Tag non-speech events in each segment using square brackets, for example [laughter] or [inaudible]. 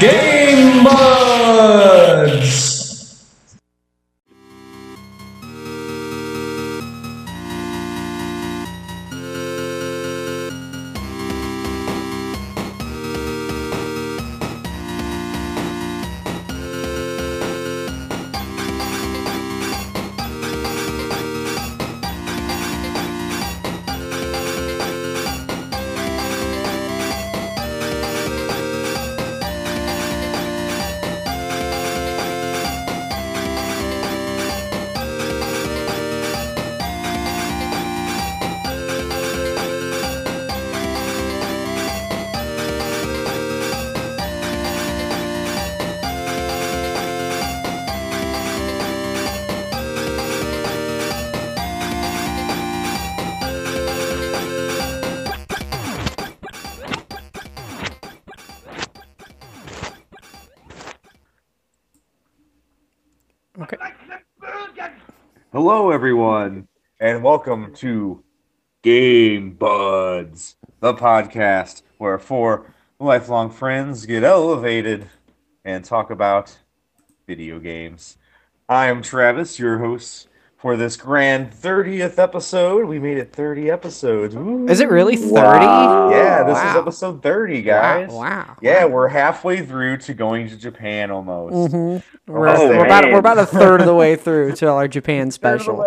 Game Buds! Hello, everyone, and welcome to Game Buds, the podcast where four lifelong friends get elevated and talk about video games. I am Travis, your host for this grand 30th episode. We made it 30 episodes. Woo. Is it really 30? Yeah, this is episode 30, guys. Wow. wow. Yeah, we're halfway through to going to Japan almost. Mhm. We're, Oh, we're about we're about a third of the way [laughs] through to our Japan Third of the special.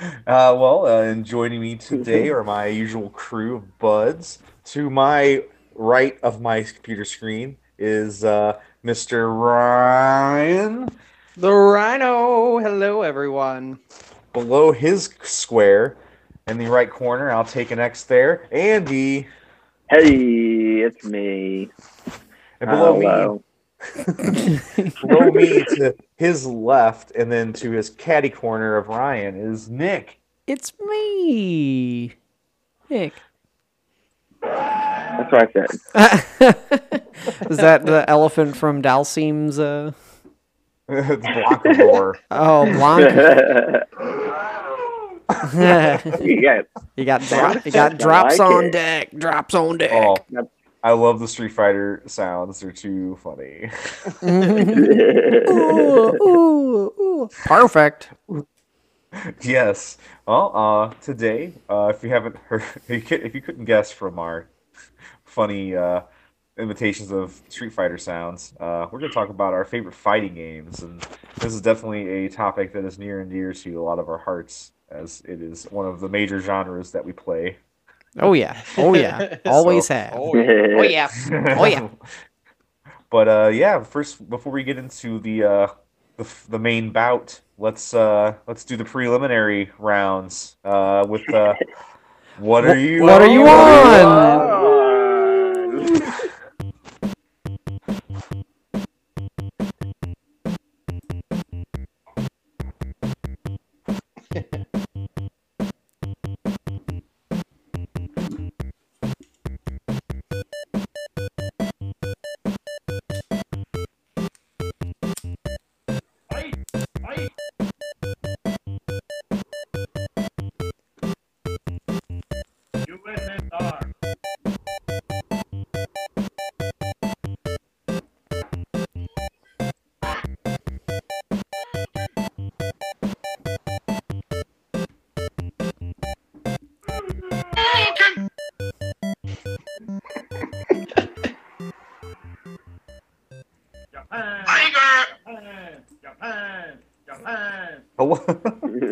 Uh, well, uh, and joining me today are my usual crew of buds. To my right of my computer screen is uh, Mr. Ryan. The Rhino. Hello, everyone. Below his square, in the right corner, I'll take an X there. Andy. Hey, it's me. And below Hello. me, [laughs] below me to his left, and then to his caddy corner of Ryan is Nick. It's me, Nick. That's what I said. [laughs] Is that the elephant from Dhalsim's? Uh... [laughs] it's Blockador. Oh, Blanc. [laughs] [laughs] you got you got drop, you got drops like on it. deck. Drops on deck. Oh, I love the Street Fighter sounds. They're too funny. Ooh, ooh, ooh. Perfect. yes. Well, uh, today, uh, if you haven't heard, if you, if you couldn't guess from our funny uh, imitations of Street Fighter sounds, uh, we're going to talk about our favorite fighting games, and this is definitely a topic that is near and dear to a lot of our hearts, as it is one of the major genres that we play. Oh yeah. Oh yeah. [laughs] [laughs] Always have. [laughs] Oh, yeah. oh yeah. Oh, yeah. But uh, yeah, first before we get into the uh, the, the main bout, let's uh, let's do the preliminary rounds uh, with uh, what are you? what are you on?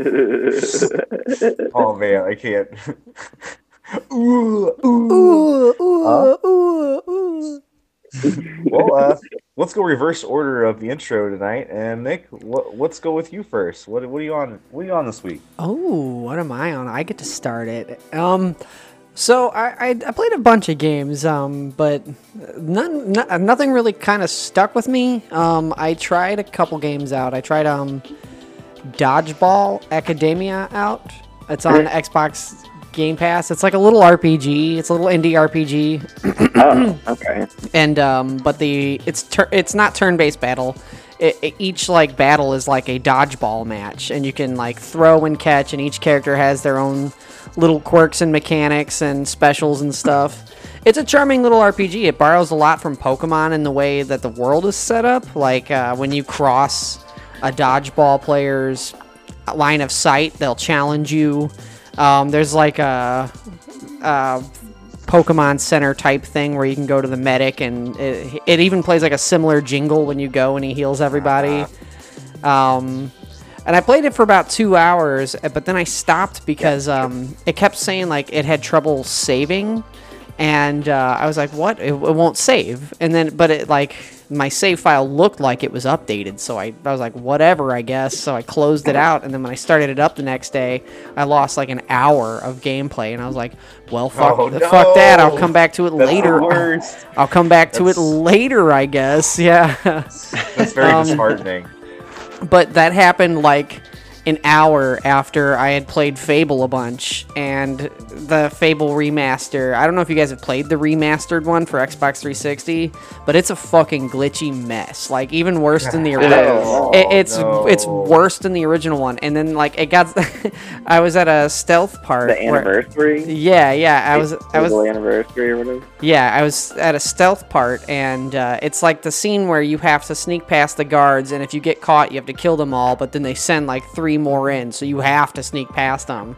[laughs] oh man, I can't. [laughs] ooh, ooh. Ooh, ooh, ooh. Well, uh, let's go reverse order of the intro tonight. And Nick, what, let's go with you first. What, what are you on? What are you on this week? Oh, what am I on? I get to start it. Um, so I, I, I played a bunch of games, um, but none, no, nothing really kind of stuck with me. Um, I tried a couple games out. I tried um, Dodgeball Academia out. It's on Xbox Game Pass. It's like a little RPG. It's a little indie RPG. [clears throat] oh, okay. and um, but the it's tur- it's not turn-based battle. It, it- each like battle is like a dodgeball match, and you can like throw and catch, and each character has their own little quirks and mechanics and specials and stuff. it's a charming little RPG. It borrows a lot from Pokemon in the way that the world is set up. Like uh, when you cross a dodgeball player's line of sight, they'll challenge you. Um, there's like a, a Pokemon Center type thing where you can go to the medic, and it, it even plays like a similar jingle when you go and he heals everybody. Um, and I played it for about two hours, but then I stopped because um, it kept saying like it had trouble saving, and uh, I was like, "What? It, it won't save." And then, but it like my save file looked like it was updated, so I, I was like, "Whatever, I guess." So I closed it out, and then when I started it up the next day, I lost like an hour of gameplay, and I was like, "Well, fuck, Oh, fuck that! [laughs] I'll come back to it That's later. I'll come back to it later, I guess." [laughs] Yeah. That's very Um, disheartening. but that happened like an hour after I had played Fable a bunch, and the Fable remaster. I don't know if you guys have played the remastered one for Xbox 360, but it's a fucking glitchy mess. Like even worse than the [laughs] original. It, it's Oh, it's worse than the original one. And then like it got, [laughs] I was at a stealth part. The where- anniversary. yeah, yeah. I was I was anniversary or whatever. yeah, I was at a stealth part, and uh, it's like the scene where you have to sneak past the guards, and if you get caught, you have to kill them all. But then they send like three more in, so you have to sneak past them.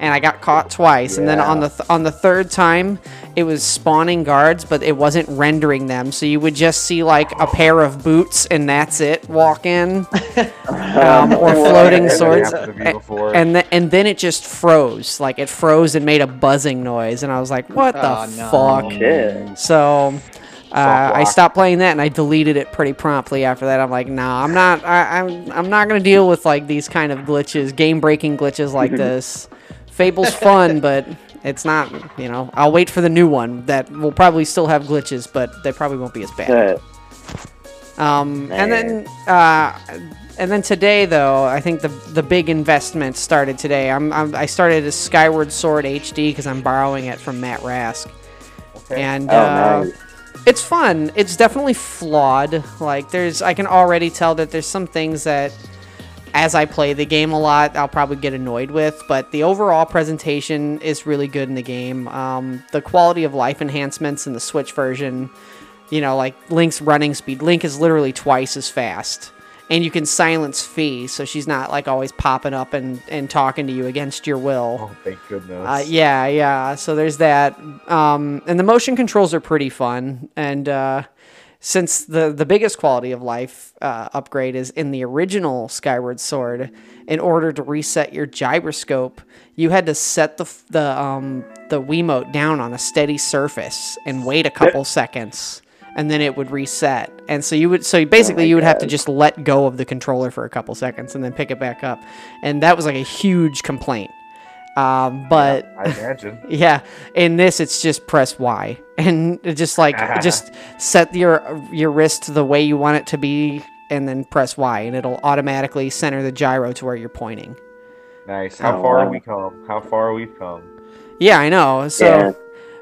And I got caught twice, and then on the th- on the third time, it was spawning guards, but it wasn't rendering them. So you would just see like a pair of boots, and that's it. Walk in, [laughs] um, or floating That swords, happened to me before. and th- and then it just froze. Like it froze and made a buzzing noise, and I was like, "What the Oh, no. fuck?" Shit. So uh, I stopped playing that and I deleted it pretty promptly after that. I'm like, nah, I'm not. I, I'm I'm not gonna deal with like these kind of glitches, game breaking glitches like this. Fable's fun, [laughs] but it's not. You know, I'll wait for the new one that will probably still have glitches, but they probably won't be as bad. Um, and then uh, and then today though, I think the the big investment started today. I'm, I'm I started a Skyward Sword HD because I'm borrowing it from Matt Rask, Okay. and Oh, uh, nice. It's fun. It's definitely flawed. Like there's I can already tell that there's some things that as I play the game a lot, I'll probably get annoyed with, but the overall presentation is really good in the game. Um, the quality of life enhancements in the Switch version, you know, like Link's running speed. Link is literally twice as fast. And you can silence Fi, so she's not like always popping up and, and talking to you against your will. oh, thank goodness. Uh, yeah, yeah. So there's that. Um, and the motion controls are pretty fun. And uh, since the the biggest quality of life uh, upgrade is in the original Skyward Sword, in order to reset your gyroscope, you had to set the the um, the Wiimote down on a steady surface and wait a couple seconds. And then it would reset, and so you would so basically you would have to just let go of the controller for a couple seconds and then pick it back up, and that was like a huge complaint. Um, but I imagine. [laughs] yeah, in this it's just press Y [laughs] and just like just [laughs] set your your wrist the way you want it to be and then press Y and it'll automatically center the gyro to where you're pointing. Nice. How Oh, far wow. have we come? How far we've come? Yeah, I know. So Yeah.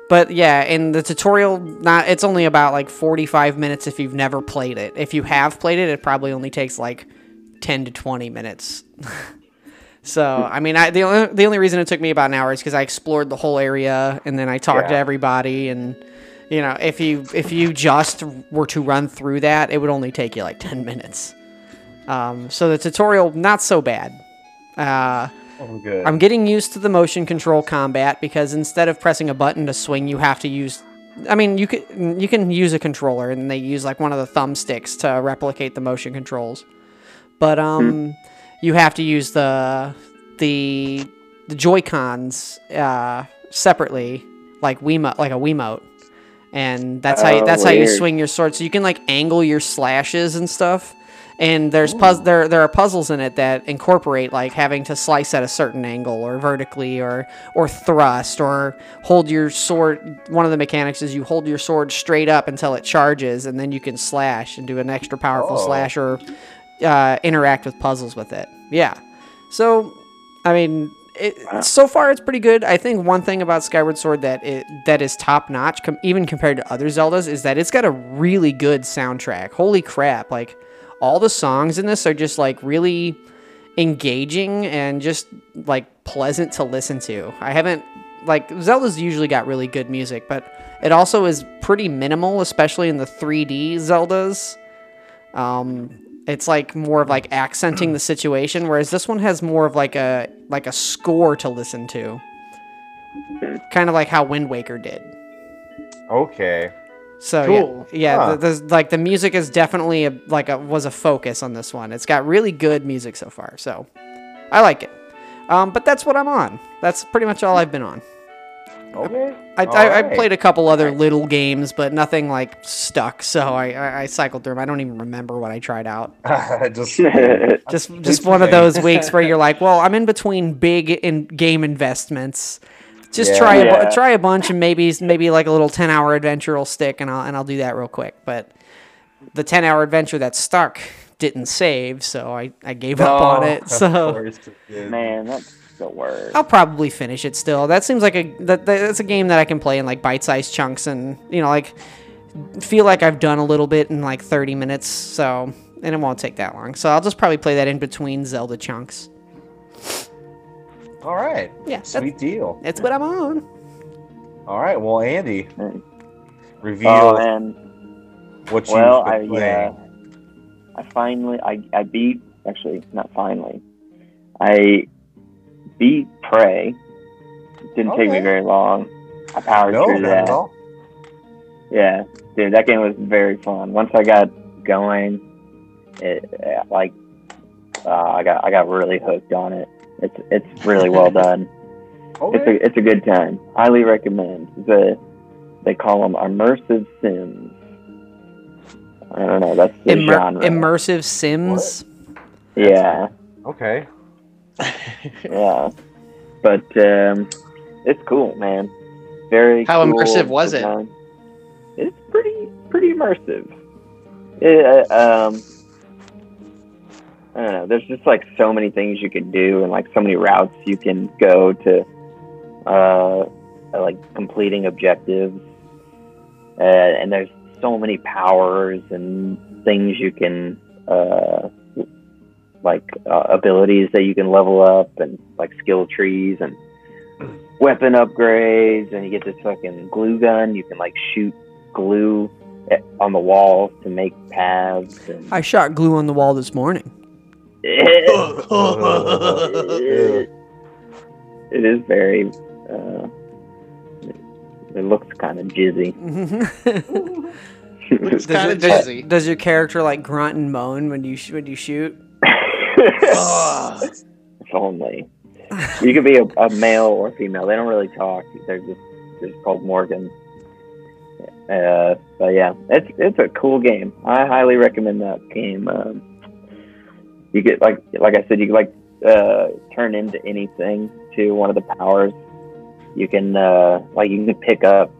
But yeah, in the tutorial not it's only about like 45 minutes if you've never played it. If you have played it, it probably only takes like 10 to 20 minutes. [laughs] So I mean, I, the only the only reason it took me about an hour is because I explored the whole area and then I talked to everybody and you know if you if you just were to run through that, it would only take you like ten minutes. Um, so the tutorial not so bad. Uh, Oh, good. I'm getting used to the motion control combat because instead of pressing a button to swing, you have to use. I mean, you can you can use a controller and they use like one of the thumbsticks to replicate the motion controls, but um, you have to use the the the Joy Cons uh, separately, like Wiimote, like a Wiimote, and that's how you, Oh, that's how you swing your sword. So you can like angle your slashes and stuff. And there's puz- there there are puzzles in it that incorporate like having to slice at a certain angle or vertically or or thrust or hold your sword. One of the mechanics is you hold your sword straight up until it charges, and then you can slash and do an extra powerful Oh. slash or uh, interact with puzzles with it. Yeah. So, I mean, it, so far it's pretty good. I think one thing about Skyward Sword that it that is top notch, com- even compared to other Zeldas, is that it's got a really good soundtrack. Holy crap! Like all the songs in this are just like really engaging and just like pleasant to listen to. I haven't like Zelda's usually got really good music, but it also is pretty minimal, especially in the 3D Zeldas. Um, it's like more of like accenting the situation, whereas this one has more of like a like a score to listen to, kind of like how Wind Waker did. Okay. So Cool. yeah, yeah, Huh. the, the, like the music is definitely a, like a was a focus on this one. It's got really good music so far, so I like it. Um, but that's what I'm on. That's pretty much all I've been on. Okay. I, All I, I played a couple other little games, but nothing like stuck. So I, I, I cycled through them. I don't even remember what I tried out. [laughs] [laughs] just Just just one of those weeks where you're [laughs] like, well, I'm in between big in game investments. Just Yeah. try a Yeah. try a bunch and maybe maybe like a little ten hour adventure will stick and I'll and I'll do that real quick. But the ten hour adventure that stuck didn't save, so I, I gave up on it. So Man, that's the worst. I'll probably finish it still. That seems like a that that's a game that I can play in like bite sized chunks and you know like feel like I've done a little bit in like 30 minutes. So and it won't take that long. So I'll just probably play that in between Zelda chunks. All right. Yeah, that's, Sweet deal. that's what I'm on. All right. Well, Andy, reveal Oh, man. what you Well, been I uh, playing. I finally I I beat actually not finally. I beat Prey. Didn't take me very long. I powered no, through not that. Yeah, dude, that game was very fun. Once I got going, it like uh, I got I got really hooked on it. It's it's really well done. [laughs] It's a it's a good time. Highly recommend. The they call them immersive sims. I don't know. That's the Immer- genre. immersive Sims. yeah, Okay. [laughs] yeah. But um, it's cool, man. Very. How cool immersive was it? It's pretty pretty immersive. It, uh, um, I don't know. There's just like so many things you can do, and like so many routes you can go to, uh, like completing objectives. Uh, and there's so many powers and things you can, uh, like uh, abilities that you can level up, and like skill trees and weapon upgrades. And you get this fucking glue gun. You can like shoot glue eh, on the walls to make paths. And I shot glue on the wall this morning. It, it is very. Uh, it looks kind of jizzy. It's kind of does, jizzy. does your character like grunt and moan when you sh- when you shoot? Ugh. [laughs] if only. You could be a, a male or female. They don't really talk. They're just they're just called Morgan. Uh, but yeah, it's it's a cool game. I highly recommend that game. Um, you get like like I said, you can like uh, turn into anything to one of the powers. You can uh, like you can pick up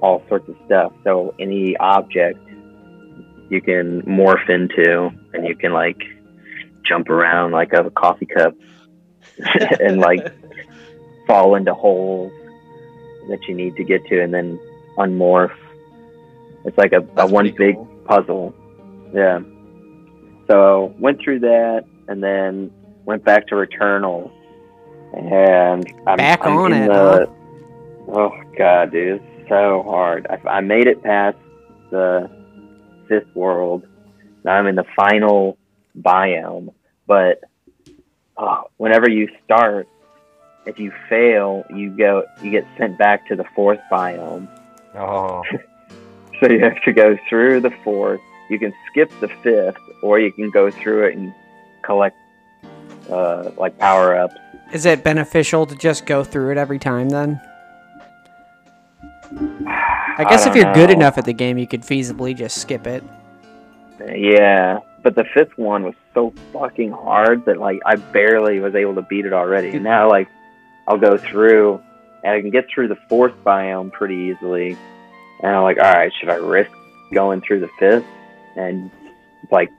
all sorts of stuff. So any object you can morph into, and you can like jump around like a coffee cup [laughs] and like [laughs] fall into holes that you need to get to, and then unmorph. It's like a, a one pretty big puzzle. Yeah. So went through that, and then went back to Returnal, and I'm Back I'm on in it, the- Oh god, dude, it's so hard. I, I made it past the fifth world. Now I'm in the final biome, but oh, whenever you start, if you fail, you go you get sent back to the fourth biome. Oh. [laughs] So you have to go through the fourth. You can skip the fifth, or you can go through it and collect uh, like power ups. Is it beneficial to just go through it every time then? I [sighs] guess if you're good enough at the game, you could feasibly just skip it. Yeah, but the fifth one was so fucking hard that like I barely was able to beat it already. And now like I'll go through and I can get through the fourth biome pretty easily. And I'm like, all right, should I risk going through the fifth? And like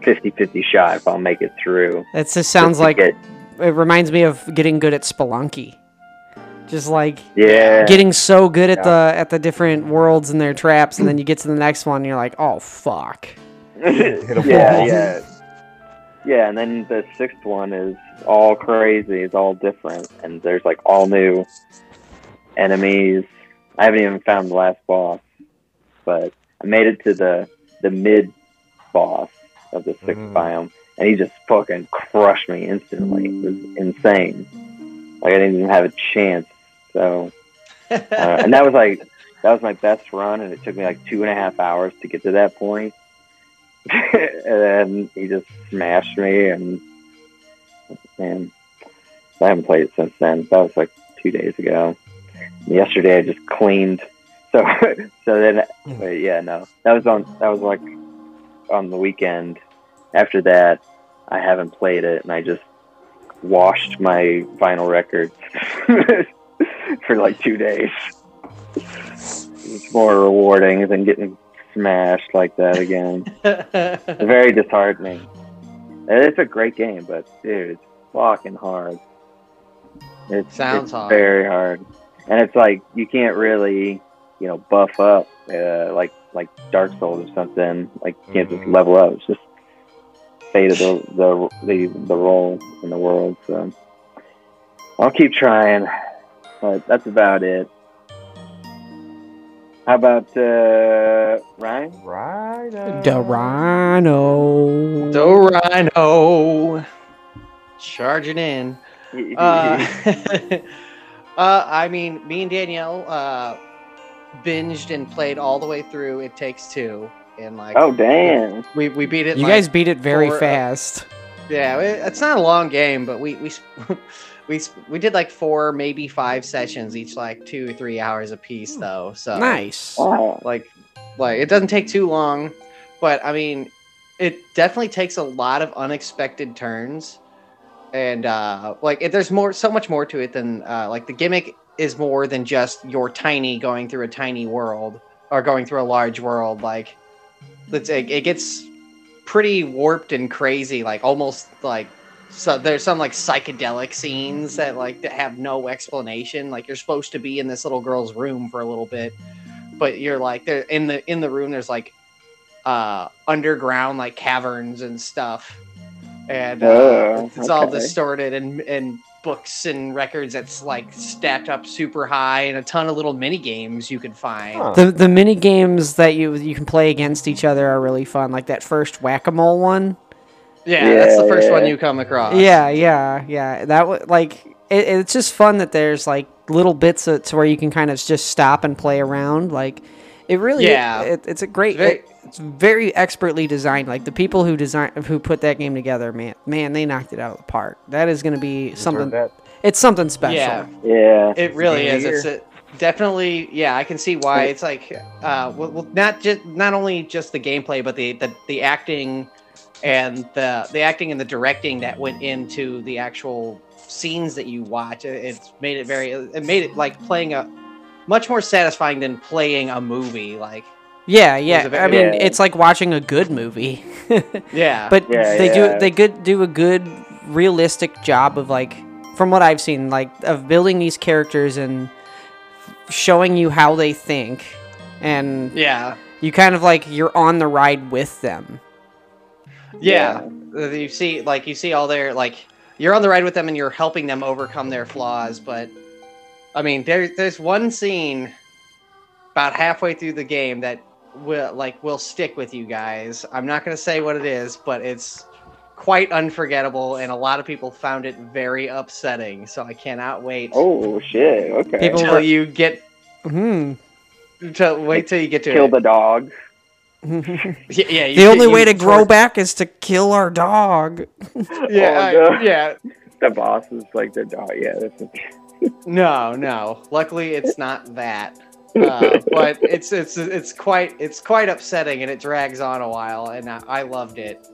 50-50 shot if I'll make it through. It just sounds Just like get- it reminds me of getting good at Spelunky. Just like yeah, getting so good at Yeah. the at the different worlds and their traps, and then you get to the next one, and you're like, oh fuck. [laughs] Yeah, yeah, yeah. And then the sixth one is all crazy. It's all different, and there's like all new enemies. I haven't even found the last boss, but I made it to the the mid boss of the 6th Mhm. biome, and he just fucking crushed me instantly. It was insane. Like I didn't even have a chance. So, uh, [laughs] and that was like that was my best run, and it took me like two and a half hours to get to that point. [laughs] and he just smashed me, and and I haven't played it since then. That was like two days ago. Yesterday I just cleaned. So [laughs] so then hmm. but yeah no that was on that was like on the weekend. After that I haven't played it, and I just washed my vinyl records [laughs] for like two days. It's more rewarding than getting smashed like that again. [laughs] Very disheartening. And It's a great game, but dude, it's fucking hard. it Sounds it's hard. very hard, and it's like you can't really, you know, buff up uh, like like Dark Souls or something. Like you can't just Mhm. level up. It's just fate of the the the, the role in the world. So I'll keep trying, but that's about it. How about uh, Ryan? Right. uh, The Rhino. The Rhino. Charging in. [laughs] Uh, [laughs] uh, I mean, me and Danielle uh, binged and played all the way through It Takes Two. And like, oh damn! we, we beat it. You like, guys beat it very four, uh, fast. Yeah, it- it's not a long game, but we we [laughs] we we did like four, maybe five sessions, each like two or three hours a piece, though. So nice. Like like it doesn't take too long, but I mean, it definitely takes a lot of unexpected turns, and uh, like it, there's more, so much more to it than uh, like the gimmick is more than just you're tiny going through a tiny world or going through a large world. Like it, it gets pretty warped and crazy, like almost like so there's some like psychedelic scenes that like that have no explanation. Like you're supposed to be in this little girl's room for a little bit, but you're like there in the in the room. There's like uh underground like caverns and stuff, and uh, Oh, it's, it's all distorted and and books and records that's like stacked up super high and a ton of little mini games you can find. Huh. The the mini games that you you can play against each other are really fun. Like that first whack a mole one. Yeah, that's the Yeah, first one you come across. Yeah, yeah, yeah. That was like it, it's just fun that there's like little bits to where you can kind of just stop and play around. Like it really, Yeah. it, it's a great, Very- it- it's very expertly designed. Like the people who design who put that game together, man, man, they knocked it out of the park. That is going to be something. It's something special. Yeah. Yeah. It really Game is. It's a, definitely yeah. I can see why it's like uh, well, well, not just not only just the gameplay, but the, the the acting and the the acting and the directing that went into the actual scenes that you watch. It, it's made it very. It made it like playing a much more satisfying than playing a movie. Like Yeah, yeah. very- I mean, Yeah. it's like watching a good movie. [laughs] yeah, but Yeah, they yeah. do they good do a good realistic job of like from what I've seen like of building these characters and showing you how they think and yeah, you kind of like you're on the ride with them. yeah. Uh, You see, like you see all their like you're on the ride with them and you're helping them overcome their flaws. But I mean, there there's one scene about halfway through the game that will like will stick with you guys. I'm not gonna say what it is, but it's quite unforgettable, and a lot of people found it very upsetting. So I cannot wait Oh shit. Okay. People- till you get Hmm. to wait till you get to Kill it. the dog. the [laughs] Yeah, yeah, you- only you- way to grow back is to kill our dog. [laughs] Yeah, Oh, I- yeah. [laughs] The boss is like the dog. Yeah. That's No, no. Luckily, it's not that. Uh, [laughs] but it's it's it's quite it's quite upsetting, and it drags on a while. And I, I loved it.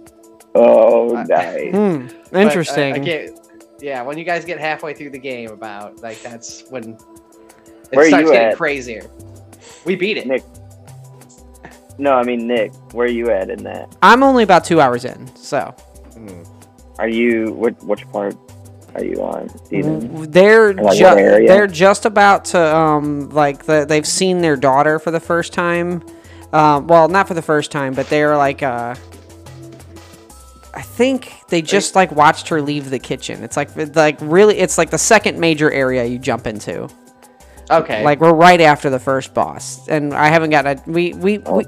oh, I- [laughs] nice. Hmm. But I- Interesting. I, can't- yeah, when you guys get halfway through the game, about like that's when it Where starts getting at? crazier. We beat it. Nick. No, I mean Nick. Where are you at in that? I'm only about two hours in, so Hmm. Are you what? Which part are you on? Do they're Like what ju- area? they're just about to um like the, they've seen their daughter for the first time. Um, well, not for the first time, but they're like uh, I think they just like watched her leave the kitchen. It's like like really, it's like the second major area you jump into. Okay. Like we're right after the first boss, and I haven't got a we we, we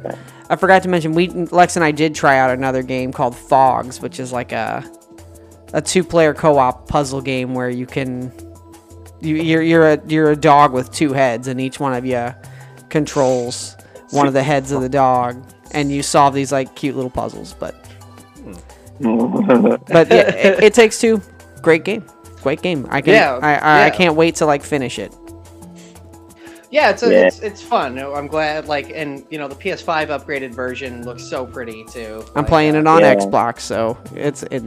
I forgot to mention we Lex and I did try out another game called Fogs, which is like a a two player co op puzzle game where you can you, you're you're a you're a dog with two heads, and each one of you controls one of the heads of the dog, and you solve these like cute little puzzles. But [laughs] but yeah, it, it takes two. Great game, great game. I can Yeah, I I, I can't wait to like finish it. Yeah, it's, a, Yeah. it's it's fun. I'm glad. Like, and you know, the PS5 upgraded version looks so pretty too. I'm Like, playing uh, it on Yeah. Xbox, so it's it,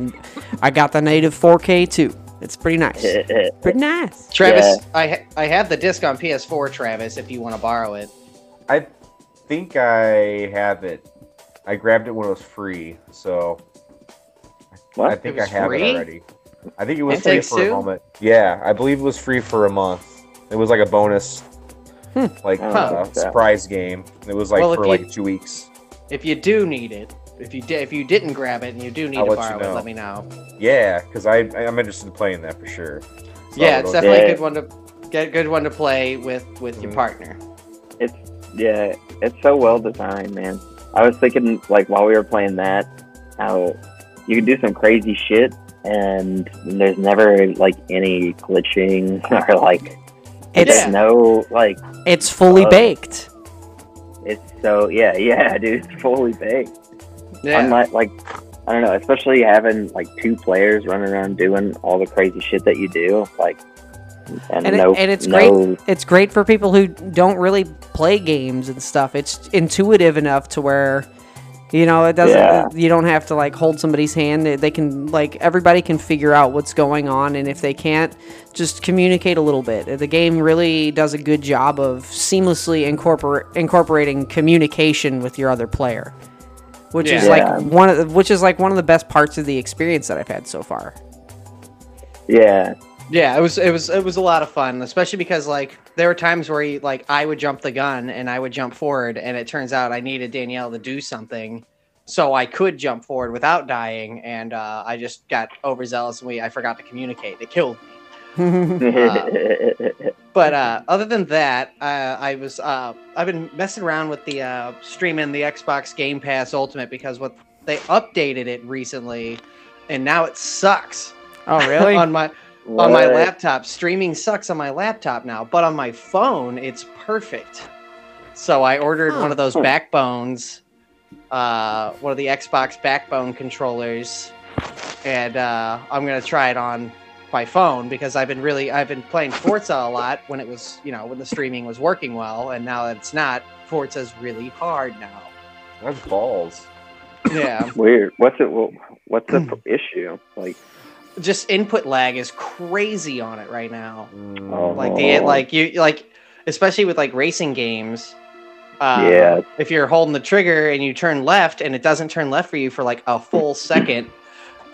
I got the native 4K too. It's pretty nice. [laughs] Pretty nice. Travis, Yeah. I I have the disc on PS4, Travis. If you want to borrow it. I think I have it. I grabbed it when it was free, so I what? think It I was have free? it already. I think it was It free Takes for a Two? moment. Yeah, I believe it was free for a month. It was like a bonus, Hmm. like Huh. uh, surprise game. It was like Well, if for you- like two weeks. If you do need it, if you di- if you didn't grab it and you do need I'll to let you borrow it, let me know. Yeah, because I I'm interested in playing that for sure. So yeah, it's definitely Yeah. a good one to get good one to play with with your Mhm. partner. It's yeah, it's so well designed, man. I was thinking like while we were playing that, how you can do some crazy shit and there's never like any glitching [laughs] or like It's there's no like it's fully Uh, baked. it's so yeah, [laughs] yeah, dude, it's fully baked. Yeah. Unlike like I don't know, especially having like two players running around doing all the crazy shit that you do, like and, And it- no and it's no, It's great for people who don't really play games and stuff. It's intuitive enough to where you know it doesn't Yeah. you don't have to like hold somebody's hand. They- can like everybody can figure out what's going on and if they can't just communicate a little bit. The game really does a good job of seamlessly incorporate incorporating communication with your other player. Which is like Yeah. one of the, which is like one of the best parts of the experience that I've had so far. yeah, Yeah, it was it was it was a lot of fun, especially because like there were times where he, like I would jump the gun and I would jump forward, and it turns out I needed Danielle to do something, so I could jump forward without dying, and uh, I just got overzealous and we I forgot to communicate. It killed me. [laughs] But uh, other than that, uh, I was uh, I've been messing around with the uh, streaming the Xbox Game Pass Ultimate because what they updated it recently, and now it sucks oh really? [laughs] on my on my laptop. Streaming sucks on my laptop now, but on my phone, it's perfect. So I ordered one of those backbones, uh, one of the Xbox backbone controllers, and uh, I'm gonna try it on my phone because I've been really I've been playing Forza a lot when it was you know when the streaming was working well, and now that it's not, Forza's really hard now. That's balls. Yeah, Weird. What's it? What's the issue? Like, just input lag is crazy on it right now. Oh. like the like you like especially with like racing games uh, Yeah. if you're holding the trigger and you turn left and it doesn't turn left for you for like a full [laughs] second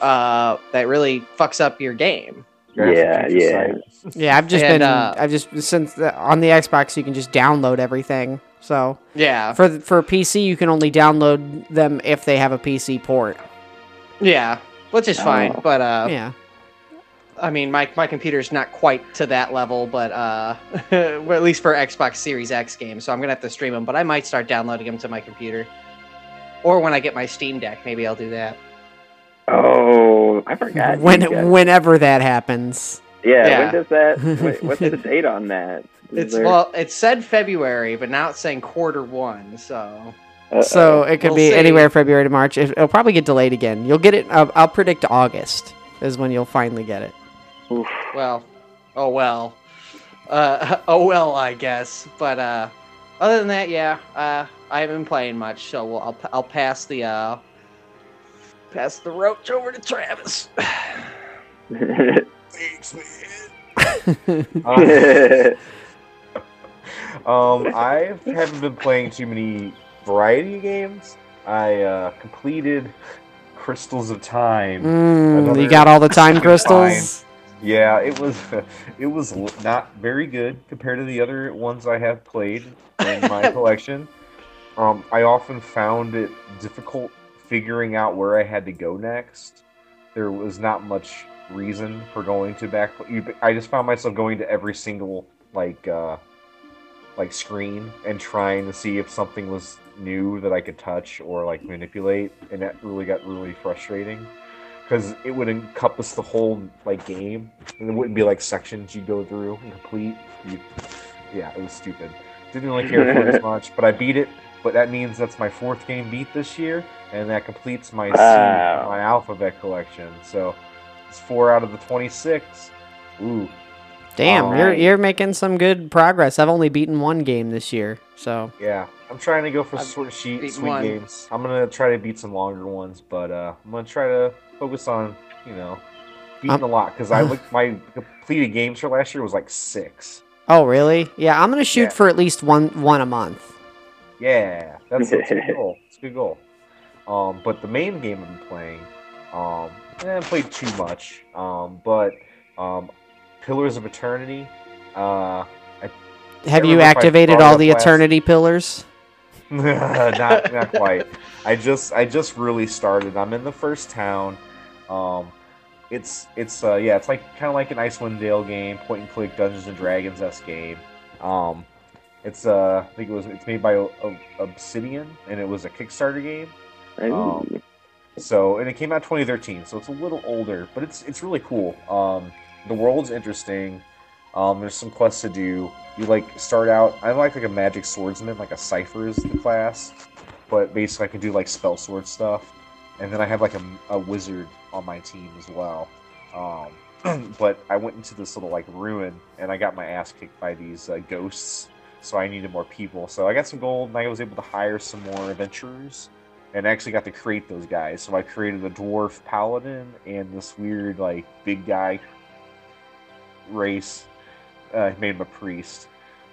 uh that really fucks up your game Yeah, yeah. site. Yeah, I've just And, been. uh, I've just since the, on the Xbox you can just download everything. So yeah for for PC you can only download them if they have a PC port. yeah which is fine Oh. but uh yeah, i mean my, my computer's not quite to that level but uh [laughs] well, at least for xbox series x games so i'm gonna have to stream them but i might start downloading them to my computer or when i get my steam deck maybe i'll do that oh, I forgot. [laughs] when guys- whenever that happens. yeah, Yeah. when does that? [laughs] wait, what's the date on that? Is It's there- well, it said February, but now it's saying quarter one. So uh-oh. So it could We'll be see. anywhere February to March. It, it'll probably get delayed again. You'll get it. I'll, I'll predict August is when you'll finally get it. Oof. well, oh well, uh, [laughs] oh well, I guess. But uh, other than that, yeah, uh, I haven't been playing much, so we'll, I'll I'll pass the uh, pass the roach over to Travis. [sighs] [laughs] Thanks, Um, [laughs] um, I haven't been playing too many variety of games. I uh, completed Crystals of Time. Mm, you got all the time [laughs] crystals. Yeah, it was [laughs] it was not very good compared to the other ones I have played in my [laughs] collection. Um, I often found it difficult figuring out where I had to go next. There was not much reason for going to back. I just found myself going to every single like uh, like screen and trying to see if something was new that I could touch or like manipulate, and that really got really frustrating because it would encompass the whole like game, and it wouldn't be like sections you'd go through and complete. You, yeah, it was stupid. Didn't really care for it as [laughs] much, but I beat it. But that means that's my fourth game beat this year, and that completes my C, my alphabet collection. So it's four out of the twenty-six. Ooh, Damn, you're Alright. you're making some good progress. I've only beaten one game this year, so Yeah, I'm trying to go for I've sort of sheet, beaten sweet one. games. I'm gonna try to beat some longer ones, but uh, I'm gonna try to focus on you know beating Um, a lot because I [laughs] looked my completed games for last year was like six. Oh, really? Yeah, I'm gonna shoot Yeah. for at least one one a month. Yeah, that's, that's a good [laughs] goal. It's a good goal. Um, but the main game I've been playing, um, I haven't played too much. Um, but um, Pillars of Eternity. Uh, Have you remember if I activated all the last- eternity pillars? [laughs] [laughs] not not quite. I just I just really started. I'm in the first town. Um, it's it's uh yeah, it's like kind of like an Icewind Dale game, point and click Dungeons and Dragons s game. Um, it's uh I think it was it's made by O- O- Obsidian and it was a Kickstarter game. Ooh. So and it came out 2013, so it's a little older, but it's it's really cool. Um, the world's interesting. Um, there's some quests to do. You like start out. I like like a magic swordsman, like a cipher is the class, but basically I can do like spell sword stuff, and then I have like a, a wizard on my team as well. Um, [clears throat] but I went into this little like ruin, and I got my ass kicked by these uh, ghosts. So I needed more people. So I got some gold, and I was able to hire some more adventurers and actually got to create those guys. So I created a dwarf paladin and this weird like big guy race. Uh, made him a priest.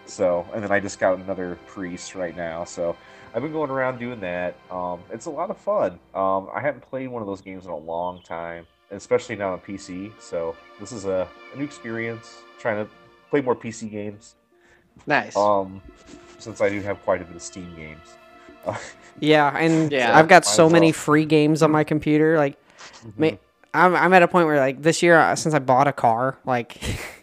So and then I just got another priest right now. So I've been going around doing that. Um, it's a lot of fun. Um, I haven't played one of those games in a long time, especially now on PC. So this is a, a new experience. Trying to play more PC games. Nice. Um, since I do have quite a bit of Steam games. [laughs] Yeah, and Yeah. I've got so many well. free games on my computer. Like, ma- Mhm. I'm I'm at a point where like this year, uh, since I bought a car, like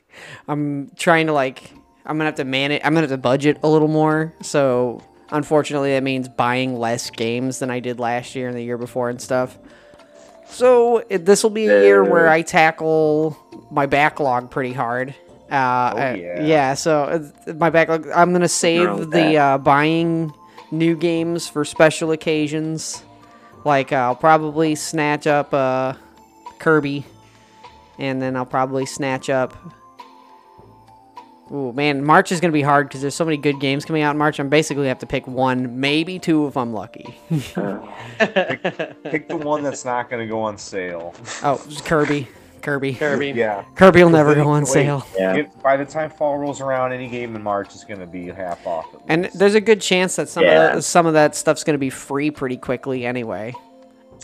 [laughs] I'm trying to like I'm gonna have to manage. I'm gonna have to budget a little more. So unfortunately, that means buying less games than I did last year and the year before and stuff. So this will be a year where I tackle my backlog pretty hard. Uh, uh, yeah. yeah. So uh, my backlog. I'm gonna save the uh, buying new games for special occasions. Like I'll probably snatch up uh, Kirby, and then I'll probably snatch up. Ooh man, March is gonna be hard because there's so many good games coming out in March. I'm basically have to pick one, maybe two if I'm lucky. Pick the one that's not going to go on sale. [laughs] Oh, just Kirby, Kirby, Kirby. Yeah. Kirby will never go on wait. sale. Yeah. If- by the time fall rolls around, any game in March is going to be half off. at And there's a good chance that some Yeah. of the, some of that stuff's going to be free pretty quickly anyway.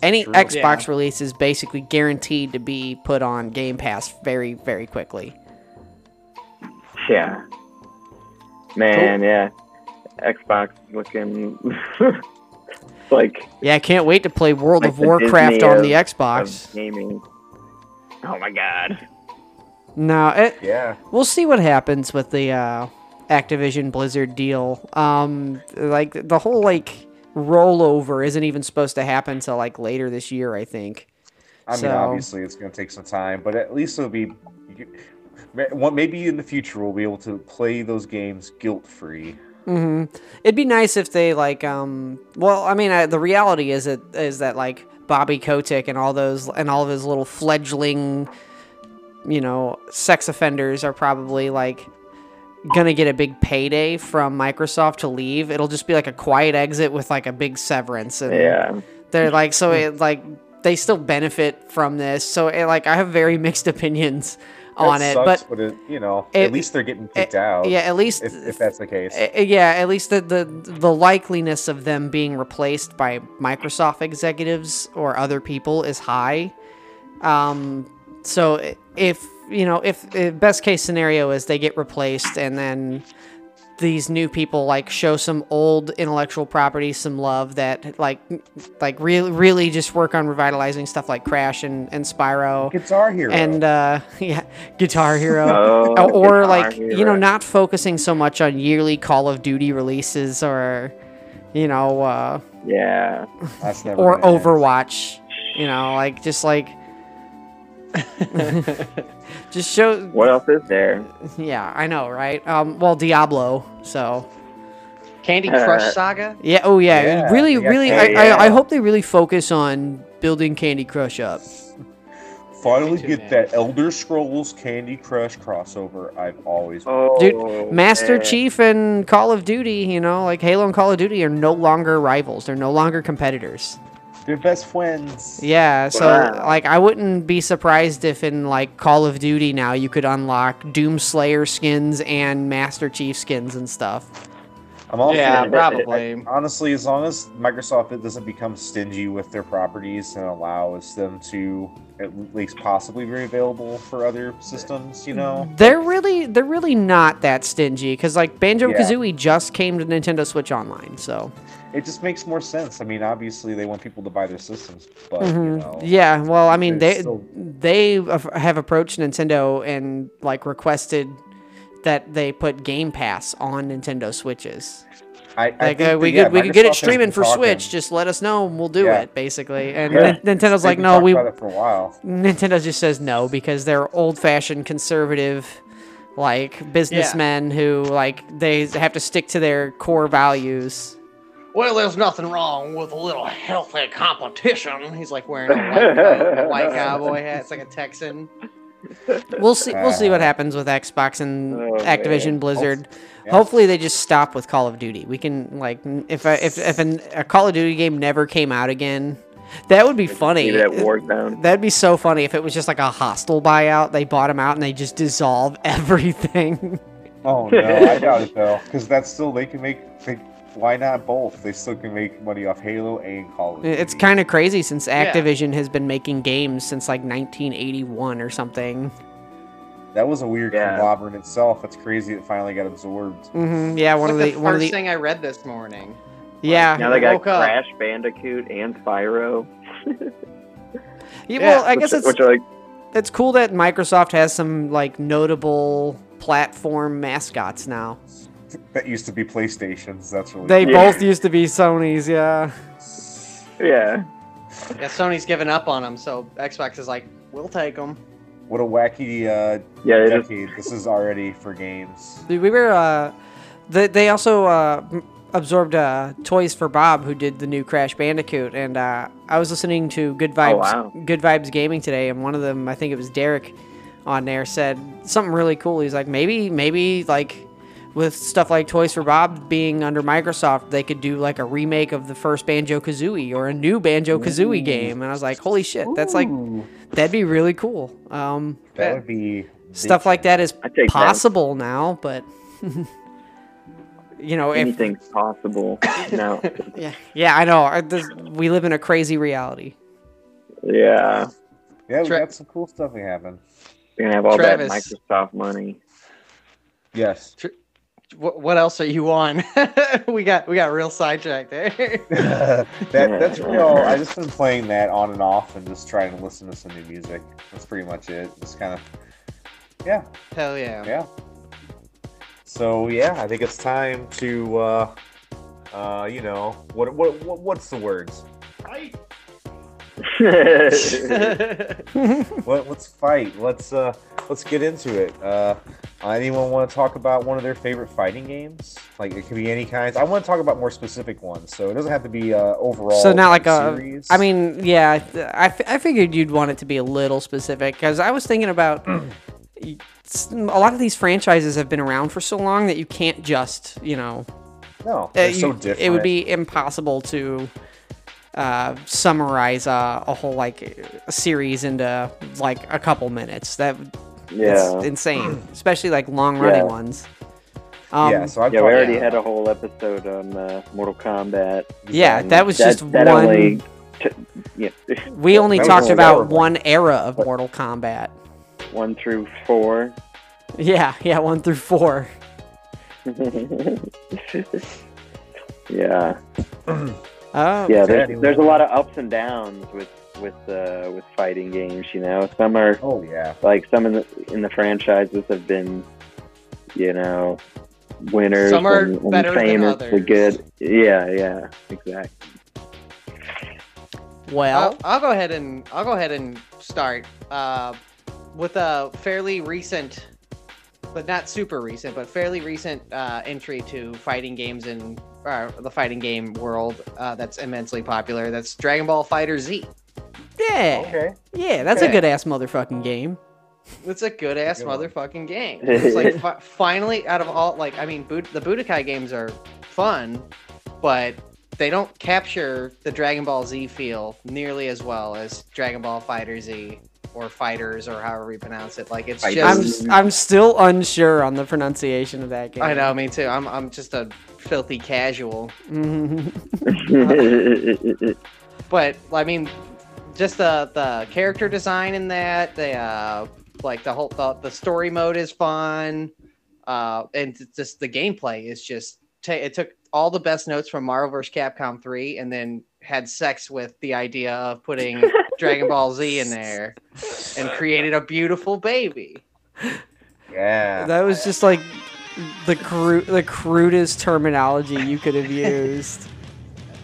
Any True. Xbox Yeah. release is basically guaranteed to be put on Game Pass very, very quickly. Yeah. Man, yeah. Xbox is looking [laughs] like Yeah, I can't wait to play World Like of Warcraft Disney on the Xbox. gaming. Oh my god. No, it, yeah. we'll see what happens with the uh, Activision Blizzard deal. Um, like the whole like rollover isn't even supposed to happen until like later this year, I think. I mean, obviously, it's going to take some time, but at least it'll be. Maybe in the future we'll be able to play those games guilt free. hmm It'd be nice if they like um. Well, I mean, uh, the reality is it is that like Bobby Kotick and all those and all of his little fledgling, you know, sex offenders are probably like gonna get a big payday from Microsoft to leave. It'll just be like a quiet exit with like a big severance, and Yeah. they're like so it like they still benefit from this. So it, like I have very [laughs] mixed opinions on it, sucks, but it, you know, it- at least they're getting kicked out. yeah, at least if, if that's the case. uh, yeah, at least the, the the likeliness of them being replaced by Microsoft executives or other people is high. Um, so if you know, if, if best case scenario is they get replaced and then these new people like show some old intellectual property some love that like like really really just work on revitalizing stuff like Crash and and Spyro Guitar Hero. and uh [laughs] yeah Guitar Hero [laughs] Oh, Uh, or Guitar like you know not focusing so much on yearly Call of Duty releases or you know uh Yeah. That's never or gonna end. Overwatch you know like just like [laughs] just show What else is there? [laughs] yeah I know right um well Diablo so Candy Uh, Crush Saga. Yeah. Oh, yeah. Yeah, really, yeah, really. Hey, I, I, I hope they really focus on building Candy Crush up. Finally too, get man. that Elder Scrolls Candy Crush crossover I've always Oh, Dude, Master man. Chief and Call of Duty, you know, like Halo and Call of Duty are no longer rivals. They're no longer competitors. They're best friends. Yeah. So, Wow. like, I wouldn't be surprised if in like Call of Duty now you could unlock Doomslayer skins and Master Chief skins and stuff. I'm also Yeah, it- probably. honestly, as long as Microsoft it doesn't become stingy with their properties and allows them to at least possibly be available for other systems, you know. They're really, they're really not that stingy because like Banjo Kazooie just came to Nintendo Switch Online, so. It just makes more sense. I mean, obviously they want people to buy their systems, but you Mhm. know, Yeah, well, I mean, they still- they have have approached Nintendo and like requested that they put Game Pass on Nintendo Switches. I, I Like think uh, that, we yeah, could we could get it streaming for talking. Switch. Just let us know and we'll do Yeah. it, basically. And Yeah. Nintendo's like, no, we. about it for a while. Nintendo just says no because they're old-fashioned conservative, like businessmen who like they have to stick to their core values. Well, there's nothing wrong with a little healthy competition. He's like wearing a white, coat, a white [laughs] cowboy hat. It's like a Texan. We'll see. We'll see what happens with Xbox and Oh, Activision man. Blizzard. Yeah. Hopefully, they just stop with Call of Duty. We can like if a, if if an, a Call of Duty game never came out again, that would be funny. Leave it at Warzone. That'd be so funny if it was just like a hostile buyout. They bought them out and they just dissolve [laughs] everything. Oh no, I doubt it though, because that's still they can make. They, why not both? They still can make money off Halo and Call of Duty. it's kind of crazy since Yeah. Activision has been making games since like 1981 or something. that was a weird Yeah. conglomerate itself. That's crazy. It finally got absorbed. hmm Yeah, one It's of the, the one of first the thing I read this morning. yeah. Now they got woke up. Crash Bandicoot and Spyro. yeah. Well, I which, guess it's which like it's cool that Microsoft has some like notable platform mascots now. That used to be PlayStations. That's really. They Yeah. both used to be Sony's, yeah. yeah. Yeah, Sony's given up on them, so Xbox is like, we'll take them. what a wacky uh, Yeah, they just decade this is already for games. Dude, we were uh they, they also uh absorbed uh Toys for Bob who did the new Crash Bandicoot and uh I was listening to Good Vibes wow. Good Vibes Gaming today and one of them I think it was Derek on there said something really cool. He's like maybe maybe like with stuff like Toys for Bob being under Microsoft, they could do like a remake of the first Banjo Kazooie or a new Banjo Kazooie game. And I was like, holy shit, that's like that'd be really cool. Um, that would be stuff like that is I take that. possible now, but [laughs] you know, if anything's possible. no. [laughs] yeah, yeah, I know. I- this- we live in a crazy reality. Yeah. Yeah, we Tra- got some cool stuff we happen. You're gonna have all Travis. that Microsoft money. Yes. What, what else are you on? [laughs] we got we got real sidetracked there. [laughs] [laughs] that that's real. I just been playing that on and off and just trying to listen to some new music. That's pretty much it. Just kind of, yeah, Hell yeah. yeah. So yeah, I think it's time to, uh, uh, you know, what what, what what's the words? [laughs] What let's fight. Let's uh let's get into it. Uh, anyone want to talk about one of their favorite fighting games? Like it could be any kinds. I want to talk about more specific ones, so it doesn't have to be uh overall. So not like a. series. I mean, yeah, I, I, f- I figured you'd want it to be a little specific because I was thinking about. [clears throat] a lot of these franchises have been around for so long that you can't just, you know, no, Uh, they're you- so different. It would be impossible to uh, summarize uh, a whole like a series into like a couple minutes. That yeah. it's insane, especially like long running Yeah. ones. Um, yeah. So I've Yeah, we talked- already had a whole episode on uh, Mortal Kombat. yeah, that was just that one. Only t- yeah, [laughs] we only talked only about one era of Mortal Kombat. one through four. Yeah, yeah, one through four. [laughs] yeah, [clears throat] Oh, yeah. There's, there's a lot of ups and downs with with uh, with fighting games. You know, some are Oh yeah. like some in the in the franchises have been, you know, winners. Some are and, and better than others. good. Yeah, yeah, exactly. well, I'll, I'll go ahead and I'll go ahead and start uh, with a fairly recent, but not super recent, but fairly recent uh, entry to fighting games in uh, the fighting game world uh, that's immensely popular. That's Dragon Ball FighterZ. yeah, Okay. yeah, that's a good ass motherfucking game. It's a good ass Good motherfucking game. [laughs] It's like fi- finally out of all like I mean, Bud- the Budokai games are fun, but they don't capture the Dragon Ball Z feel nearly as well as Dragon Ball FighterZ or Fighters or however you pronounce it. Like it's just I'm just s- I'm still unsure on the pronunciation of that game. I know, me too. I'm I'm just a filthy casual. Mhm. [laughs] But I mean, just the the character design in that, the uh, like the whole the, the story mode is fun, uh, and just the gameplay is just ta it took all the best notes from Marvel vs. Capcom 3 and then had sex with the idea of putting [laughs] Dragon Ball Z in there and created a beautiful baby. Yeah. that was just like the cru- the crudest terminology you could have used.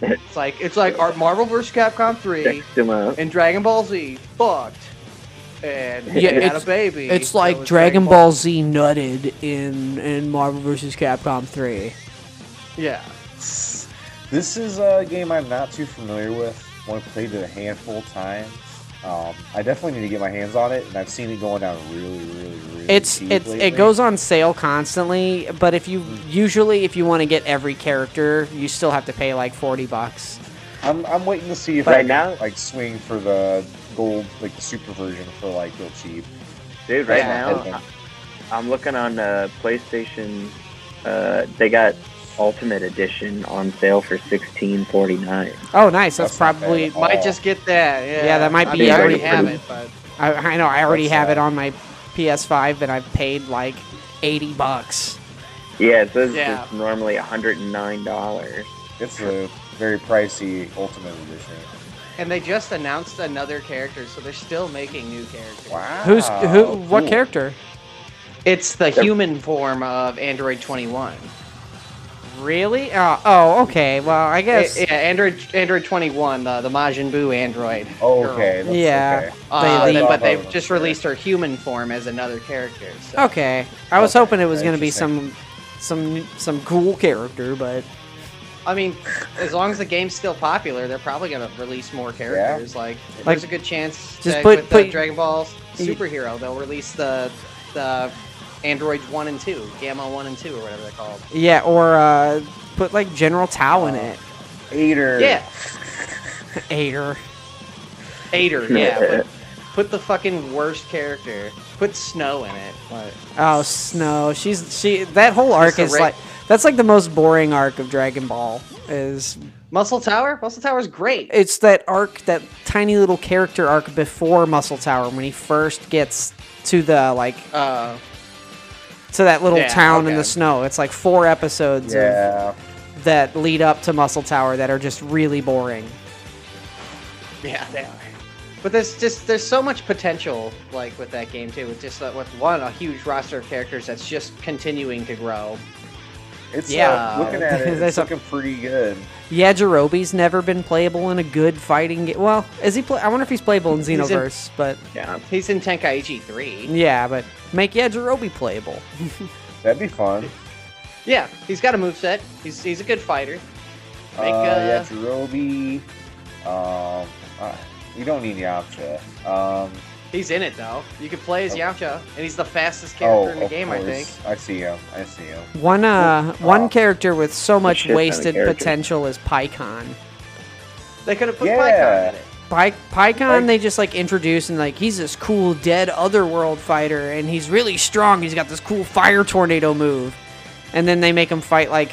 It's like it's like our Marvel vs. Capcom 3 Checked them out. and Dragon Ball Z fucked. And Yeah, had it's- a baby. It's that like was Dragon Ball Z nutted in in Marvel vs. Capcom 3. Yeah. This is a game I'm not too familiar with. Only played it a handful of times. Um, I definitely need to get my hands on it, and I've seen it going down really, really, really. It's cheap it's lately. it goes on sale constantly, but if you usually if you want to get every character, you still have to pay like 40 bucks. I'm, I'm waiting to see if Right I can, now- like swing for the gold, like the super version for like real cheap. Dude, right Yeah. now I- I'm looking on uh, PlayStation. Uh, they got Ultimate Edition on sale for sixteen forty nine. Oh, nice. That's, That's probably. Might just get that. Yeah, Yeah, that might I be mean, I already already have it, but I, I know I already That's have it on my PS5 and I've paid like 80 bucks. Yeah, it says Yeah. it's normally hundred and nine dollars. It's a very pricey Ultimate Edition. and they just announced another character, so they're still making new characters. Wow. Who's who what cool. character? It's the human form of Android 21. Really? Oh, oh, okay. Well, I eh, guess Yeah, Android Android 21, the the Majin Buu android. Oh, okay. That's, Yeah. Okay. Uh, They- then- but they've just released her human form as another character. So. Okay. I was Okay, hoping it was going to be some some some cool character, but I mean, as long as the game's still popular, they're probably gonna release more characters. Like, there's a good chance just that put- with put- the Dragon Ball superhero, they'll release the the androids one and two, Gamma one and two, or whatever they're called. yeah, or uh put like General Tao in it. Eighter. Yeah, [laughs] Eighter. Eighter. Yeah, put, put the fucking worst character. Put Snow in it. But Oh, Snow. She's she that whole arc a is ra- like that's like the most boring arc of Dragon Ball is Muscle Tower. Muscle Tower's great. it's that arc that tiny little character arc before Muscle Tower when he first gets to the like Uh, to that little Yeah, town in the snow. It's like four episodes of, that lead up to Muscle Tower that are just really boring. yeah, they are. But there's just there's so much potential like with that game too. With just uh, with one a huge roster of characters that's just continuing to grow. It's Yeah. uh, looking at it, There's [laughs] it's looking pretty good. Yajirobe's never been playable in a good fighting game. Well, is he? Play- I wonder if he's playable in He's in- Xenoverse, but Yeah. He's in Tenkaichi 3. yeah, but make Yajirobe playable. [laughs] That'd be fun. Yeah, he's got a moveset. He's he's a good fighter. Make, uh, uh, yeah, Jirobe. Um, uh, we don't need Yamcha. Um, He's in it though. You can play as Oh. Yamcha, and he's the fastest oh, character in the of game, I think. I see him. I see him. One uh, Oh. one character with so much shit ton of wasted potential is Pikkon. They could have put Yeah. Pikkon in it. Py- Pikkon, Like- they just like introduce and like he's this cool dead otherworld fighter, and he's really strong. He's got this cool fire tornado move, and then they make him fight like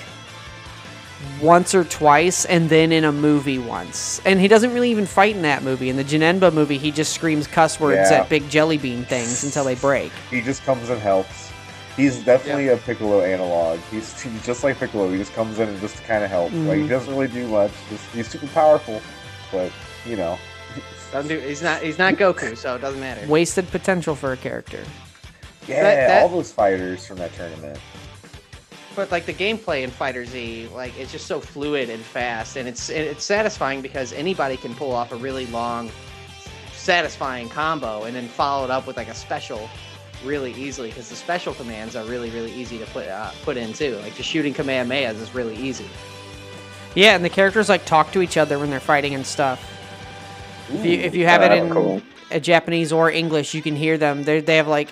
once or twice, and then in a movie once. And he doesn't really even fight in that movie. In the Janemba movie, he just screams cuss words Yeah. at big jelly bean things until they break. He just comes and helps. He's definitely a Piccolo analog. He's, he's just like Piccolo. He just comes in and just kind of help. Like he Mhm. doesn't really do much. Just, he's super powerful, but you know. Doesn't do, he's not he's not Goku, so it doesn't matter. Wasted potential for a character. Yeah, that- all those fighters from that tournament. But like the gameplay in FighterZ, like it's just so fluid and fast, and it's it's satisfying because anybody can pull off a really long, satisfying combo, and then follow it up with like a special, really easily. Because the special commands are really really easy to put uh, put in too. Like just shooting Kamehamehas is really easy. Yeah, and the characters like talk to each other when they're fighting and stuff. If you if you have it Oh, in cool. uh, Japanese or English, you can hear them. They they have like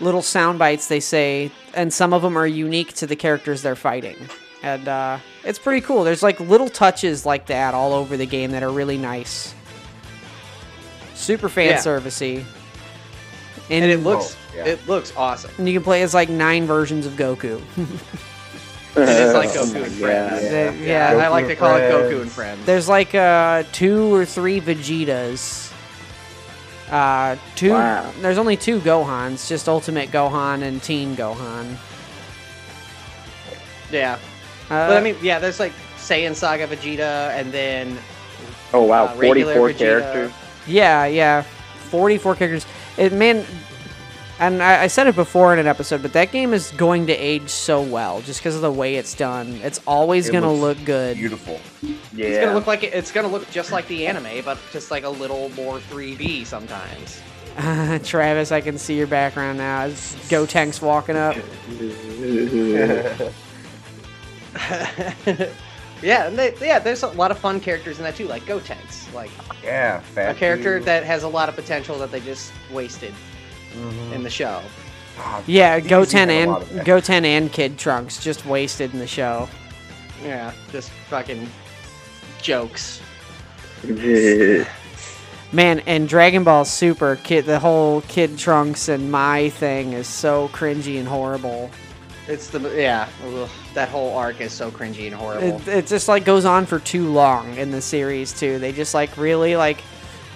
little sound bites they say, and some of them are unique to the characters they're fighting. And uh, it's pretty cool. There's like little touches like that all over the game that are really nice. Super fan Yeah. servicey. And it looks Oh, yeah. it looks awesome. And you can play as like nine versions of Goku. [laughs] It is like [laughs] Goku and Friends. God. Yeah. Yeah, Goku I like to and call it Goku and Friends. There's like uh, two or three Vegetas. Uh, two. Wow. There's only two Gohans, just Ultimate Gohan and Teen Gohan. yeah, Uh, but I mean, yeah, there's like Saiyan Saga Vegeta, and then Oh wow, uh, 44 Vegeta. characters. yeah, yeah, 44 characters. It man, and I, I said it before in an episode, but that game is going to age so well just because of the way it's done. It's always It gonna look good. Beautiful. Yeah. It's gonna look like it, it's gonna look just like the anime, but just like a little more 3D sometimes. [laughs] Travis, I can see your background now. It's Gotenks walking up. [laughs] [laughs] yeah, and they, yeah, there's a lot of fun characters in that too, like Gotenks, like yeah, a character dude. that has a lot of potential that they just wasted Mhm. in the show. Ah, Yeah, DBZ Goten and lot of. Goten and Kid Trunks just wasted in the show. Yeah, just fucking jokes. [laughs] Man, and Dragon Ball Super, kid, the whole Kid Trunks and my thing is so cringy and horrible. It's the yeah, ugh, that whole arc is so cringy and horrible. It, it just like goes on for too long in the series too. They just like really like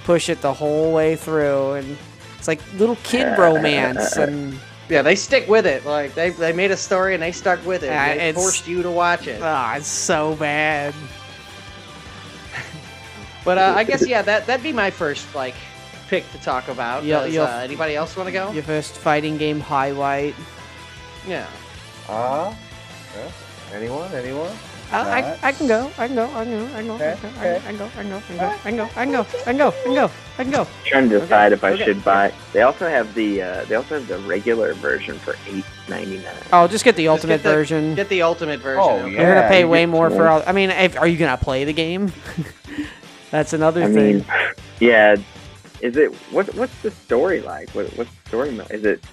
push it the whole way through, and it's like little kid romance and yeah, they stick with it. Like they they made a story and they stuck with it. Yeah, they forced you to watch it. ah, it's so bad. [laughs] But uh, I guess yeah, that that'd be my first like pick to talk about. You'll- uh, anybody else want to go? Your first fighting game highlight. Yeah. Ah, yeah. anyone? Anyone? I, I can go. I can go. I can go. I can go. I can go. I can go. I can go. I can go. I can go. I can go. Trying to decide if I should buy. They also have the uh, they also have the regular version for eight ninety nine. Oh, just get the ultimate version. Get the ultimate version. Oh, yeah. You're gonna pay way more for all. I mean, are you gonna play the game? [laughs] That's another thing. Yeah. Is it what? What's the story like? What, what's the story? Is it?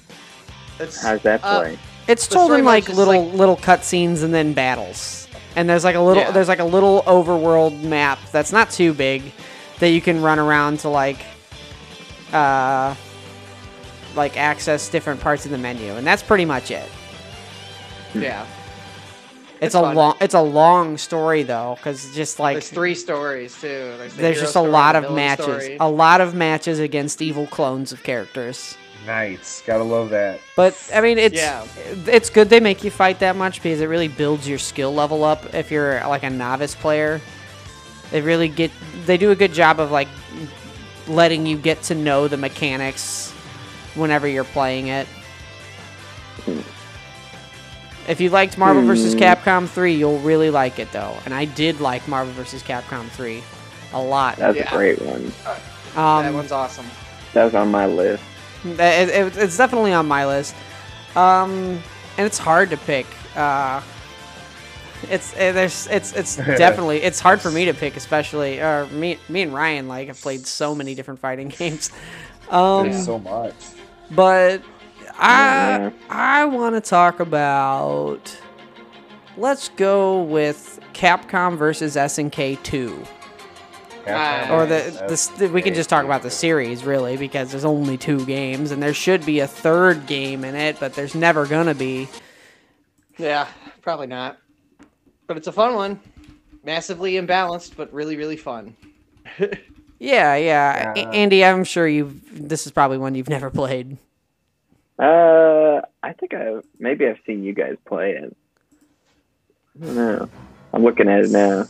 It's, how's that uh, play? Uh, it's told in like little like, little cutscenes and then battles. And there's like a little Yeah. there's like a little overworld map that's not too big that you can run around to like uh like access different parts of the menu, and that's pretty much it. yeah. It's, It's a fun. long it's a long story though, because just like There's three stories too. There's, the there's just a lot of matches, story. a lot of matches against evil clones of characters. Nice. Gotta love that. But I mean, it's Yeah. it's good they make you fight that much because it really builds your skill level up. If you're like a novice player, they really get they do a good job of like letting you get to know the mechanics whenever you're playing it. If you liked Marvel vs. Hmm. Capcom 3, you'll really like it though. And I did like Marvel vs. Capcom 3 a lot. That's yeah. a great one. Um, that one's awesome. That was on my list. It, it- it's definitely on my list, um, and it's hard to pick. Uh, it's uh, there's it's it's [laughs] definitely it's hard for me to pick, especially or me me and Ryan like have played so many different fighting [laughs] games. Um, There's so much. but I I want to talk about. Let's go with Capcom versus SNK two. Capcom or the, Nice. the, the we can just talk about the series really because there's only two games and there should be a third game in it but there's never gonna be Yeah, probably not. But it's a fun one. Massively imbalanced, but really, really fun. [laughs] yeah yeah, A- andy i'm sure you've this is probably one you've never played Uh, I think I maybe I've seen you guys play it. I don't know. I'm looking at it now.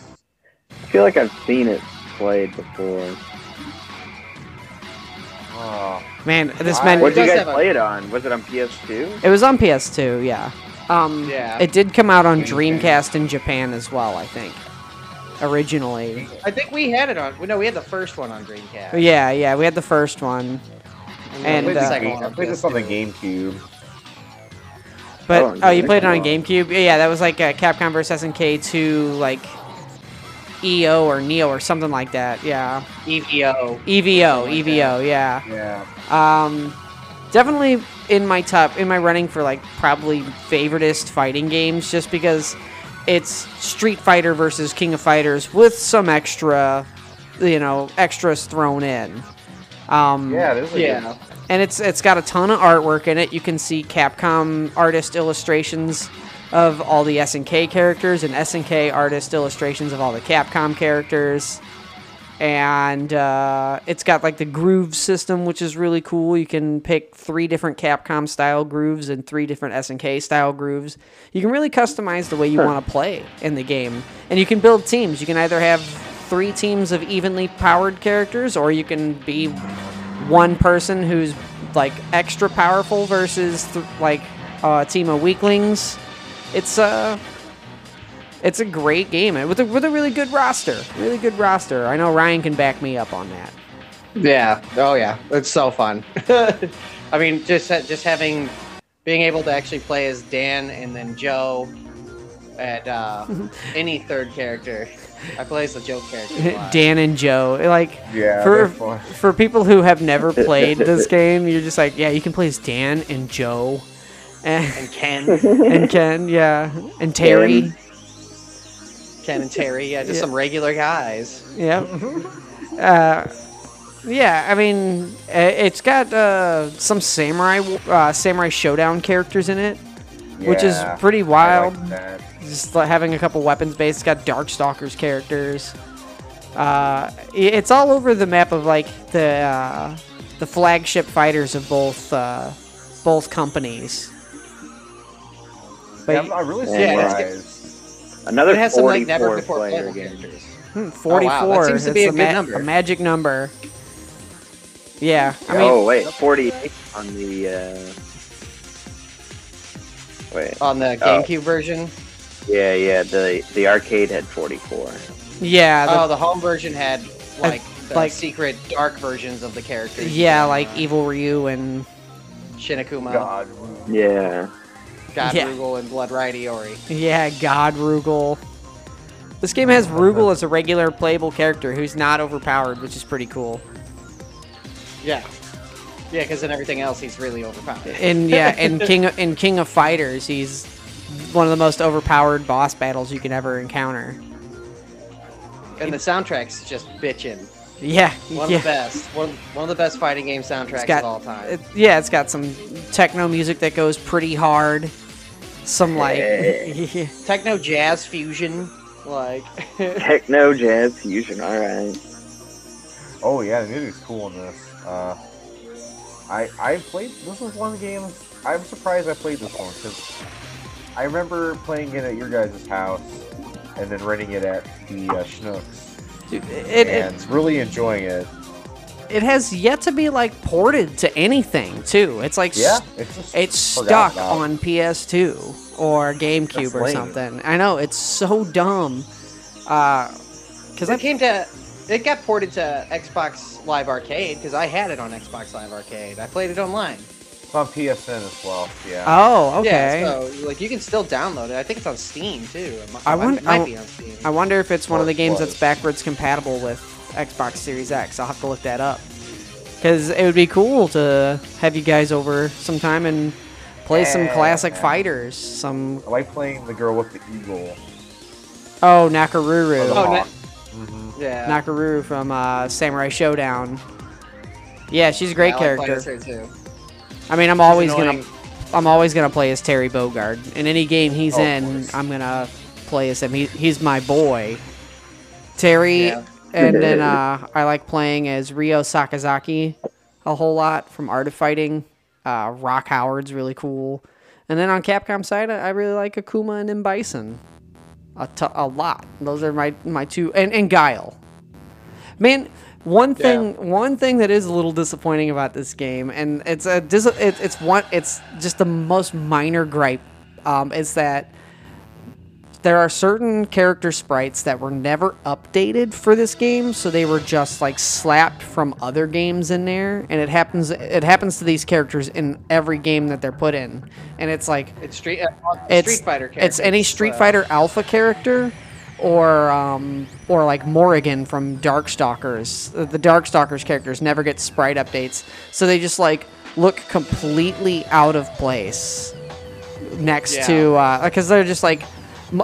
I feel like I've seen it played before. Oh, Man, this Why? man. What did you guys have a- play it on? Was it on PS2? It was on PS2, yeah. Um, Yeah. It did come out on Dreamcast in Japan as well, I think. Originally. I think we had it on. No, we had the first one on Dreamcast. Yeah, yeah, we had the first one. And, And, played the uh, second one I played this on the GameCube. But Oh, oh, you played it on. GameCube? Yeah, that was like a Capcom vs SNK 2 like EO or Neo or something like that. Yeah. EVO. EVO, like EVO, yeah. Yeah. Um, definitely in my top, in my running for like probably favoritist fighting games, just because it's Street Fighter versus King of Fighters with some extra, you know, extras thrown in. Um, Yeah, it is Yeah. good- and it's it's got a ton of artwork in it. You can see Capcom artist illustrations of all the SNK characters and SNK artist illustrations of all the Capcom characters. And uh, it's got like the groove system, which is really cool. You can pick three different Capcom style grooves and three different SNK style grooves. You can really customize the way you want to play in the game, and you can build teams. You can either have three teams of evenly powered characters, or you can be one person who's like extra powerful versus th- like a team of weaklings. It's a it's a great game with a with a really good roster, really good roster. I know Ryan can back me up on that. Yeah. Oh yeah. It's so fun. [laughs] I mean, just just having being able to actually play as Dan and then Joe and uh, [laughs] any third character. I play as the Joe character. Dan and Joe, like Yeah, for for people who have never played this [laughs] game, you're just like, yeah, you can play as Dan and Joe, and, and Ken, and Ken, yeah, and Terry. Ken and Terry. Yeah, just Yeah. some regular guys. Yep. [laughs] uh, yeah, I mean, it's got uh, some samurai uh, Samurai Shodown characters in it, which is Yeah, pretty wild. Just like having a couple weapons based. It's got Darkstalkers characters. Uh, it's all over the map of like the uh, the flagship fighters of both uh, both companies. But Yeah, I'm, I'm really Yeah. Another It has some like 44 never before player playable characters. hmm, 44. Oh, wow, that seems to be it's a good ma- number. a magic number. Yeah, I mean, oh wait, 48 on the. Uh... Wait. On the GameCube version. Yeah, yeah. The the arcade had 44. yeah, the Oh, the home version had like the like- secret dark versions of the characters. Yeah, like Evil Ryu and Shin Akuma, God. Yeah. God Yeah. Rugal, and Blood Iori. yeah, God Rugal. This game has Rugal as a regular playable character who's not overpowered, which is pretty cool. Yeah. Yeah, because in everything else, he's really overpowered. And yeah, in [laughs] King in King of Fighters, he's one of the most overpowered boss battles you can ever encounter. And the soundtrack's just bitchin'. Yeah, One yeah. of the best. One, one of the best fighting game soundtracks got- of all time. It- yeah, it's got some techno music that goes pretty hard. Some like yeah. [laughs] Techno jazz fusion, like. [laughs] Techno jazz fusion. All right. Oh yeah, the music's cool in this. Uh, I I played. This was one game. I'm surprised I played this one because I remember playing it at your guys' house and then renting it at the uh, Schnucks Dude, it, it, really enjoying it. it has yet to be like ported to anything too. It's like Yeah, s- it's it's stuck about. on PS2 or GameCube or something. I know it's so dumb. Uh, because it I came to. It got ported to Xbox Live Arcade because I had it on Xbox Live Arcade. I played it online. It's on PSN as well. Yeah. oh okay. Yeah, so like you can still download it. I think it's on Steam too. It mi- I wonder- it might I- be on Steam. I wonder if it's one of the games that's backwards compatible with Xbox Series X. I'll have to look that up. Because it would be cool to have you guys over sometime and play some classic Yeah. fighters. Some I like playing the girl with the eagle. oh or Nakoruru, Oh, hawk. na- Mhm. yeah. Nakoruru from uh, Samurai Shodown. Yeah, she's a great Yeah, I like character. I mean, I'm always gonna, I'm always gonna play as Terry Bogard. In any game he's Oh, in. I'm gonna play as him. He, he's my boy. Terry, Yeah. and then uh, I like playing as Ryo Sakazaki a whole lot from Art of Fighting. Uh, Rock Howard's really cool. And then on Capcom side, I, I really like Akuma and M Bison. A, t- a lot. Those are my my two and, and Guile. Man, one thing one thing that is a little disappointing about this game, and it's a dis- it, it's one it's just the most minor gripe, um, is that there are certain character sprites that were never updated for this game, so they were just like slapped from other games in there, and it happens it happens to these characters in every game that they're put in, and it's like It's Street, uh, it's Street Fighter. It's any Street uh, Fighter Alpha character, or um, or like Morrigan from Darkstalkers. Uh, The Darkstalkers characters never get sprite updates, so they just like look completely out of place next Yeah. to because they're just like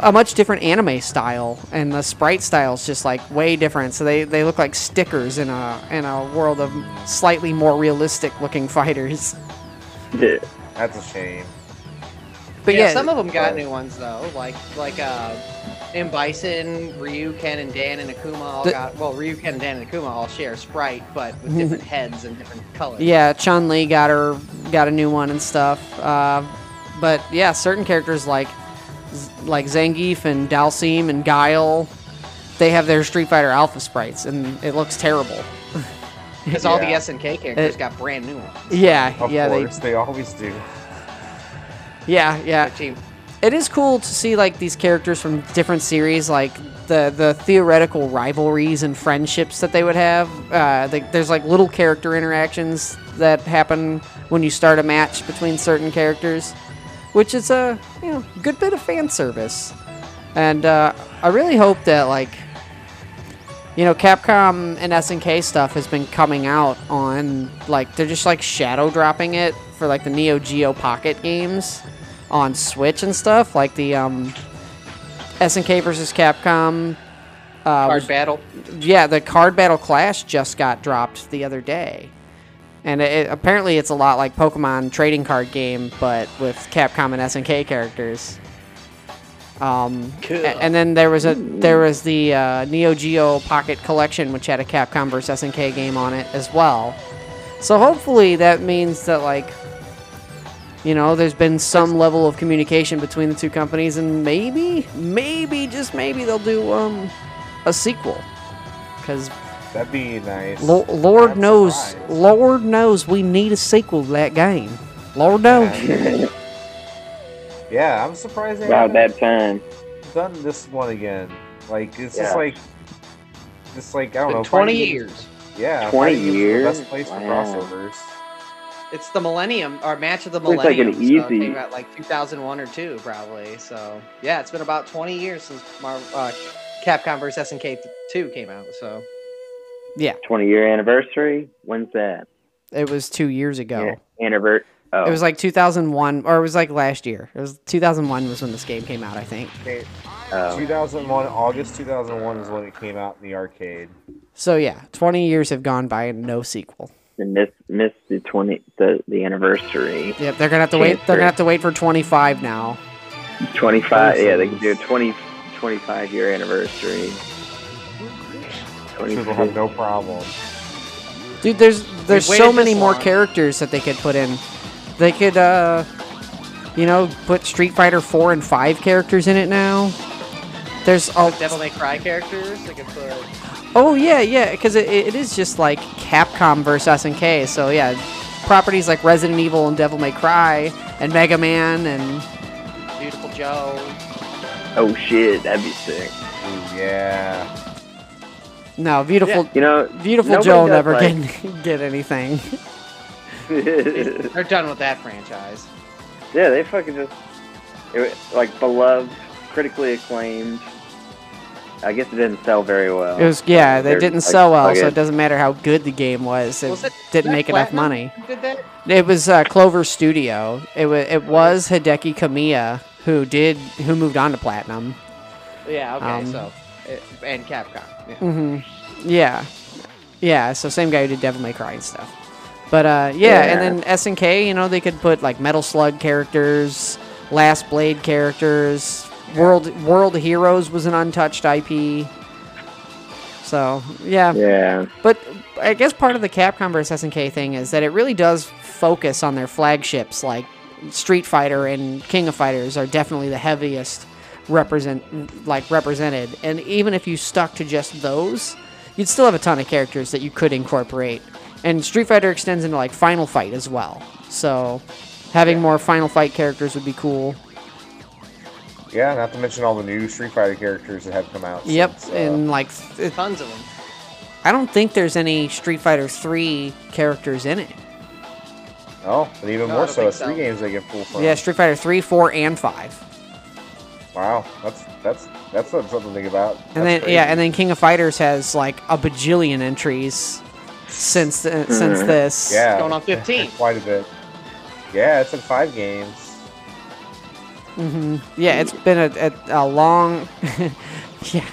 a much different anime style, and the sprite style is just like way different. So they, they look like stickers in a in a world of slightly more realistic looking [laughs] fighters. Yeah. That's a shame. But yeah, yeah, some of them got new ones though, like like uh, M Bison, Ryu, Ken, and Dan and Akuma all The- got. Well, Ryu, Ken, and Dan and Akuma all share Sprite, but with [laughs] different heads and different colors. Yeah, Chun Li got her got a new one and stuff. Uh, but yeah, certain characters like like Zangief and Dhalsim and Guile, they have their Street Fighter Alpha sprites, and it looks terrible. [laughs] because all the Yeah. SNK characters It- got brand new ones. Yeah, Of yeah, course, they... always do. They, yeah, yeah. Team. It is cool to see like these characters from different series, like the the theoretical rivalries and friendships that they would have. Uh, the, there's like little character interactions that happen when you start a match between certain characters, which is a you know good bit of fan service. And uh, I really hope that like you know Capcom and SNK stuff has been coming out on like they're just like shadow dropping it for like the Neo Geo Pocket games on Switch and stuff, like the um, SNK versus Capcom. Uh, Card battle. yeah, the card battle clash just got dropped the other day, and it, apparently it's a lot like Pokemon trading card game, but with Capcom and SNK characters. Um, Cool. and then there was a there was the uh, Neo Geo Pocket Collection, which had a Capcom versus SNK game on it as well. So hopefully that means that like you know, there's been some level of communication between the two companies, and maybe, maybe, just maybe they'll do um, a sequel. Because That'd be nice. Lo- Lord I'm knows, surprised. Lord knows we need a sequel to that game. Lord knows. And- [laughs] yeah, I'm surprised they About that time. done this one again. Like it's Yeah. just like, just like I don't know. 20 fighting games- years. Yeah, 20 fighting games are the years? Best place for Wow. crossovers. It's the Millennium or match of the Looks like an Millennium. so it easy- came out like 2001 or two, probably. So yeah, it's been about 20 years since Mar- uh, Capcom vs SNK 2 came out. So yeah, 20 year anniversary. When's that? it was two years ago. Yeah, anniversary. Oh, It was like 2001, or it was like last year. It was 2001 was when this game came out, I think. Okay, oh. 2001, August 2001 is when it came out in the arcade. So yeah, 20 years have gone by and no sequel. And miss miss the 20 the the anniversary. Yep, they're gonna have to wait. They're gonna have to wait for 25 now. 25. Yeah, they can do a 20 25 year anniversary. People 25. have no problem. Dude, there's there's so many more long. characters that they could put in. They could, uh, you know, put Street Fighter 4 and 5 characters in it now. There's all. Devil May Cry characters. They could put Oh yeah, yeah, because it, it is just like Capcom versus SNK. So yeah, properties like Resident Evil and Devil May Cry and Mega Man and Beautiful Joe. Oh shit, that'd be sick. Ooh, yeah. no beautiful. You know, Beautiful Joe never like- can [laughs] get anything. [laughs] They're done with that franchise. yeah, they fucking just it, was, like beloved, critically acclaimed. I guess it didn't sell very well. It was yeah, they They're, didn't sell well, so it doesn't matter how good the game was. It, Was it- didn't was make enough Platinum money. Did that? It was uh, Clover Studio. It was it was Hideki Kamiya who did who moved on to Platinum. Yeah. Okay. Um, so it, and Capcom. Yeah. hmm Yeah, yeah. So same guy who did Devil May Cry and stuff. But uh, yeah, and then SNK, you know, they could put like Metal Slug characters, Last Blade characters. World World Heroes was an untouched IP. So yeah, Yeah. but I guess part of the Capcom vs SNK thing is that it really does focus on their flagships. Like Street Fighter and King of Fighters are definitely the heaviest represent like represented. And even if you stuck to just those, you'd still have a ton of characters that you could incorporate. And Street Fighter extends into like Final Fight as well. So having more Final Fight characters would be cool. Yeah, not to mention all the new Street Fighter characters that have come out. Yep, since, uh, and like th- Tons of them. I don't think there's any Street Fighter 3 characters in it. oh, and even No, more don't so, it's three so. games they get full from. Yeah, Street Fighter 3, 4, and 5. Wow, that's that's that's something to think about. And then That's yeah, and then King of Fighters has like a bajillion entries since uh, since Mhm. this. yeah, Going on 15. quite a bit. Yeah, it's in five games. Hmm Yeah, it's been a, a, a long. [laughs] yeah,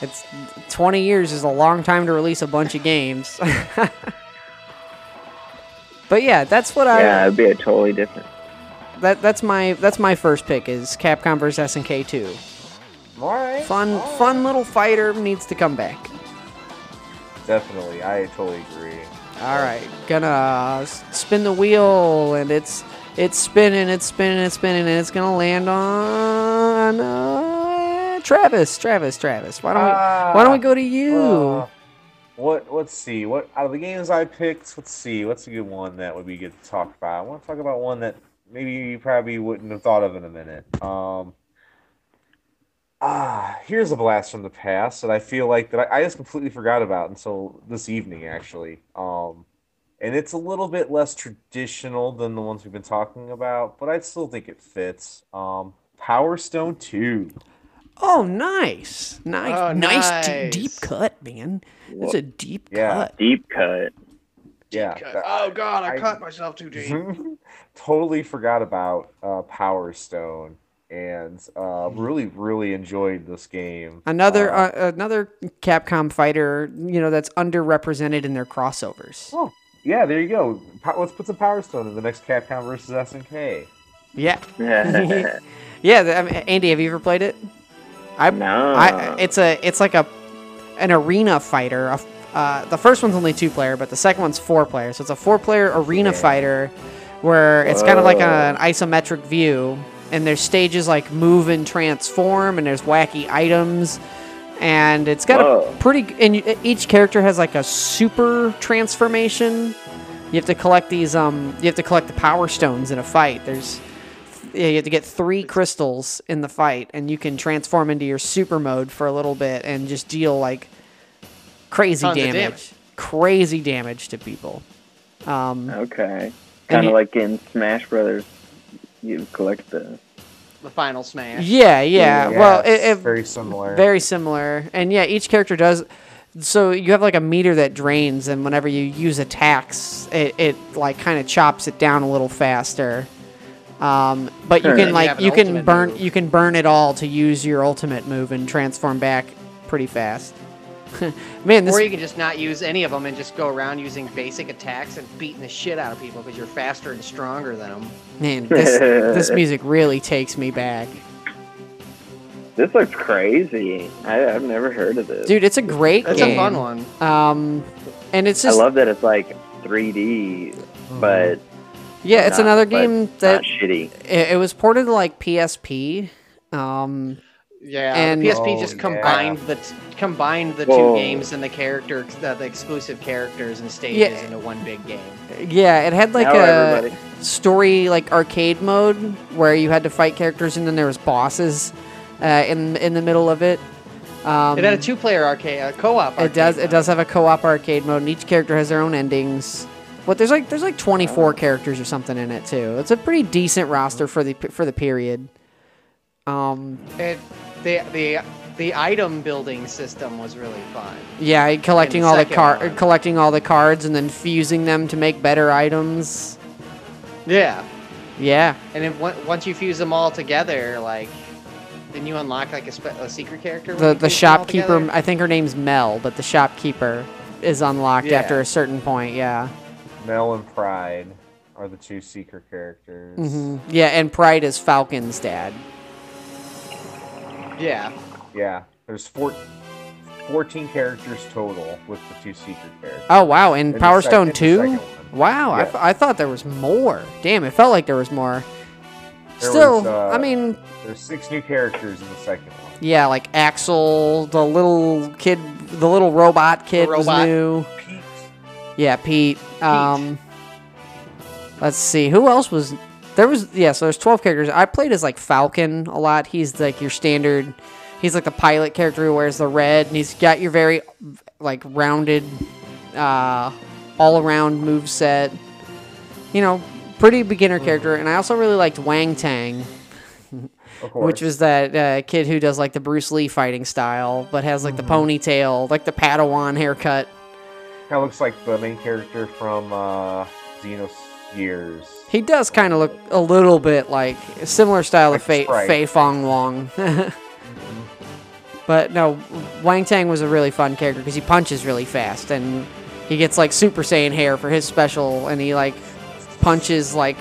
it's 20 years is a long time to release a bunch of games. [laughs] but yeah, that's what I. Yeah, it'd be a totally different. That that's my that's my first pick is Capcom vs SNK 2. All right, Fun fun little fighter needs to come back. definitely. I totally agree. All right, gonna spin the wheel, and it's it's spinning, it's spinning, it's spinning, and it's gonna land on uh, Travis, Travis, Travis. Why don't we Why don't we go to you? Uh, what? Let's see. What out of the games I picked? Let's see. What's a good one that would be good to talk about? I want to talk about one that maybe you probably wouldn't have thought of in a minute. Um. Ah, here's a blast from the past that I feel like that I, I just completely forgot about until this evening, actually. Um, and it's a little bit less traditional than the ones we've been talking about, but I still think it fits. Um, Power Stone Two. oh, nice, nice, Oh, nice, d- nice. deep cut, man. It's a deep Yeah. cut. Deep cut. Yeah. Cut. that- Oh god, I, I- cut myself too deep. [laughs] totally forgot about uh, Power Stone and uh, really, really enjoyed this game. Another Uh, uh, another Capcom fighter, you know, that's underrepresented in their crossovers. oh, yeah, there you go. Let's put some Power Stone in the next Capcom versus SNK. Yeah, no. [laughs] [laughs] yeah. the- I mean, Andy, have you ever played it? I, I, it's a, it's like a, an arena fighter. A f- Uh, the first one's only two player, but the second one's four player. So it's a four player arena Yeah. fighter, where it's kind of like Whoa. an isometric view, and there's stages like move and transform, and there's wacky items, and it's got a pretty. And each character has like a super transformation. You have to collect these. Um, you have to collect the power stones in a fight. There's yeah, you have to get three crystals in the fight, and you can transform into your super mode for a little bit and just deal like crazy damage, damage. crazy damage to people. Um, Okay. Kind of like in Smash Brothers, you collect the. The final smash. yeah, yeah. Yeah, well, it, it's it, very similar. very similar, and yeah, each character does. So you have like a meter that drains, and whenever you use attacks, it, it like kind of chops it down a little faster. Um, but you can And you like you can burn move. you can burn it all to use your ultimate move and transform back pretty fast. [laughs] Man, this Or you can just not use any of them and just go around using basic attacks and beating the shit out of people because you're faster and stronger than them. man this [laughs] this music really takes me back, This looks crazy. I, I've never heard of this. dude. It's a great That's game. a fun one. Um, and it's I love that it's like 3D, but yeah, it's not- another game that shitty. it, it was ported to like PSP. Um, Yeah, And- the PSP Oh, just yeah. combined the t- combined the Whoa. two games and the character, the, the exclusive characters and stages Yeah. into one big game. yeah, it had like Now a everybody- story like arcade mode where you had to fight characters and then there was bosses uh, in in the middle of it. Um, It had a two-player arcade, uh, co-op. It does. arcade It does have a co-op arcade mode, and each character has their own endings. But there's like there's like 24 characters or something in it too. It's a pretty decent roster for the for the period. Um. It, the the the item building system was really fun. yeah, collecting the all the second car one. collecting all the cards and then fusing them to make better items. Yeah, Yeah, and then once you fuse them all together, like, then you unlock like a, spe- a secret character. the the fuse them all shopkeeper. I think her name's Mel, but the shopkeeper is unlocked Yeah. after a certain point. Yeah. Mel and Pride are the two secret characters. hmm Yeah, and Pride is Falcon's dad. Yeah, Yeah, there's four. 14 characters total with the two secret characters. Oh wow, in And Power sec- Stone two. second one. Wow, I, Yeah. th- I thought there was more. Damn, it felt like there was more. There Still, was, uh, I mean, There's six new characters in the second one. yeah, like Accel, the little kid, the little robot kid was new. Pete. Yeah, Pete. Um, let's see, who else was there? Was yeah, so there's 12 characters. I played as like Falcon a lot. He's like your standard. He's like the pilot character who wears the red, and he's got your very like rounded, uh, all around move set. You know, pretty beginner character. And I also really liked Wang Tang, [laughs] which was that uh, kid who does like the Bruce Lee fighting style, but has like the ponytail, like the Padawan haircut. kind of looks like the main character from uh, Xenogears. He does kind of look a little bit like a similar style Like of Fei, Sprite. Fei Fong Wong. [laughs] but no, Wang Tang was a really fun character because he punches really fast and he gets like Super Saiyan hair for his special and he like punches like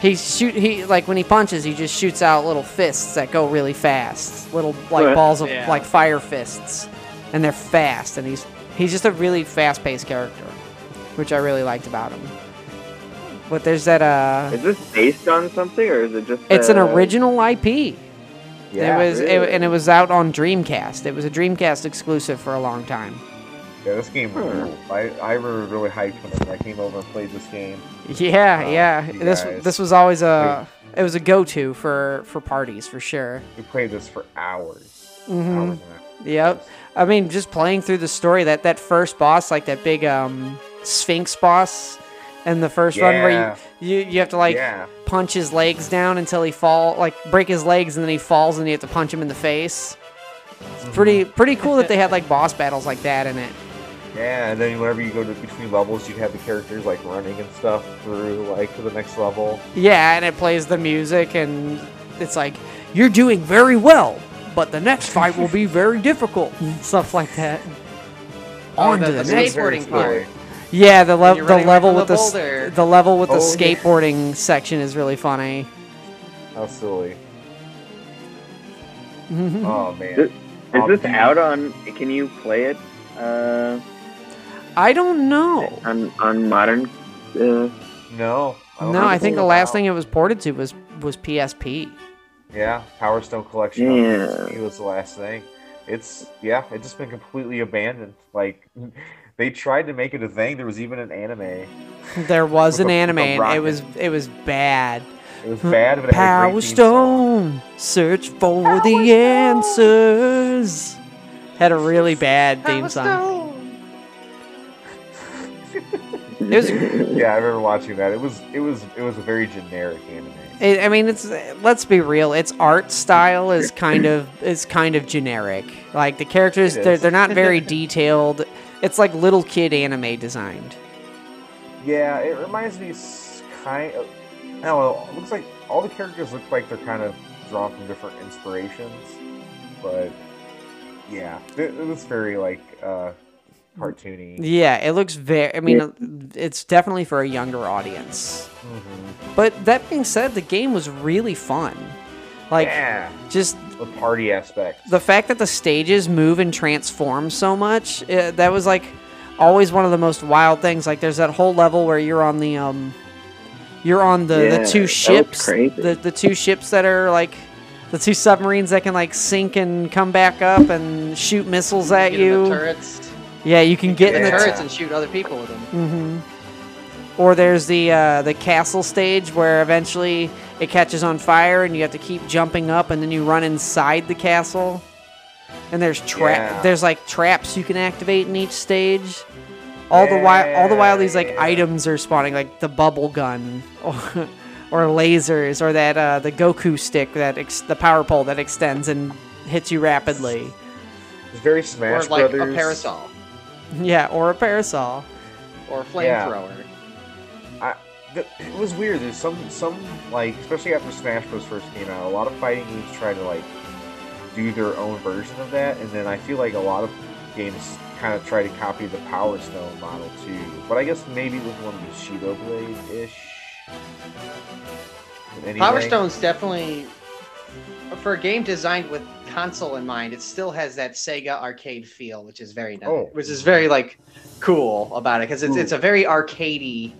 he shoot he like when he punches he just shoots out little fists that go really fast, little like Right. balls of Yeah. like fire fists, and they're fast and he's he's just a really fast paced character, which I really liked about him. But there's that uh Is this based on something or is it just? it's an uh, original IP. Yeah, it was it, and it was out on Dreamcast. It was a Dreamcast exclusive for a long time. yeah, this game. Hmm. I I were really hyped when I came over and played this game. Yeah, Oh, yeah. This guys. this was always a it was a go-to for for parties for sure. We played this for hours. Mhm. Hours and Yep. I mean, just playing through the story that that first boss, like that big um Sphinx boss, and the first run where you you you have to like yeah. punch his legs down until he fall like break his legs and then he falls and you have to punch him in the face. It's pretty mm-hmm. pretty cool that they had like boss battles like that in it. Yeah, and then whenever you go to between levels, you have the characters like running and stuff through like to the next level. Yeah, and it plays the music, and it's like, you're doing very well, but the next fight will be very difficult. [laughs] Stuff like that. Oh, On the- to the the skateboarding part. Yeah, the, level, the level with the the the level with the Oh, yeah. skateboarding section is really funny. How silly. [laughs] Oh man. Is Oh, this out on? Can you play it? Uh, I don't know. on on modern. Uh, No. don't No, I think the last out. thing it was ported to was was PSP. Yeah, Power Stone Collection. Yeah. It was the last thing. It's yeah, it's just been completely abandoned. Like [laughs] they tried to make it a thing. There was even an anime. There [laughs] was an a- anime, and it was it was bad. It was bad, but it had a Power great theme song. Stone, search for the answers. Had a really [laughs] bad theme song. It was, [laughs] Yeah, I remember watching that. It was it was it was a very generic anime. it, I mean, it's let's be real. Its art style is kind of is kind of generic. Like the characters, they're, they're not very detailed. It's like little kid anime designed. Yeah, it reminds me kind of. I don't know. It looks like all the characters look like they're kind of drawn from different inspirations, but yeah, it, it was very like uh, cartoony. Yeah, it looks very. I mean, it's definitely for a younger audience. Mhm. But that being said, the game was really fun. Like, yeah, just the party aspect. the fact that the stages move and transform so much uh, that was like always one of the most wild things like there's that whole level where you're on the um you're on the, Yeah, the two ships the the two ships that are like the two submarines that can like sink and come back up and shoot missiles at Get in you the turrets, yeah you can get get in in the the Yeah. turrets and shoot other people with them. hmm Or there's the uh, the castle stage where eventually it catches on fire and you have to keep jumping up and then you run inside the castle. And there's trap Yeah. there's like traps you can activate in each stage. All the while all the while these like items are spawning like the bubble gun [laughs] or, or lasers or that uh, the Goku stick that ex- the power pole that extends and hits you rapidly. It's very Smash Or like Brothers. a parasol [laughs] Yeah, or a parasol. or a Yeah. flamethrower. th- it was weird. There's some some like especially after Smash Bros first came out, a lot of fighting games try to like do their own version of that, and then I feel like a lot of games kind of try to copy the Power Stone model too. But I guess maybe with one of the Shido Blade ish. Power Stone's definitely for a game designed with console in mind, it still has that Sega arcade feel, which is very nice, Oh. which is very like cool about it because it's it's a very arcadey.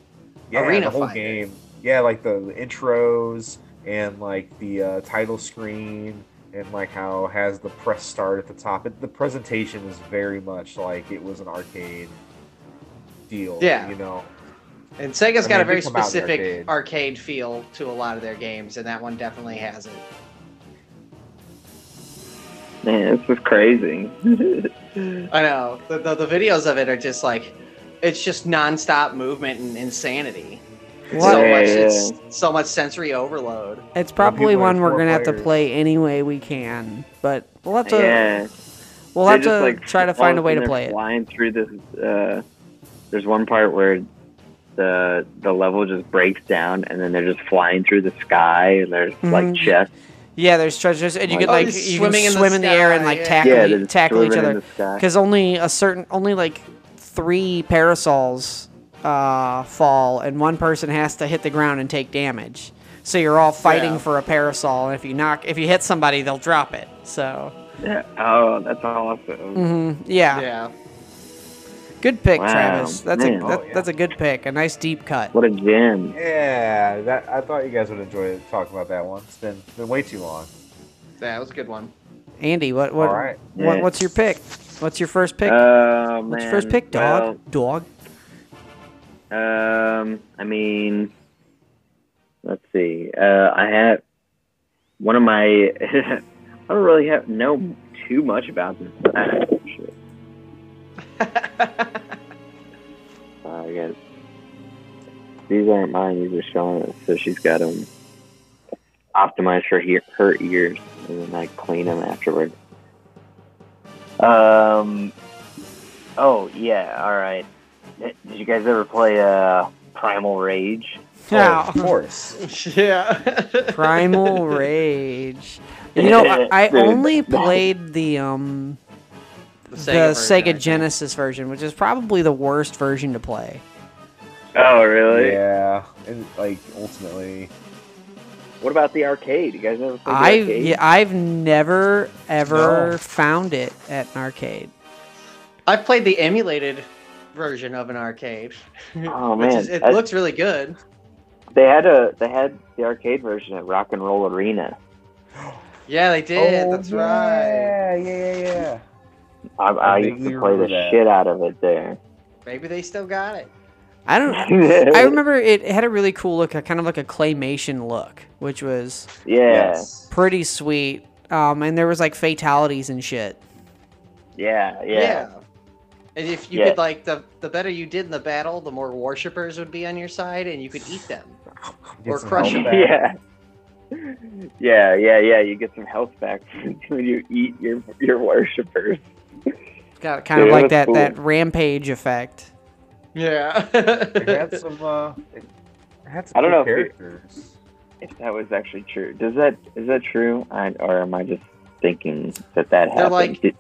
Yeah, Arena the whole fighter. game. Yeah, like the, the intros and like the uh, title screen and like how it has the press start at the top. It, the presentation is very much like it was an arcade deal. Yeah. you know. And Sega's I got mean, a very they come out in the specific arcade. arcade feel to a lot of their games, and that one definitely has it. Man, this is crazy. [laughs] I know the, the the videos of it are just like it's just nonstop movement and insanity. What? So much it's so much sensory overload. It's probably one we're gonna have to play any way we can, but we'll have to yeah. we'll They're have to like, try to find a way to play they're it. Flying through this, uh, there's one part where the the level just breaks down, and then they're just flying through the sky, and there's like Mhm. chests. Yeah, there's treasures, and you can Oh, like he's you can swimming in the in the air and like yeah. tackle Yeah, e- they're just tackle each other. Because only a certain, only like three parasols uh, fall, and one person has to hit the ground and take damage. So you're all fighting Yeah. for a parasol, and if you knock, if you hit somebody, they'll drop it. So, Yeah. [laughs] Oh, that's awesome. hmm yeah. Yeah. good pick, Wow, Travis. That's man. a that, Oh, yeah. that's a good pick. A nice deep cut. What a gem. Yeah, that I thought you guys would enjoy talking about that one. It's been been way too long. Yeah, That was a good one. Andy, what what, All right. what Yeah. what's your pick? What's your first pick? Man. what's your first pick, dog? dog. Um, I mean, let's see. Uh, I have one of my. [laughs] I don't really have know too much about this. Uh, [laughs] [laughs] I guess these aren't mine. These are Shauna's, so she's got them optimized for he- her ears, and then I clean them afterward. Um. Oh yeah. All right. Did you guys ever play uh, Primal Rage? Oh, [laughs] Yeah. of course. yeah. Primal Rage. [laughs] You know, I, I only played the um the Sega, version. Genesis version, which is probably the worst version to play. Oh really? Yeah, and like ultimately, What about the arcade? You guys ever played I've arcade? yeah, I've never ever No. found it at an arcade. I've played the emulated version of an arcade. Oh, [laughs] which man. is- it I- looks really good. They had a they had the arcade version at Rock and Roll Arena. [gasps] Yeah, they did. Oh, That's right. Yeah, yeah, yeah. I, I used to play the that. shit out of it there. Maybe they still got it. I don't. [laughs] I remember it, it had a really cool look, a kind of like a claymation look, which was Yeah, Yes. pretty sweet. Um, and there was like fatalities and shit. yeah, yeah. yeah. And if you Yeah. could like the the better you did in the battle, the more worshippers would be on your side, and you could eat them. Or crush them. back. Yeah. [laughs] Yeah, yeah, yeah. You get some health back [laughs] when you eat your your worshippers. Got kind of like that cool. that rampage effect. Yeah. It had [laughs] some. Uh, it had some I don't cool know if it- characters. If that was actually true, does that is that true? I, or am I just thinking that that They're happened? like- Did-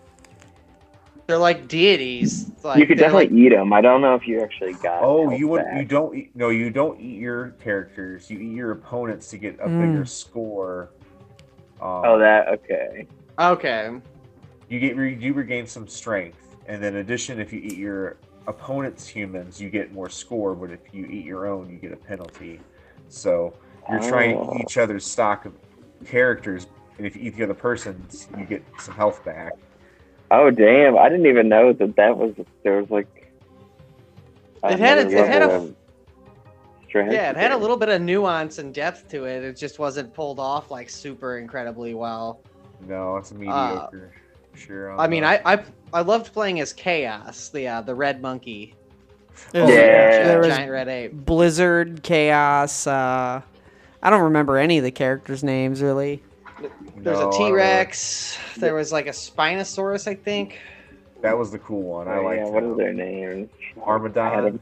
They're like deities. Like, you could definitely like, eat them. I don't know if you actually got. Oh, you would. back. You don't. Eat, no, you don't eat your characters. You eat your opponents to get a Mm. bigger score. Um, Oh, that okay. okay. you get you regain some strength, and then in addition, if you eat your opponent's humans, you get more score. But if you eat your own, you get a penalty. So you're trying to Oh. eat each other's stock of characters, and if you eat the other person's, you get some health back. Oh damn! I didn't even know that that was there was like. It had a- it had a- level of strategy Yeah, it had a little bit of nuance and depth to it. It just wasn't pulled off like super incredibly well. No, it's a mediocre. Sure. on Uh, I mean, that. I I, I loved playing as Chaos, the uh, the red monkey, There's- Yeah. there was giant red ape. Blizzard, Chaos. Uh, I don't remember any of the characters' names really. There's No, a I T Rex. There was like a Spinosaurus, I think. That was the cool one. I Oh, like. yeah, what are their names? I Armadon. them-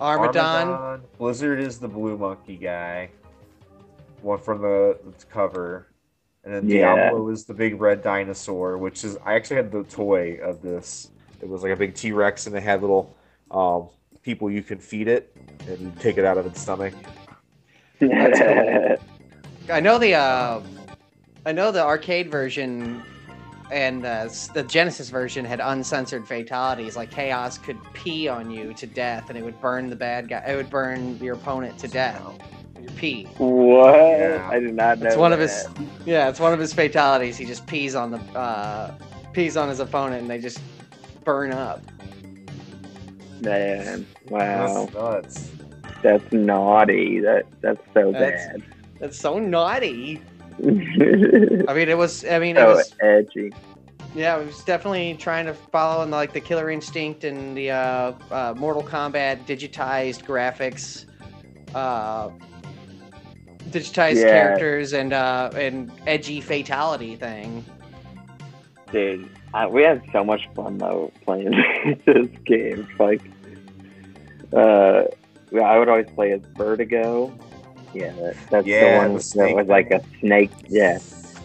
Armadon. Blizzard is the blue monkey guy. One from the, the cover. And then Yeah. Diablo is the big red dinosaur, which is I actually had the toy of this. It was like a big T Rex and it had little um, people you can feed it and take it out of its stomach. [laughs] I know the uh, I know the arcade version and uh, the Genesis version had uncensored fatalities. Like Chaos could pee on you to death, and it would burn the bad guy. It would burn your opponent to death. Your pee. What? Yeah. I did not know. It's one of his. Yeah, it's one of his fatalities. He just pees on the uh, pees on his opponent, and they just burn up. Man, wow, That's nuts. that's naughty. That that's so That's- That's so naughty. [laughs] I mean, it was. I mean, it so was. edgy. Yeah, it was definitely trying to follow in like the Killer Instinct and the uh, uh, Mortal Kombat digitized graphics, uh, digitized Yeah. characters, and uh, and edgy fatality thing. Dude, I, we had so much fun though playing [laughs] this game. Like, uh, I would always play as Vertigo. Yeah, that, that's Yeah, the one the that was like a snake. Yeah,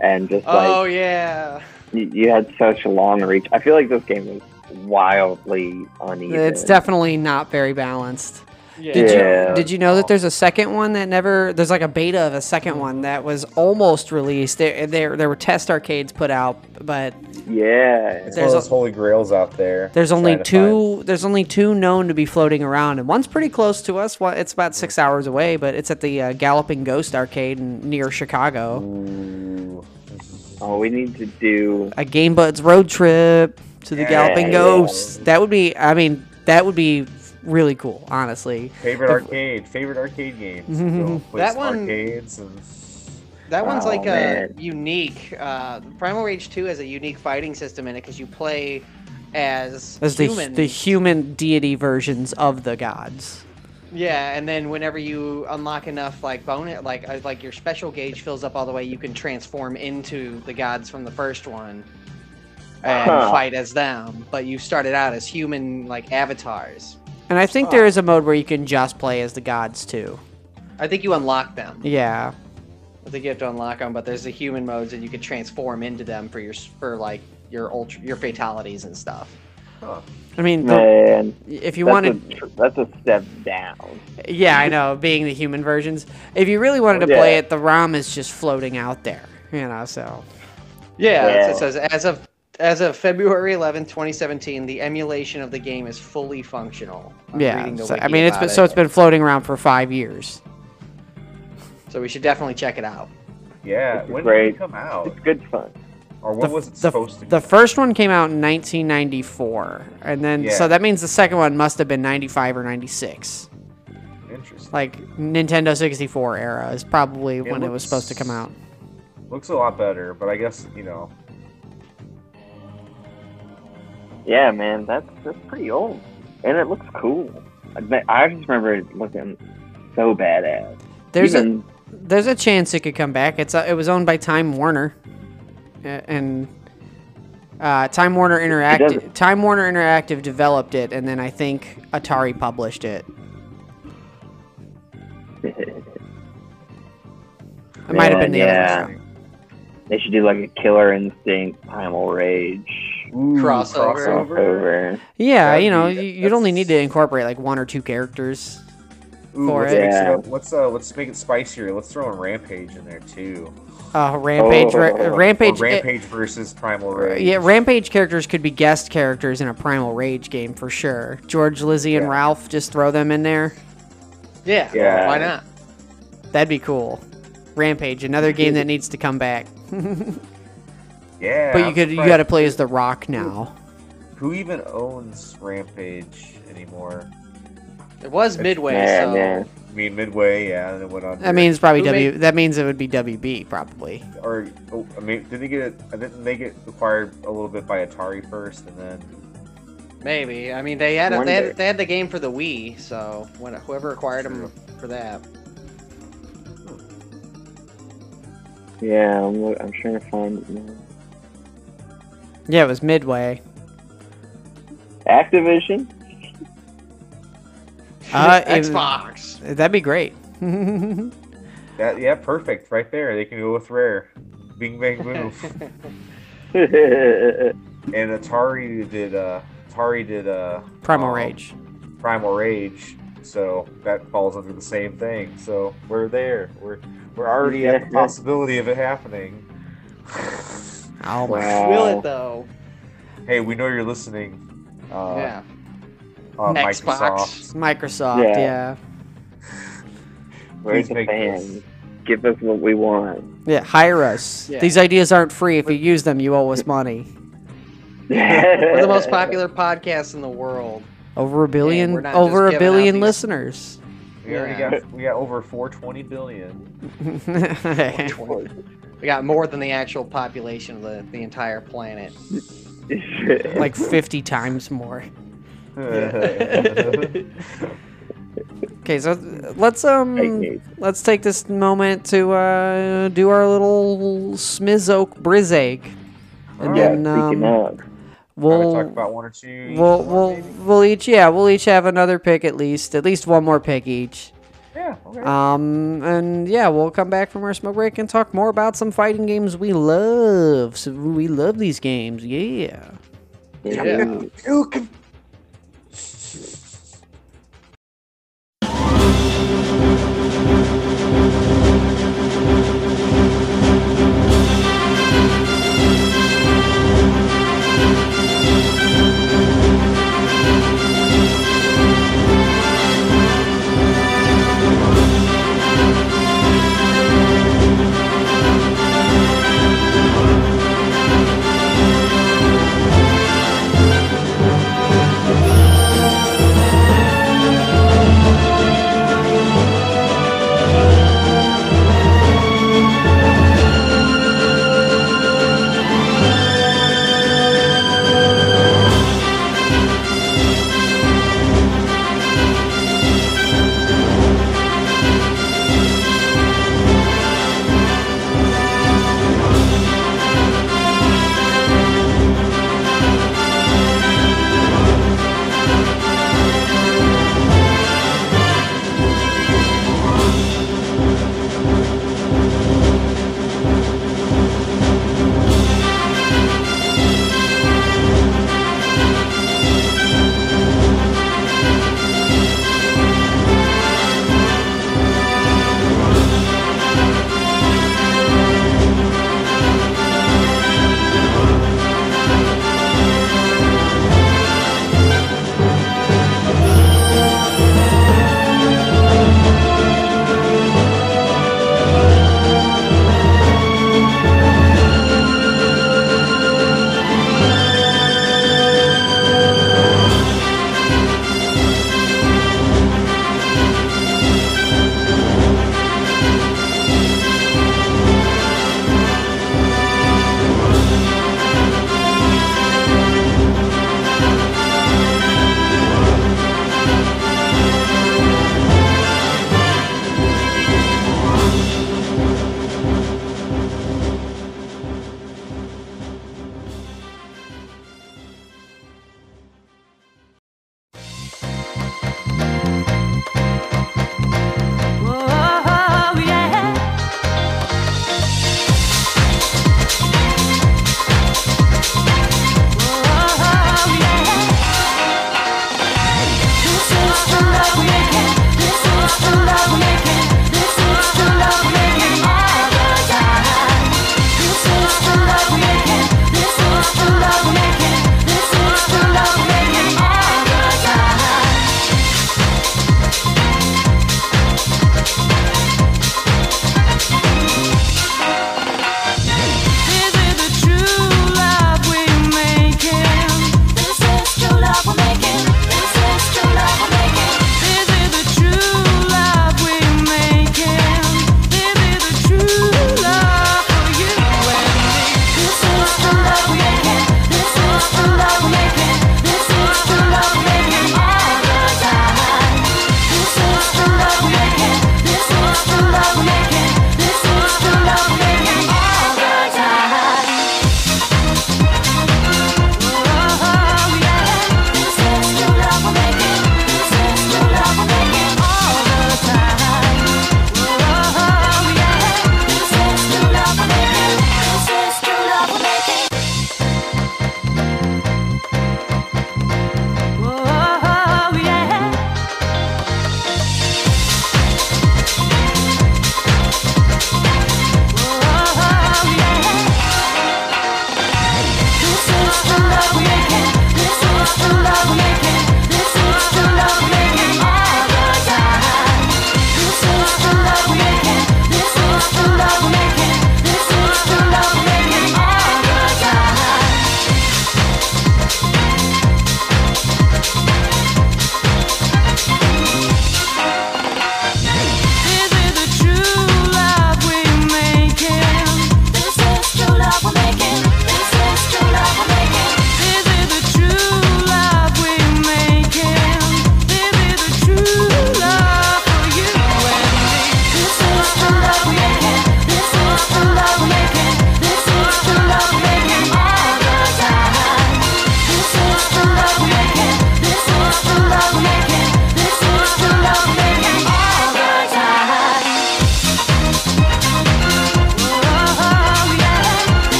and just like Oh yeah, you, you had such a long reach. I feel like this game was wildly uneven. It's definitely not very balanced. Yeah. Did Yeah. you did you know that there's a second one that never there's like a beta of a second one that was almost released. There there, there were test arcades put out, but yeah. There's one a- those holy grails out there. there's only trying to find- two there's only two known to be floating around and one's pretty close to us. One, it's about 6 hours away, but it's at the uh, Galloping Ghost arcade in, near Chicago. Ooh. Oh, we need to do. A Game Budz road trip to the Yeah, Galloping yeah. Ghost. That would be I mean, that would be really cool, honestly. Favorite arcade, favorite arcade games. [laughs] Go play That one- arcades and That one's Oh, like a unique. Uh, Primal Rage Two has a unique fighting system in it because you play as As the human. the human deity versions of the gods. Yeah, and then whenever you unlock enough like bonus, like uh, like your special gauge fills up all the way, you can transform into the gods from the first one and Huh. fight as them. But you started out as human like avatars. And I think oh. there is a mode where you can just play as the gods too. I think you unlock them. Yeah. I think you have to unlock them, but there's the human modes, and you can transform into them for your for like your ultra your fatalities and stuff. huh. I mean, the, Man, if you that's wanted, a, tr- that's a step down. yeah, I know, being the human versions. If you really wanted to play it, the ROM is just floating out there, you know. So Yeah, Yeah. it says as of as of February 11th, 2017, the emulation of the game is fully functional. I'm yeah, so, I mean, it's about been, so it. it's been floating around for five years. So we should definitely check it out. Yeah, This when great. did it come out? It's good fun. Or when the, was it the, supposed to? the first one came out in 1994, and then so that means the second one must have been 95 or 96. Interesting. Like Nintendo 64 era is probably It when it was supposed to come out. Looks a lot better, but I guess you know. Yeah, man, that's that's pretty old, and it looks cool. I, I just remember it looking so badass. There's a there's a chance it could come back. It's uh, it was owned by Time Warner, and uh, Time Warner Interactive Time Warner Interactive developed it, and then I think Atari published it. [laughs] It might have been the Yeah, other one. they should do like a Killer Instinct, Primal Rage Ooh, Crossover. over. Yeah, That'd you know, be- you, you'd only need to incorporate like one or two characters. Ooh, for let's it. Yeah. Let's uh, let's make it spicier. Let's throw in Rampage in there too. Uh, Rampage, Ra- Oh. Rampage, Or eh, Rampage versus Primal Rage. yeah, Rampage characters could be guest characters in a Primal Rage game for sure. George, Lizzie, and Yeah. Ralph, just throw them in there. Yeah, Yeah. why not? That'd be cool. Rampage, another game that needs to come back. [laughs] Yeah. But you I'm could you got to play as the Rock now. Who even owns Rampage anymore? It was Midway, Yeah, so man. I mean, Midway, yeah, and it went on. That means probably Who W. made- That means it would be WB probably. or oh, I mean, did they get it? Uh, didn't they get acquired a little bit by Atari first, and then maybe. I mean, they had, a, they Wonder. had they had the game for the Wii, so when whoever acquired them for that. Yeah, I'm, loo- I'm trying to find it now. Yeah, it was Midway. Activision. [laughs] Uh, it- Xbox. That'd be great. [laughs] that yeah, perfect, right there. They can go with Rare, Bing Bang Boom, [laughs] and Atari did uh Atari did uh Primal um, Rage. Primal Rage, so that falls under the same thing. So we're there. We're we're already at the possibility of it happening. Oh my. Wow. Will it though? Hey, we know you're listening. Uh, yeah. uh, Xbox. Microsoft. Microsoft, Yeah. yeah. Where's Please the make fans? this. Give us what we want. Yeah, hire us. Yeah. These ideas aren't free. If you use them, you owe us money. We're the most [laughs] popular podcast in the world. Over a billion, we're not over just a giving out billion these- listeners. We already Yeah. got we got over 420 billion. [laughs] We got more than the actual population of the, the entire planet. [laughs] like 50 times more. [laughs] Okay, so let's um let's take this moment to uh do our little Smizoke Brizake. And yeah, then um, we'll talk about one or two. we'll we'll maybe? we'll each yeah, we'll each have another pick at least. At least one more pick each. Yeah. Okay. Um and yeah, we'll come back from our smoke break and talk more about some fighting games we love. So we love these games. Yeah. Yeah. you can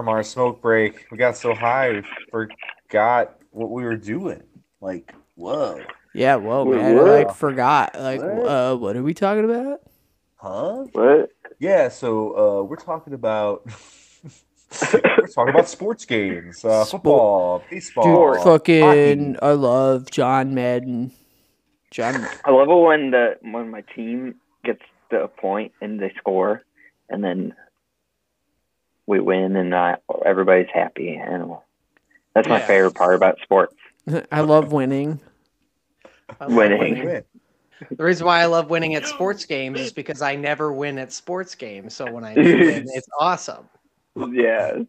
from our smoke break. We got so high, we forgot what we were doing. Like, whoa, Yeah, whoa, Wait, man. what? I like forgot. Like, What? uh, what are we talking about? huh? What? Yeah, so uh, we're talking about [laughs] we're talking about sports games, uh, Sport. football, Dude, baseball, fucking, I love John Madden. John, I love it when the when my team gets to a point and they score, and then we win, and uh, everybody's happy. And that's my Yeah. favorite part about sports. [laughs] I love winning. I love Winning. Win. The reason why I love winning at sports games is because I never win at sports games. So when I [laughs] win, it's awesome. Yeah,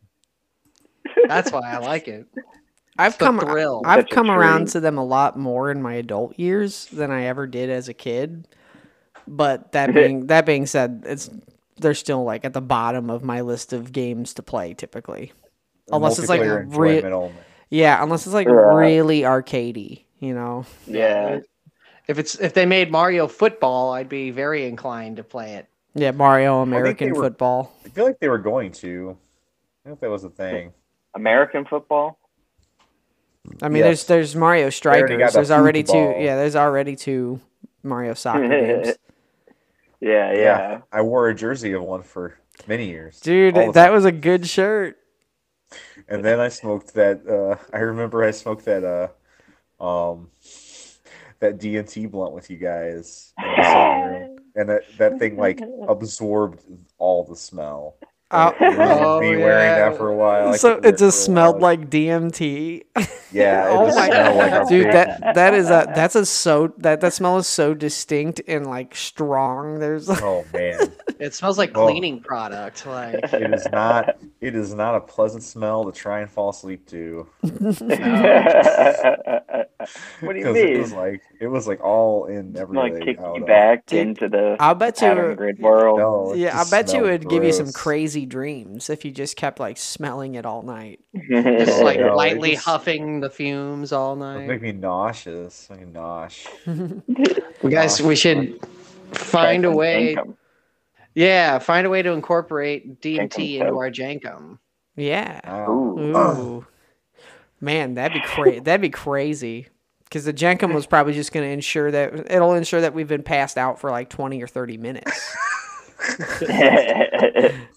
[laughs] That's why I like it. I've come, thrill. I've Such come around to them a lot more in my adult years than I ever did as a kid. But that being that being said, it's they're still like at the bottom of my list of games to play typically. Unless it's like Multiplayer re- Yeah, unless it's like Right. really arcadey, you know. yeah. If it's if they made Mario football, I'd be very inclined to play it. Yeah, Mario they American were- football. I feel like they were going to. I don't know if that was a thing. American football. I mean, Yes. there's there's Mario Strikers. got There's already two. Yeah, there's already two Mario soccer [laughs] games. Yeah, yeah. I wore a jersey of one for many years. Dude, that time. was a good shirt. And then I smoked that. Uh, [laughs] I remember I smoked that. Uh, um, that DMT blunt with you guys, in the room. and that that thing like absorbed all the smell. Uh, It was Oh, me wearing yeah. that for a while. I so it just smelled while. like DMT. yeah. It [laughs] oh just my smelled like dude, big- that [laughs] that is a that's a so that that smell is so distinct and like strong. There's Oh man, [laughs] It smells like Oh. cleaning product. Like it is not. It is not a pleasant smell to try and fall asleep to. what do you mean? It was like it was like all in everything. Like kick you back Dude, into the I'll bet pattern you. grid world. No, it Yeah, I bet you it would give you some gross. Crazy dreams if you just kept like smelling it all night. just [laughs] like no, lightly just- huffing the fumes all night. make me nauseous. Make me nosh. [laughs] We guys, we should find a way. Jenkem. Yeah, find a way to incorporate DMT Jenkem into our Jankum. Yeah. Ooh. Ooh. Man, that'd be crazy. that'd be crazy. Because the Jenkem was probably just going to ensure that it'll ensure that we've been passed out for like twenty or thirty minutes. [laughs]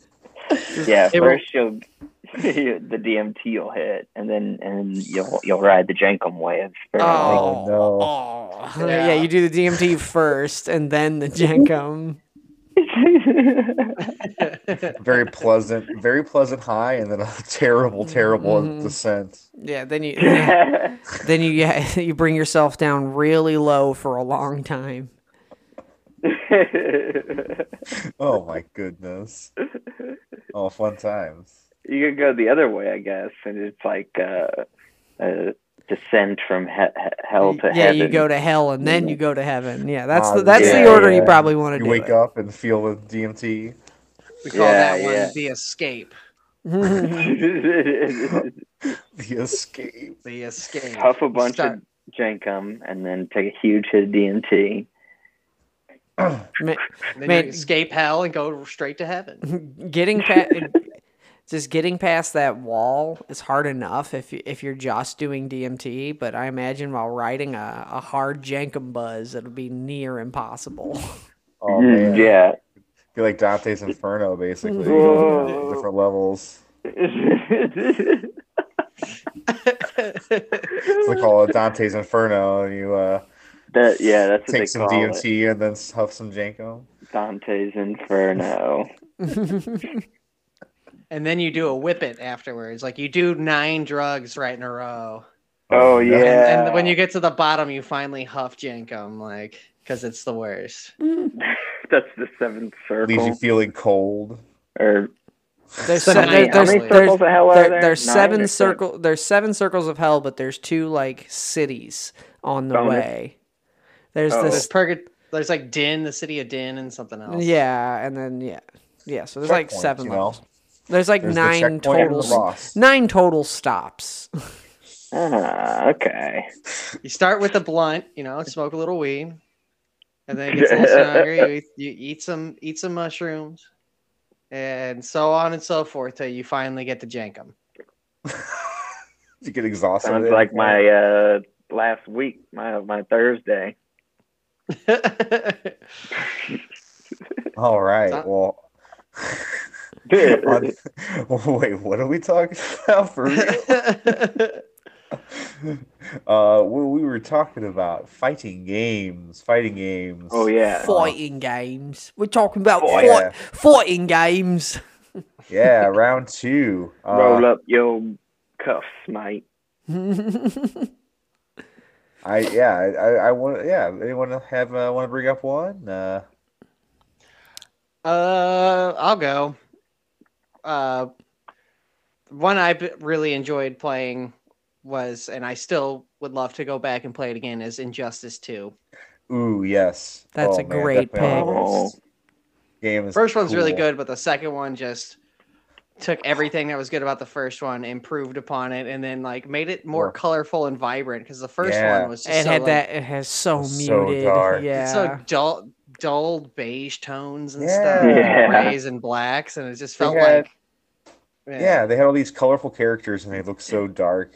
yeah, It will- first you'll [laughs] the DMT will hit, and then and you'll you'll ride the Jenkem wave. for a while. Oh, no. oh. Yeah. you do the DMT first and then the Jenkem. [laughs] Very pleasant, very pleasant high, and then a [laughs] terrible, terrible Mhm. descent. Yeah, then you yeah, then you yeah, you bring yourself down really low for a long time. Oh my goodness. Oh, fun times. you could go the other way, I guess, and it's like uh, a descent from he- he- hell to yeah, heaven. Yeah, you go to hell and then you go to heaven. Yeah, that's Ah, the that's the yeah, order you probably want to You do. wake it. up and feel the DMT. We call Yeah, that one yeah. the escape. [laughs] The escape. The escape. Puff a bunch Start- of Jenkem, and then take a huge hit of DMT. [clears throat] Ma- then man- you escape hell and go straight to heaven. [laughs] getting past [laughs] just getting past that wall is hard enough if you, if you're just doing DMT, but I imagine while riding a, a hard Jankum buzz, it'll be near impossible. [laughs] Oh man. yeah. Feel like Dante's Inferno, basically. Whoa. Different levels. It's like call it Dante's Inferno, and you uh, that yeah, that's what they take some call it. DMT and then huff some Janko. Dante's Inferno. [laughs] and then you do a whip it afterwards. Like you do nine drugs right in a row. Oh, oh yeah. And, and when you get to the bottom, you finally huff Jankum, like, because it's the worst. [laughs] That's the seventh circle. Leaves you feeling cold. or There's, So se- nine- how there's, many there's, circles of hell are there- there? there's seven circle there's seven circles of hell, but there's two like cities on the Oh, there's- way. There's Oh. There's this Purgat- There's like Din, the city of Din, and something else. yeah, and then yeah, yeah. So there's like seven you know? levels. There's like There's nine checkpoint total the nine total stops. ah, okay. You start with a blunt, you know, smoke a little weed, and then it gets a little stronger. You eat, you eat some eat some mushrooms, and so on and so forth till you finally get to jank them. [laughs] you get exhausted. Sounds like my uh, last week, my my Thursday. All right. So- Well. on- [laughs] wait, what are we talking about for real? [laughs] uh, we, we were talking about fighting games, fighting games. Oh yeah. Fighting games. We're talking about Oh, fight, yeah. fighting games. [laughs] Yeah, round two. Uh, Roll up your cuffs, mate. I yeah, I, I, I want yeah. Anyone have uh, want to bring up one? Uh, Uh, I'll go. Uh, one I really enjoyed playing was, and I still would love to go back and play it again, is Injustice 2. ooh, yes. That's Oh, a man, great definitely pick. the. Game is First one's really good, but the second one just took everything that was good about the first one, improved upon it, and then like made it more More- colorful and vibrant. Because the first Yeah. one was just It so, had like, that. It has so It's so muted. dark. Yeah. it's so dull, dull beige tones and Yeah. stuff, Yeah. grays and blacks, and it just They felt had- like Yeah, they had all these colorful characters and they look so dark.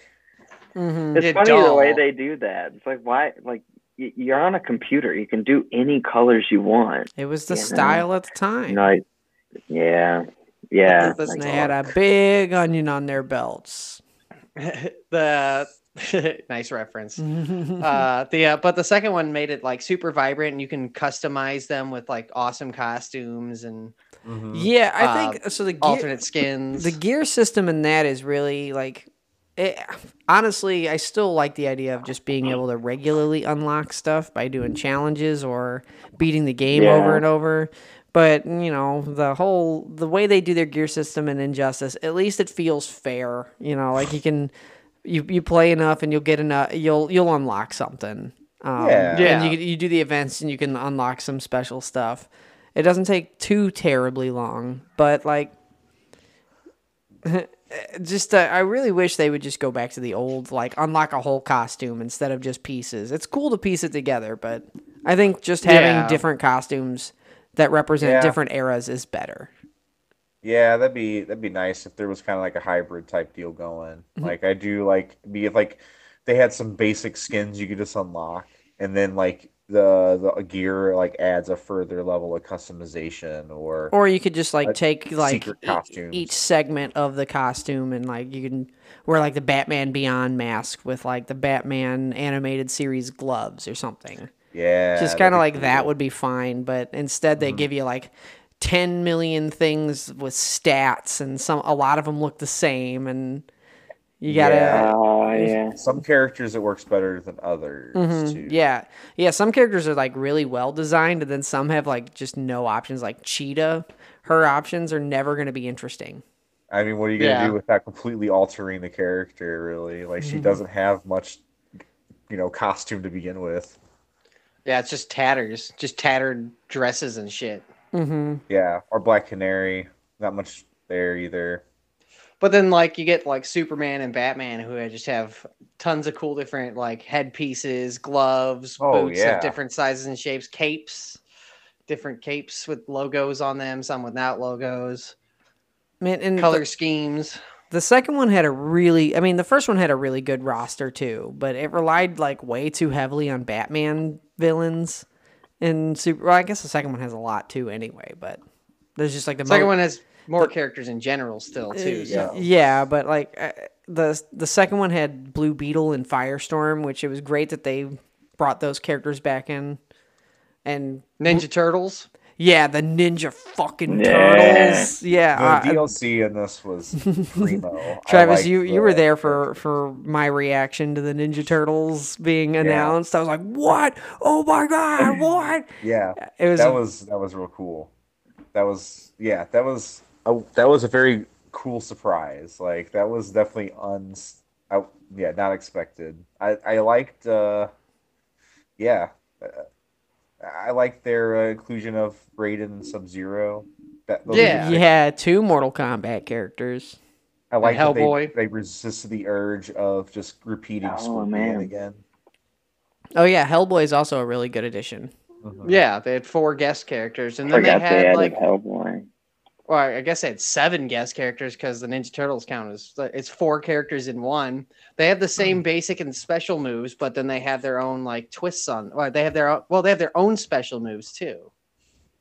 Mhm. It's Yeah, funny the way they do that. It's like why, like you're on a computer, you can do any colors you want. It was the you know. style at the time. You know, I- yeah, yeah. That's And like, they had a big onion on their belts. [laughs] the [laughs] nice reference. uh the uh, but the second one made it like super vibrant and you can customize them with like awesome costumes and Mhm. yeah, I Uh, think so. The gear, alternate skins the gear system in that is really like. It, honestly, I still like the idea of just being able to regularly unlock stuff by doing challenges or beating the game Yeah. over and over. But you know, the whole the way they do their gear system in Injustice, at least it feels fair. You know, like you can you you play enough and you'll get enough. You'll you'll unlock something. Um, Yeah. And Yeah. you you do the events and you can unlock some special stuff. It doesn't take too terribly long, but like [laughs] just uh, I really wish they would just go back to the old like unlock a whole costume instead of just pieces. It's cool to piece it together, but I think just having Yeah. different costumes that represent Yeah. different eras is better. Yeah, that'd be that'd be nice if there was kind of like a hybrid type deal going. Mm-hmm. Like I do like be if like they had some basic skins you could just unlock, and then like the the gear like adds a further level of customization or Or you could just like take like e- each segment of the costume and like you can wear like the Batman Beyond mask with like the Batman animated series gloves or something. Yeah, just kind of be like that would be fine but instead they give you like 10 million things with stats and some a lot of them look the same and you gotta Yeah. Oh yeah. Some characters it works better than others Mhm, too. yeah yeah some characters are like really well designed and then some have like just no options like cheetah her options are never going to be interesting I mean, what are you gonna Yeah. do without completely altering the character? Really, like Mm-hmm. she doesn't have much, you know, costume to begin with. Yeah it's just tatters just tattered dresses and shit mm-hmm Yeah, or Black Canary, not much there either. but then like you get like superman and batman who just have tons of cool different like headpieces gloves Oh, boots yeah. of different sizes and shapes capes different capes with logos on them some without logos Man, and color schemes The second one had a really, I mean, the first one had a really good roster too, but it relied like way too heavily on Batman villains. And super, well, I guess the second one has a lot too, anyway. But there's just like the second mo- one has more characters in general still too so Yeah. Yeah, but like uh, the the second one had Blue Beetle and Firestorm, which it was great that they brought those characters back in. And ninja turtles yeah, the ninja fucking Yeah. turtles. The Yeah, uh, DLC in this was [laughs] primo. Travis, liked you, you were there for, for my reaction to the Ninja Turtles being announced. I was like, "What? Oh my god, [laughs] what?" Yeah, It was, that was that was real cool. That was yeah, that was a, that was a very cool surprise. Like that was definitely un, I, yeah, not expected. I I liked uh, yeah, uh, I like their uh, inclusion of Raiden and Sub Zero. That those are Yeah. you had two Mortal Kombat characters. I like that they, Hellboy. they resisted the urge of just repeating Oh, Scorpion again. Oh yeah, Hellboy is also a really good addition. Mhm. yeah they had four guest characters and then they Forgot they had added like Hellboy. Well, I guess they had seven guest characters because the Ninja Turtles count as it's four characters in one. They have the same basic and special moves, but then they have their own like twists on. Well, they have their own, well, they have their own special moves too,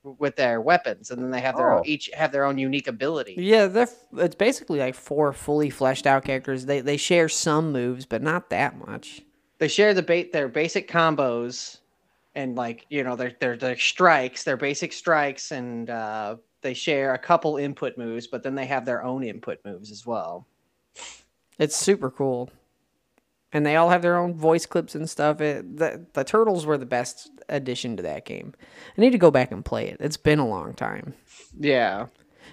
with their weapons, and then they have their Oh. own, each have their own unique ability. Yeah, they're it's basically like four fully fleshed out characters. They they share some moves, but not that much. They share the bait their basic combos, and like you know their their their strikes, their basic strikes, and uh, they share a couple input moves, but then they have their own input moves as well. It's super cool. And they all have their own voice clips and stuff. It, the, the turtles were the best addition to that game. I need to go back and play it. It's been a long time. Yeah.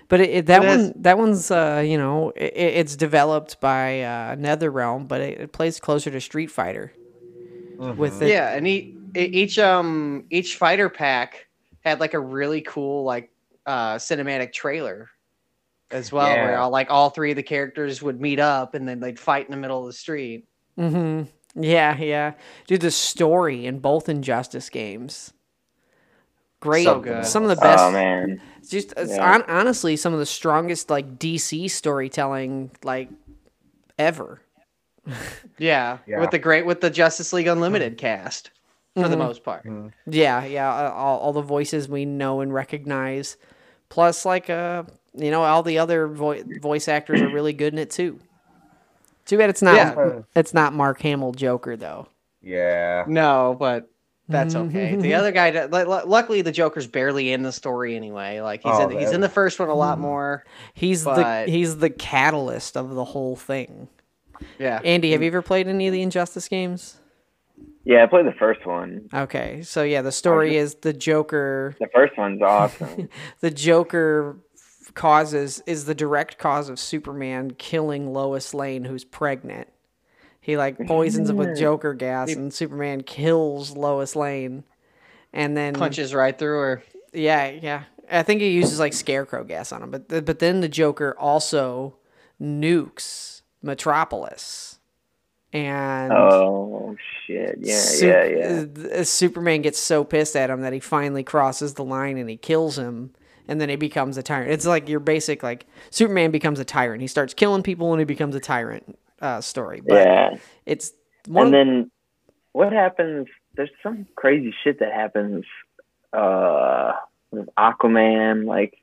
But it, it, that It has- one, that one's, uh, you know, it, it's developed by uh, NetherRealm, but it, it plays closer to Street Fighter. With it, Yeah, and each, each um each fighter pack had like a really cool like uh cinematic trailer as well, where all, like all three of the characters would meet up and then they'd fight in the middle of the street. Mm-hmm. Yeah, yeah. Dude, the story in both Injustice games. Great. So good. Some of the best. Oh man, Just Yeah. hon- honestly, some of the strongest like DC storytelling like ever. [laughs] Yeah, Yeah. with the great with the Justice League Unlimited cast for the Mhm. most part. Yeah, yeah. uh, All, all the voices we know and recognize, plus like uh, you know, all the other vo- voice actors are really good in it too. Too bad it's not. Yeah. It's not Mark Hamill Joker though. Yeah. No, but that's okay. the other guy, d- lu- lu- luckily, the Joker's barely in the story anyway. Like he's Oh, in, he's in the first one a lot more. He's But- the he's the catalyst of the whole thing. Yeah, Andy, have you ever played any of the Injustice games? Yeah, I played the first one. Okay, so yeah, the story is the Joker. The first one's awesome. [laughs] The Joker causes is the direct cause of Superman killing Lois Lane, who's pregnant. He like poisons him with mm. Joker gas, and Superman kills Lois Lane, and then punches right through her. Yeah, yeah. I think he uses like scarecrow gas on him, but but then the Joker also nukes Metropolis, and oh shit! Yeah, Sup- yeah, yeah. uh, Superman gets so pissed at him that he finally crosses the line and he kills him, and then he becomes a tyrant. It's like your basic like Superman becomes a tyrant. He starts killing people and he becomes a tyrant uh, story. But Yeah, it's one. and then what happens? There's some crazy shit that happens. Uh, with Aquaman, like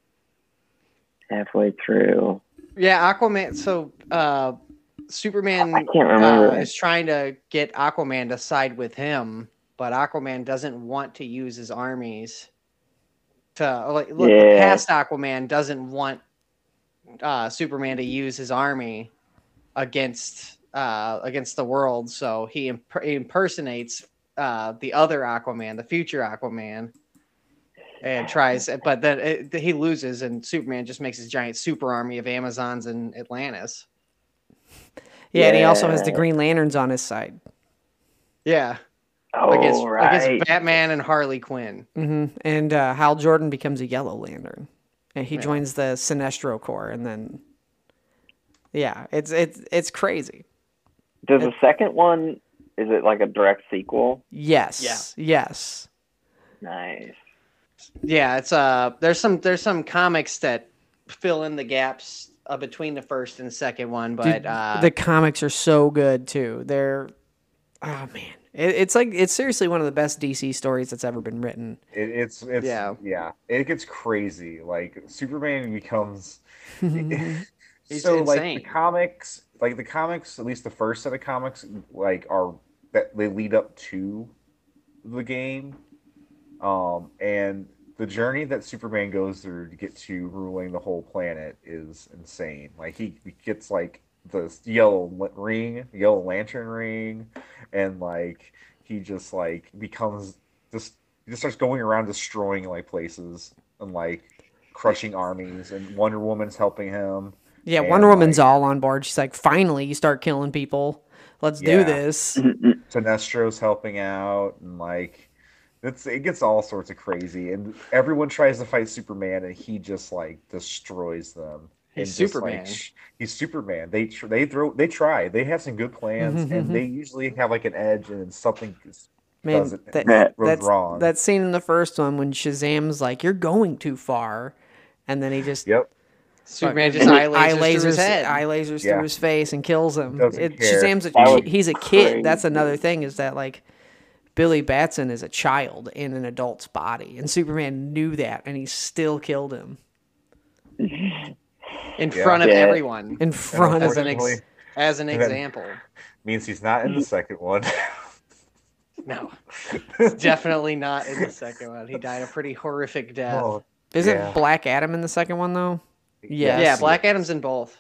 halfway through. Yeah, Aquaman. So, uh, Superman I can't remember. uh, is trying to get Aquaman to side with him, but Aquaman doesn't want to use his armies to like look. The past Aquaman doesn't want uh, Superman to use his army against uh, against the world, so he, imp- he impersonates uh, the other Aquaman, the future Aquaman. And tries, but then it, he loses, and Superman just makes his giant super army of Amazons and Atlantis. Yeah, and he also has the Green Lanterns on his side. Yeah, Oh against right. against Batman and Harley Quinn. hmm And uh, Hal Jordan becomes a Yellow Lantern, and he Yeah. joins the Sinestro Corps, and then yeah, it's it's it's crazy. Does the second one? Is it like a direct sequel? Yes, yes. Nice. Yeah, it's uh, there's some there's some comics that fill in the gaps uh, between the first and second one, but Dude, uh, the comics are so good too. They're oh man, it, it's like it's seriously one of the best DC stories that's ever been written. It, it's it's Yeah. yeah. It gets crazy. Like Superman becomes [laughs] [laughs] He's so like the comics, like the comics, at least the first set of comics, like are that they lead up to the game, um, and the journey that Superman goes through to get to ruling the whole planet is insane. Like he, he gets like the yellow l- ring, yellow lantern ring, and like he just like becomes just he just starts going around destroying like places and like crushing armies, and Wonder Woman's helping him. Yeah, And, Wonder Woman's like- all on board. She's like, finally, you start killing people. Let's do this. Mm-hmm. Sinestro's helping out, and like it's it gets all sorts of crazy, and everyone tries to fight Superman, and he just like destroys them. He's just, Superman. Like, sh- he's Superman. They tr- they throw they try. They have some good plans, mm-hmm, and they mm-hmm. usually have like an edge, and then something is- Man, that, That- goes that's wrong. that scene in the first one when Shazam's like, "You're going too far," and then he just Yep. Superman just eye lasers, eye through lasers, his head. eye lasers Yeah. through his face and kills him. It. Shazam's a, That was ki- he's a kid. That's another thing is that like Billy Batson is a child in an adult's body, and Superman knew that, and he still killed him in Yeah. front of Yeah. everyone in front as an ex- as an [laughs] example. means he's not in the second one. [laughs] No, [laughs] definitely not in the second one. He died a pretty horrific death. Oh, Isn't Yeah. Black Adam in the second one though? Yes. yeah, Black Adam's in both.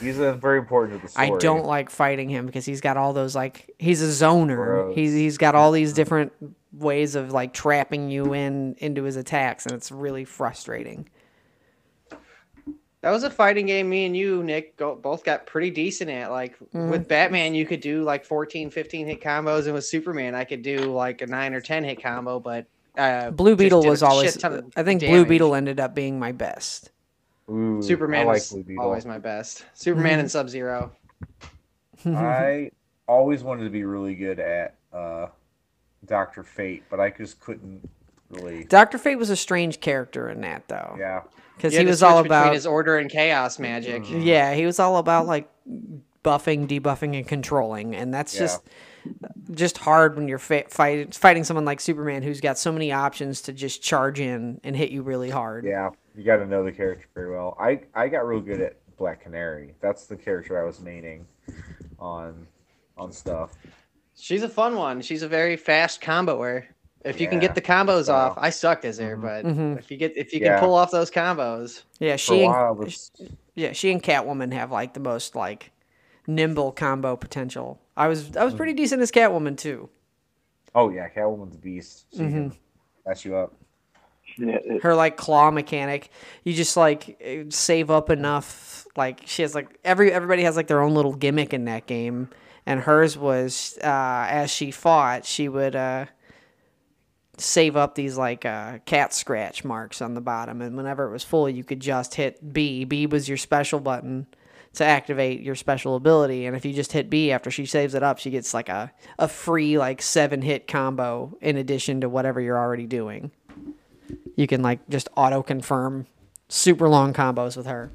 He's a very important to the story. I don't like fighting him because he's got all those like he's a zoner. Gross. He's he's got all these different ways of like trapping you in into his attacks, and it's really frustrating. That was a fighting game. Me and you, Nick, go, both got pretty decent at. Like Mm-hmm. with Batman, you could do like 14, 15 hit combos, and with Superman, I could do like a nine or ten hit combo. But uh, Blue Beetle was always. I think Blue. Beetle ended up being my best. Ooh, Superman like was Blue always my best. Superman and [laughs] Sub Zero. I [laughs] always wanted to be really good at uh, Doctor Fate, but I just couldn't really. Doctor Fate was a strange character in that though, Yeah, because he was all about. his order and chaos magic. Yeah, he was all about like buffing, debuffing, and controlling, and that's Yeah. just just hard when you're fa- fight, fighting someone like Superman who's got so many options to just charge in and hit you really hard. yeah. You got to know the character very well. I I got real good at Black Canary. That's the character I was maining on on stuff. She's a fun one. She's a very fast comboer. If you can get the combos so- off, I sucked as her, but Mhm. if you get if you Yeah. can pull off those combos, Yeah, she and, while, it was, yeah she and Catwoman have like the most like nimble combo potential. I was I was pretty decent as Catwoman too. oh yeah, Catwoman's a beast. She Mm-hmm. can mess you up. Her like claw mechanic. You just like save up enough like she has like every everybody has like their own little gimmick in that game. And hers was uh as she fought she would uh save up these like uh cat scratch marks on the bottom. And whenever it was full you could just hit b. B was your special button to activate your special ability. And if you just hit b after she saves it up she gets like a, a free like seven hit combo in addition to whatever you're already doing you can like just auto confirm super long combos with her.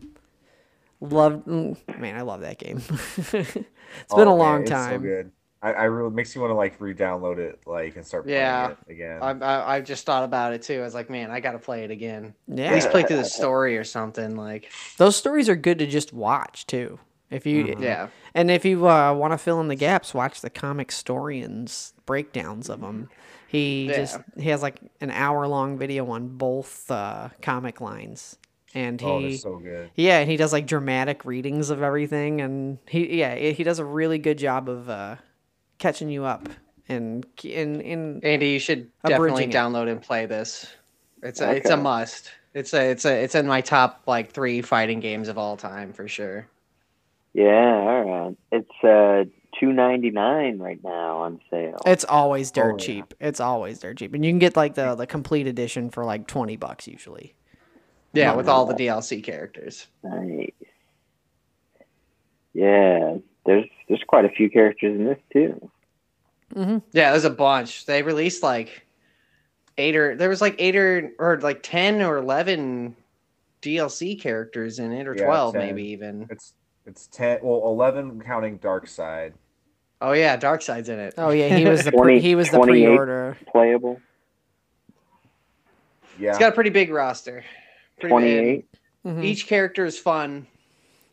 Love, man, I love that game. [laughs] it's been Oh, a man, long it's so time. good. I, I really makes you want to like re-download it, like and start playing Yeah. it again. I, I I just thought about it too. I was like, man, I gotta play it again. Yeah, At least play through the story or something. Like, those stories are good to just watch too. If you Mm-hmm. yeah, and if you uh, want to fill in the gaps, watch the comic historians breakdowns of them. He Yeah. just he has like an hour long video on both uh, comic lines, and he oh, so good. Yeah, and he does like dramatic readings of everything, and he yeah he does a really good job of uh, catching you up and in in Andy, you should Abridging definitely it. download and play this. It's a it's a must. It's a it's a it's in my top like three fighting games of all time for sure. yeah, all right. It's uh two ninety nine right now on sale. it's always dirt Oh, yeah. cheap. It's always dirt cheap, and you can get like the the complete edition for like twenty bucks usually. Yeah, Not with bad. all the DLC characters. Nice. Yeah, there's there's quite a few characters in this too. Mm-hmm. Yeah, there's a bunch. They released like eight or there was like eight or or like ten or eleven DLC characters in it, or Yeah, twelve 10. maybe even. It's it's ten. Well, eleven counting Darkseid. Oh yeah, Darkseid's in it. Oh yeah, he was the pre, 20 he was the 28. pre-order. Playable. Yeah, It's got a pretty big roster. Pretty Twenty big. eight. Mhm. Each character is fun.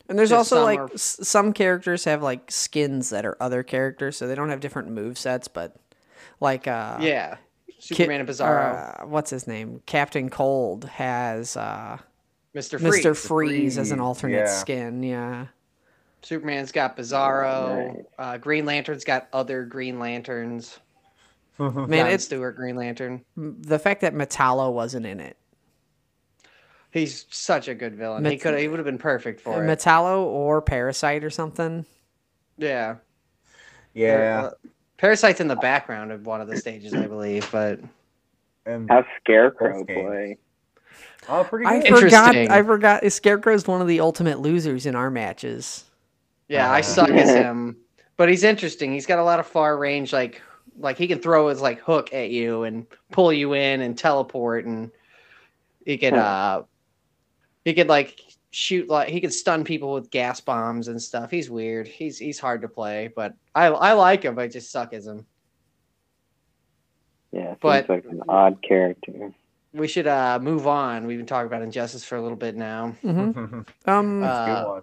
And there's Just also some like are- s- some characters have like skins that are other characters, so they don't have different move sets, but like uh yeah, Ki- Superman and Bizarro, uh, what's his name? Captain Cold has uh Mister Freeze. Mr. Freeze as an alternate yeah. skin, yeah. Superman's got Bizarro. Right. Uh, Green Lantern's got other Green Lanterns. Man, John it's Stewart Green Lantern. the fact that Metallo wasn't in it. He's such a good villain. he could. He would have been perfect for it. Metallo or Parasite or something. Yeah. yeah, Uh, Parasite's in the background of one of the stages, I believe, but and How's Scarecrow Both games. play? oh, pretty I forgot I forgot Scarecrow's one of the ultimate losers in our matches. Yeah, I Uh. suck as him. But he's interesting. He's got a lot of far range, like like he can throw his like hook at you and pull you in and teleport, and he could uh he could like shoot like he could stun people with gas bombs and stuff. He's weird. He's he's hard to play, but I I like him. I just suck as him. Yeah, seems But- like an odd character. We should uh move on. We've been talking about injustice for a little bit now. hmm [laughs] Um, Uh, one.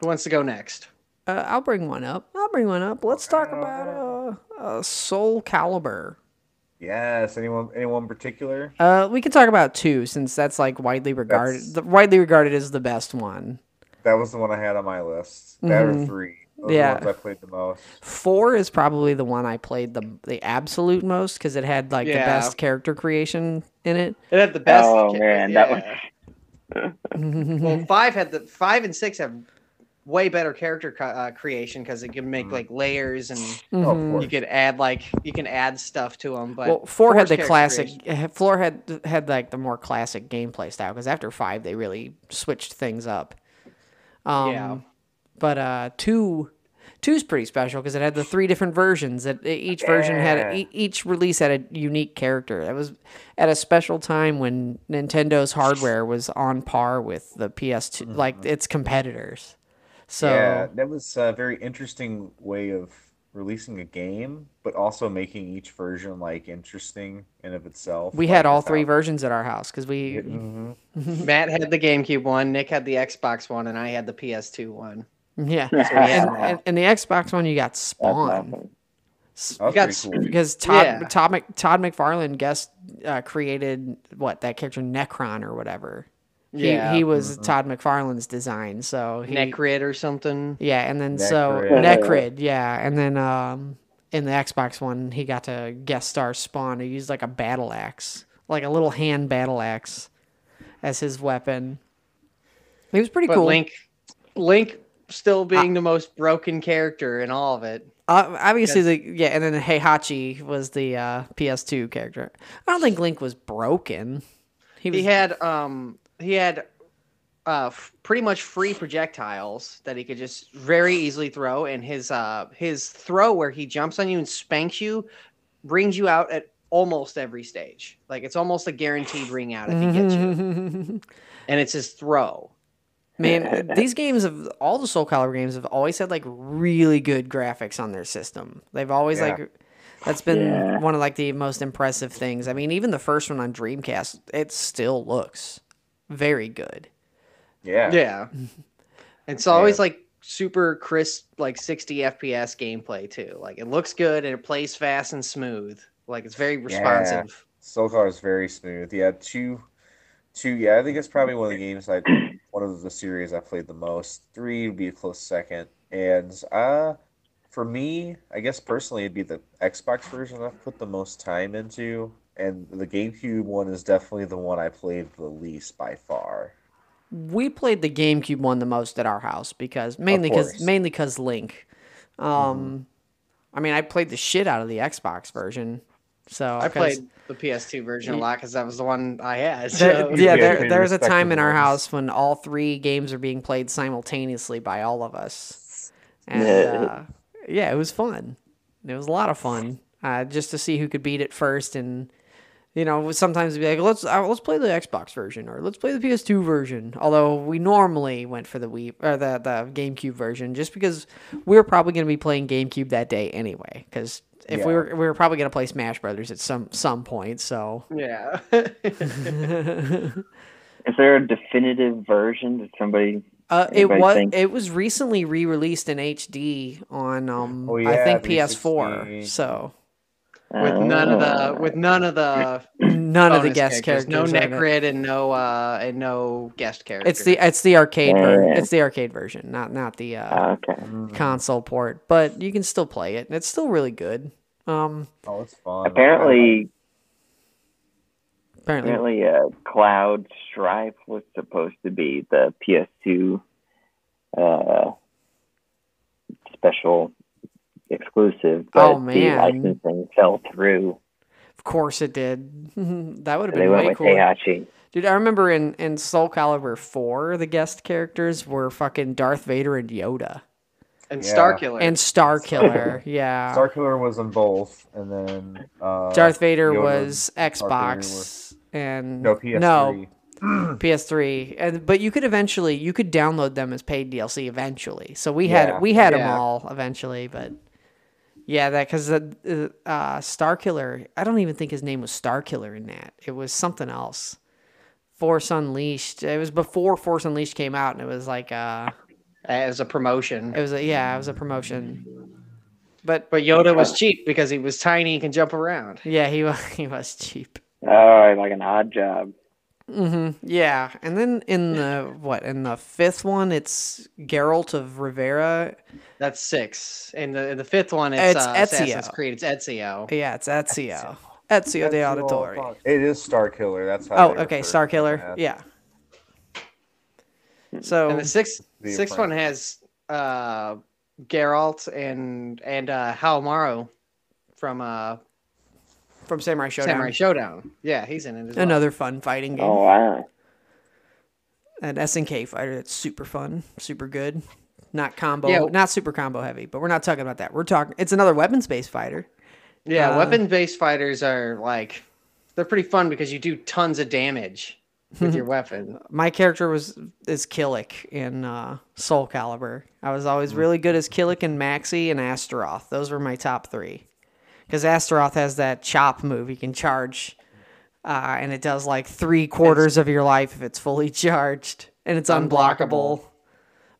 Who wants to go next? Uh, I'll bring one up. I'll bring one up. Let's talk about uh, uh, Soul Calibur. Yes. Anyone? Anyone in particular? Uh, we can talk about two since that's like widely regarded. The, widely regarded as the best one. That was the one I had on my list. That or Mhm. three. Those Yeah. the ones I played the most. Four is probably the one I played the the absolute most because it had like the best character creation in it. It had the best. Oh, man, that one. [laughs] well, five had the five and six have way better character uh, creation because it can make Mhm. like layers and Oh, of Mhm. you could add like you can add stuff to them. But well, four had the classic. creation- eh, Four had had like the more classic gameplay style because after five they really switched things up. Um, Yeah. But uh, two. Two's pretty special because it had the three different versions. That each version had Yeah. e- each release had a unique character. That was at a special time when Nintendo's hardware was on par with the PS2, like its competitors. So yeah, that was a very interesting way of releasing a game, but also making each version like interesting in of itself. we like, had all three versions at our house because we Mhm. [laughs] Matt had the GameCube one, Nick had the Xbox one, and I had the PS2 one. Yeah. Yeah. and, and, and the Xbox one, you got Spawn. awesome. S- That was got cool. Because Todd, Yeah. Todd, Mc, Todd McFarlane guest uh, created what that character Necron or whatever. He, Yeah. he was Mhm. Todd McFarlane's design. So he, Necrid or something. yeah, and then so Necrid. Necrid, yeah, and then um, in the Xbox one, he got to guest star Spawn. He used like a battle axe, like a little hand battle axe, as his weapon. He was pretty But cool. Link, Link still being the most broken character in all of it. Uh, obviously, the yeah, and then Heihachi was the uh, PS2 character. I don't think Link was broken. He was. He had um he had uh f- pretty much free projectiles that he could just very easily throw, and his uh his throw where he jumps on you and spanks you brings you out at almost every stage. Like it's almost a guaranteed ring out if he gets you, [laughs] and it's his throw. Man, these games of all the Soul Calibur games have always had like really good graphics on their system. They've always Yeah. like that's been Yeah. one of like the most impressive things. I mean, even the first one on Dreamcast, it still looks very good. Yeah. Yeah, [laughs] it's always like super crisp, like 60 FPS gameplay too. Like it looks good and it plays fast and smooth. Like it's very responsive. Soul Calibur is very smooth. Yeah, two, two. Yeah, I think it's probably one of the games I, [clears throat] one of the series I played the most. Three would be a close second, and uh, for me, I guess personally, it'd be the Xbox version I've put the most time into, and the GameCube one is definitely the one I played the least by far. We played the GameCube one the most at our house because mainly because mainly because Link. Um, I mean, I played the shit out of the Xbox version. So I played the PS2 version a lot because that was the one I had. So. yeah, Yeah, there, pretty there was a time in our house when all three games are being played simultaneously by all of us, and Yeah. uh, yeah, it was fun. It was a lot of fun uh, just to see who could beat it first, and you know, sometimes it'd be like, let's uh, let's play the Xbox version or let's play the PS2 version. Although we normally went for the Wii or the the GameCube version, just because we are probably going to be playing GameCube that day anyway. Because if we were we were probably going to play Smash Brothers at some some point, so. Yeah. [laughs] Is there a definitive version? Did somebody? Uh, it was think- it was recently re-released in HD on um Oh, I think PS4. So with none of the with none of the [clears throat] none of the guest characters. no are. Necrid and no uh and no guest characters. It's the it's the arcade ver- Yeah. it's the arcade version, not not the uh, Oh, okay. Mm. console port. But you can still play it. And it's still really good. Um, Oh, it's fun. Apparently, apparently, apparently, uh, Cloud Strife was supposed to be the PS2 uh, special exclusive, but Oh, the licensing fell through. of course it did. [laughs] that would have So been went way with cooler. Heihachi. Dude, I remember in in Soul Calibur 4, the guest characters were fucking Darth Vader and Yoda and Yeah. Starkiller. and Star Killer. yeah. Star Killer was on both, and then uh, Darth Vader Yoda was Vader Xbox and no PS3. no PS3, and but you could eventually you could download them as paid DLC eventually. So we had we had them all eventually, but yeah, that because the uh, uh, Star Killer. I don't even think his name was Star Killer in that. It was something else. Force Unleashed. It was before Force Unleashed came out, and it was like uh, as a promotion. it was a, yeah, it was a promotion. But But Yoda was cheap because he was tiny and can jump around. yeah, he was [laughs] he was cheap. Oh, like an Oddjob. Mm-hmm. Yeah, and then in the what in the fifth one, it's Geralt of Rivera. That's six. And the the fifth one, it's, It's uh, Ezio. Assassin's Creed. It's Ezio. Yeah, it's Ezio. Ezio de Auditore. It is Star Killer. That's how. Oh, okay, Star Killer. Yeah. So And the sixth The sixth one has uh, Geralt and and uh, Haomaru from uh, from Samurai Shodown, Samurai Shodown. Yeah, he's in it as well. another fun fighting game. Oh wow. An SNK fighter that's super fun, super good. Not combo, Yeah. not super combo heavy, but we're not talking about that. We're talking. It's another weapons based fighter. Yeah, Uh, weapon based fighters are like they're pretty fun because you do tons of damage with your [laughs] weapon. my character was is Kilik in uh, Soul Calibur. I was always really good as Kilik and Maxi and Astaroth. Those were my top three. Because Astaroth has that chop move. You can charge, uh, and it does like three quarters of your life if it's fully [laughs] charged, and it's unblockable. Unblockable.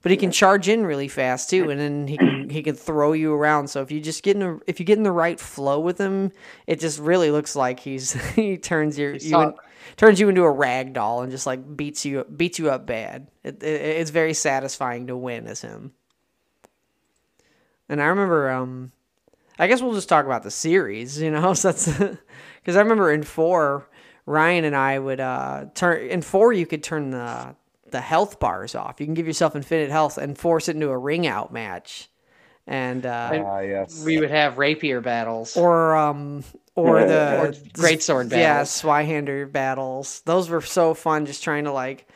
But he can charge in really fast too, and then he can he can throw you around. So if you just get in a, if you get in the right flow with him, it just really looks like he's [laughs] he turns your you in, turns you into a rag doll and just like beats you beats you up bad. It, it, it's very satisfying to win as him. And I remember, um, I guess we'll just talk about the series, you know. [laughs] So that's because I remember in four, Ryan and I would uh, turn in four. You could turn the the health bars off. You can give yourself infinite health and force it into a ring out match, and uh, Ah, yes. We would have rapier battles. or um or Yeah. the Or greatsword battles. Yeah, battles. Zweihander battles. Those were so fun. Just trying to like,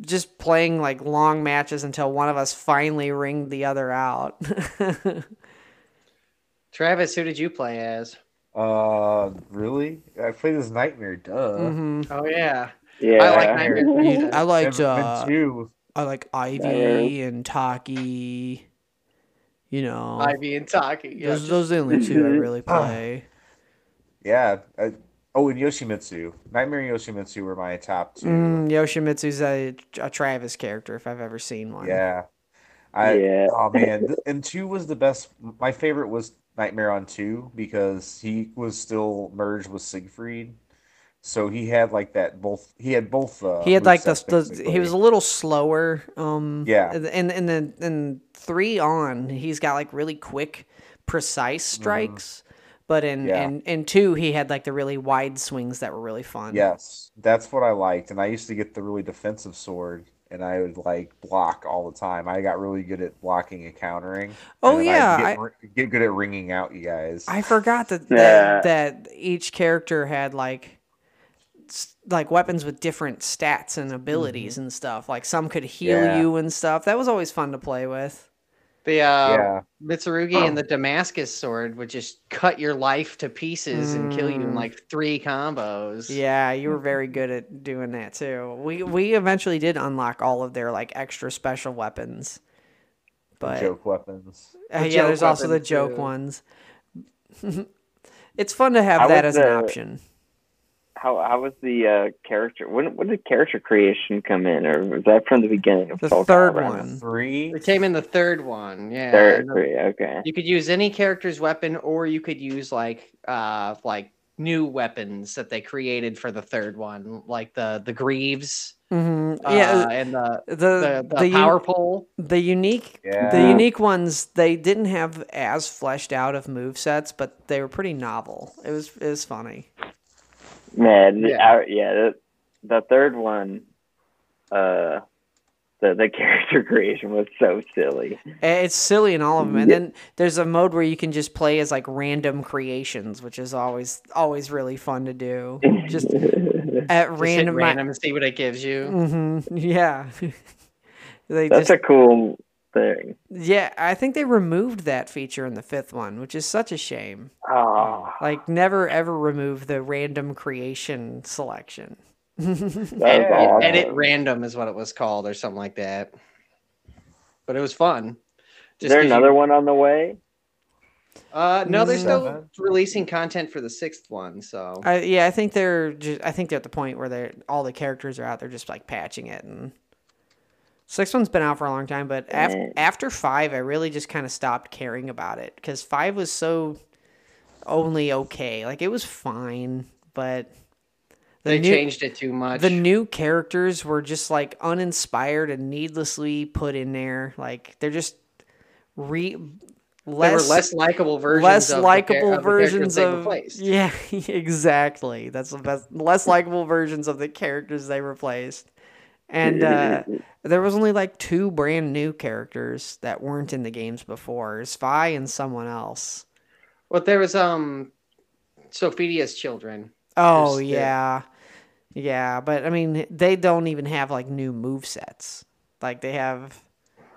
just playing like long matches until one of us finally ringed the other out. [laughs] Travis, who did you play as? Uh, really? I played as Nightmare. Duh. Mhm. Oh yeah, Yeah. I like Nightmare. [laughs] You- I liked uh, two. I like Ivy and Taki. You know, Ivy and Taki. Yeah, those those are the only two I [laughs] really play. Yeah. I, oh, and Yoshimitsu. Nightmare and Yoshimitsu were my top two. Mm, Yoshimitsu's a, a Travis character if I've ever seen one. Yeah. I, Yeah. Oh man, and two was the best. My favorite was Nightmare on two because he was still merged with Siegfried, so he had like that both. He had both. Uh, he had like the, the he was a little slower. Um, Yeah. And and then in three on, he's got like really quick, precise strikes. But in, Mm-hmm. Yeah. in in two, he had like the really wide swings that were really fun. Yes, that's what I liked, and I used to get the really defensive sword, and I would like block all the time. I got really good at blocking and countering. Oh, and yeah, get, I- get good at ringing out you guys. I forgot that Yeah. that, that each character had like s- like weapons with different stats and abilities and stuff. Like some could heal Mm-hmm. Yeah. you and stuff. That was always fun to play with. the uh, yeah, Mitsurugi and the Damascus sword would just cut your life to pieces and kill you in Mm. like three combos. Yeah, you were very good at doing that too. We we eventually did unlock all of their like extra special weapons. But joke weapons. uh, The yeah, there's also the joke too. ones. [laughs] it's fun to have How that was as an the- option. How how was the uh, character? When when did character creation come in, or was that from the beginning of The Soul third Calibur? one. Three. It came in the third one. Yeah. Third, three, okay. You could use any character's weapon, or you could use like uh like new weapons that they created for the third one, like the the greaves. hmm Uh, Yeah, and the the the, the, the u- power pole. the unique the unique ones they didn't have as fleshed out of move sets, but they were pretty novel. It was it was funny. Man, Yeah. yeah, yeah the, the third one, uh, the the [laughs] character creation was so silly. Eh, It's silly in all of them, and then there's a mode where you can just play as like random creations, which is always always really fun to do. Just [laughs] at Just hit random, random and see what it gives you. Mm-hmm. [laughs] yeah. they That's just a cool thing. yeah. I think they removed that feature in the fifth one, which is such a shame. Oh, Like never ever remove the random creation selection. [laughs] That was Yeah. awesome. Edit random is what it was called, or something like that. But it was fun. Is there 'cause you- another one on the way? Uh, no, they're still Seven. releasing content for the sixth one. So I, yeah, I think they're just. I think they're at the point where they're all the characters are out. They're just like patching it, and six one's been out for a long time. But af- Yeah. after five, I really just kind of stopped caring about it because five was so only okay. Like it was fine, but the they new, changed it too much. the new characters were just like uninspired and needlessly put in there. Like they're just re they less were less likable versions. less of the likable char- of the characters versions they of replaced. yeah [laughs] exactly that's the best less likable versions of the characters they replaced and uh [laughs] there was only like two brand new characters that weren't in the games before spy and someone else Well, there was um, Sophia's children. oh There's the- yeah yeah but i mean they don't even have like new move sets like they have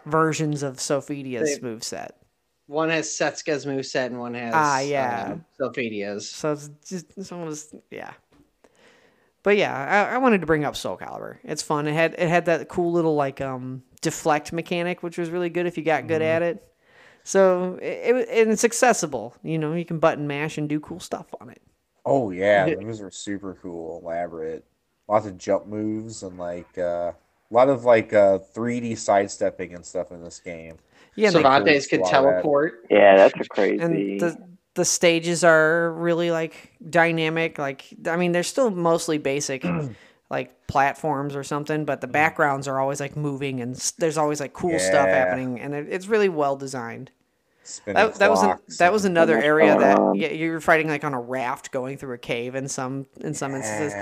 versions of sophia's They- move set One has Setsuka's moveset and one has Ah, yeah. um, Sophia's. So it's just it's almost yeah. But yeah, I, I wanted to bring up Soul Calibur. It's fun. It had it had that cool little like um deflect mechanic, which was really good if you got good at it. So it, it and it's accessible. You know, you can button mash and do cool stuff on it. Oh yeah, [laughs] those were super cool, elaborate. Lots of jump moves and like uh, a lot of like uh, 3D sidestepping and stuff in this game. Yeah, and, Cervantes could Wow, that- teleport. Yeah, that's crazy. and the the stages are really like dynamic. Like I mean, they're still mostly basic. [clears throat] like platforms or something, but the backgrounds are always like moving and there's always like cool stuff happening and it, it's really well designed. That, that was an, that was another [laughs] area that yeah, you were fighting like on a raft going through a cave in some in some instances,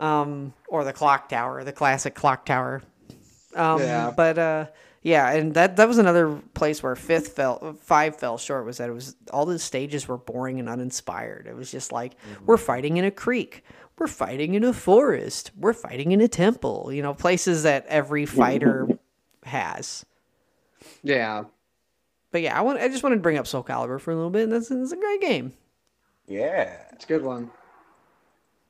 um, or the clock tower, the classic clock tower. Um, Yeah. But uh, yeah, and that that was another place where fifth fell five fell short was that it was all the stages were boring and uninspired. It was just like we're fighting in a creek, we're fighting in a forest, we're fighting in a temple. You know, places that every fighter has. Yeah. But yeah, I want I just wanted to bring up Soul Calibur for a little bit. And that's, that's a great game. Yeah. It's a good one.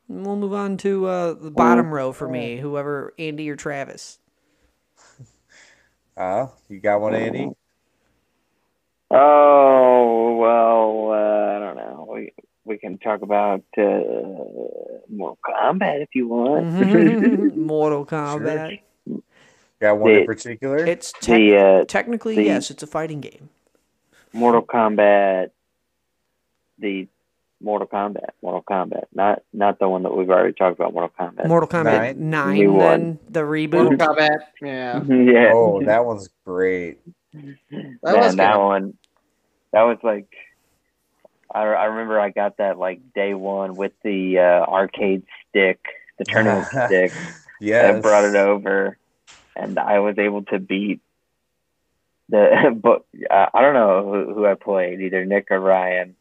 And we'll move on to uh, the bottom row for me, whoever Andy or Travis. Uh, you got one, Andy? Oh well, uh, I don't know. We we can talk about uh, Mortal Kombat if you want. [laughs] Mortal Kombat. Got one in particular? It's tec- the uh, technically the- yes, it's a fighting game. Mortal Kombat, the Mortal Kombat, Mortal Kombat, not not the one that we've already talked about. Mortal Kombat. Mortal Kombat Nine. Nine, New one. then the Mortal reboot. Kombat. Yeah. [laughs] yeah. Oh, that one's great. That Man, was that one. That was like. I, I remember I got that like day one with the uh, arcade stick, the tournament [laughs] stick. Yeah. I brought it over, and I was able to beat the. [laughs] But uh, I don't know who, who I played, either Nick or Ryan.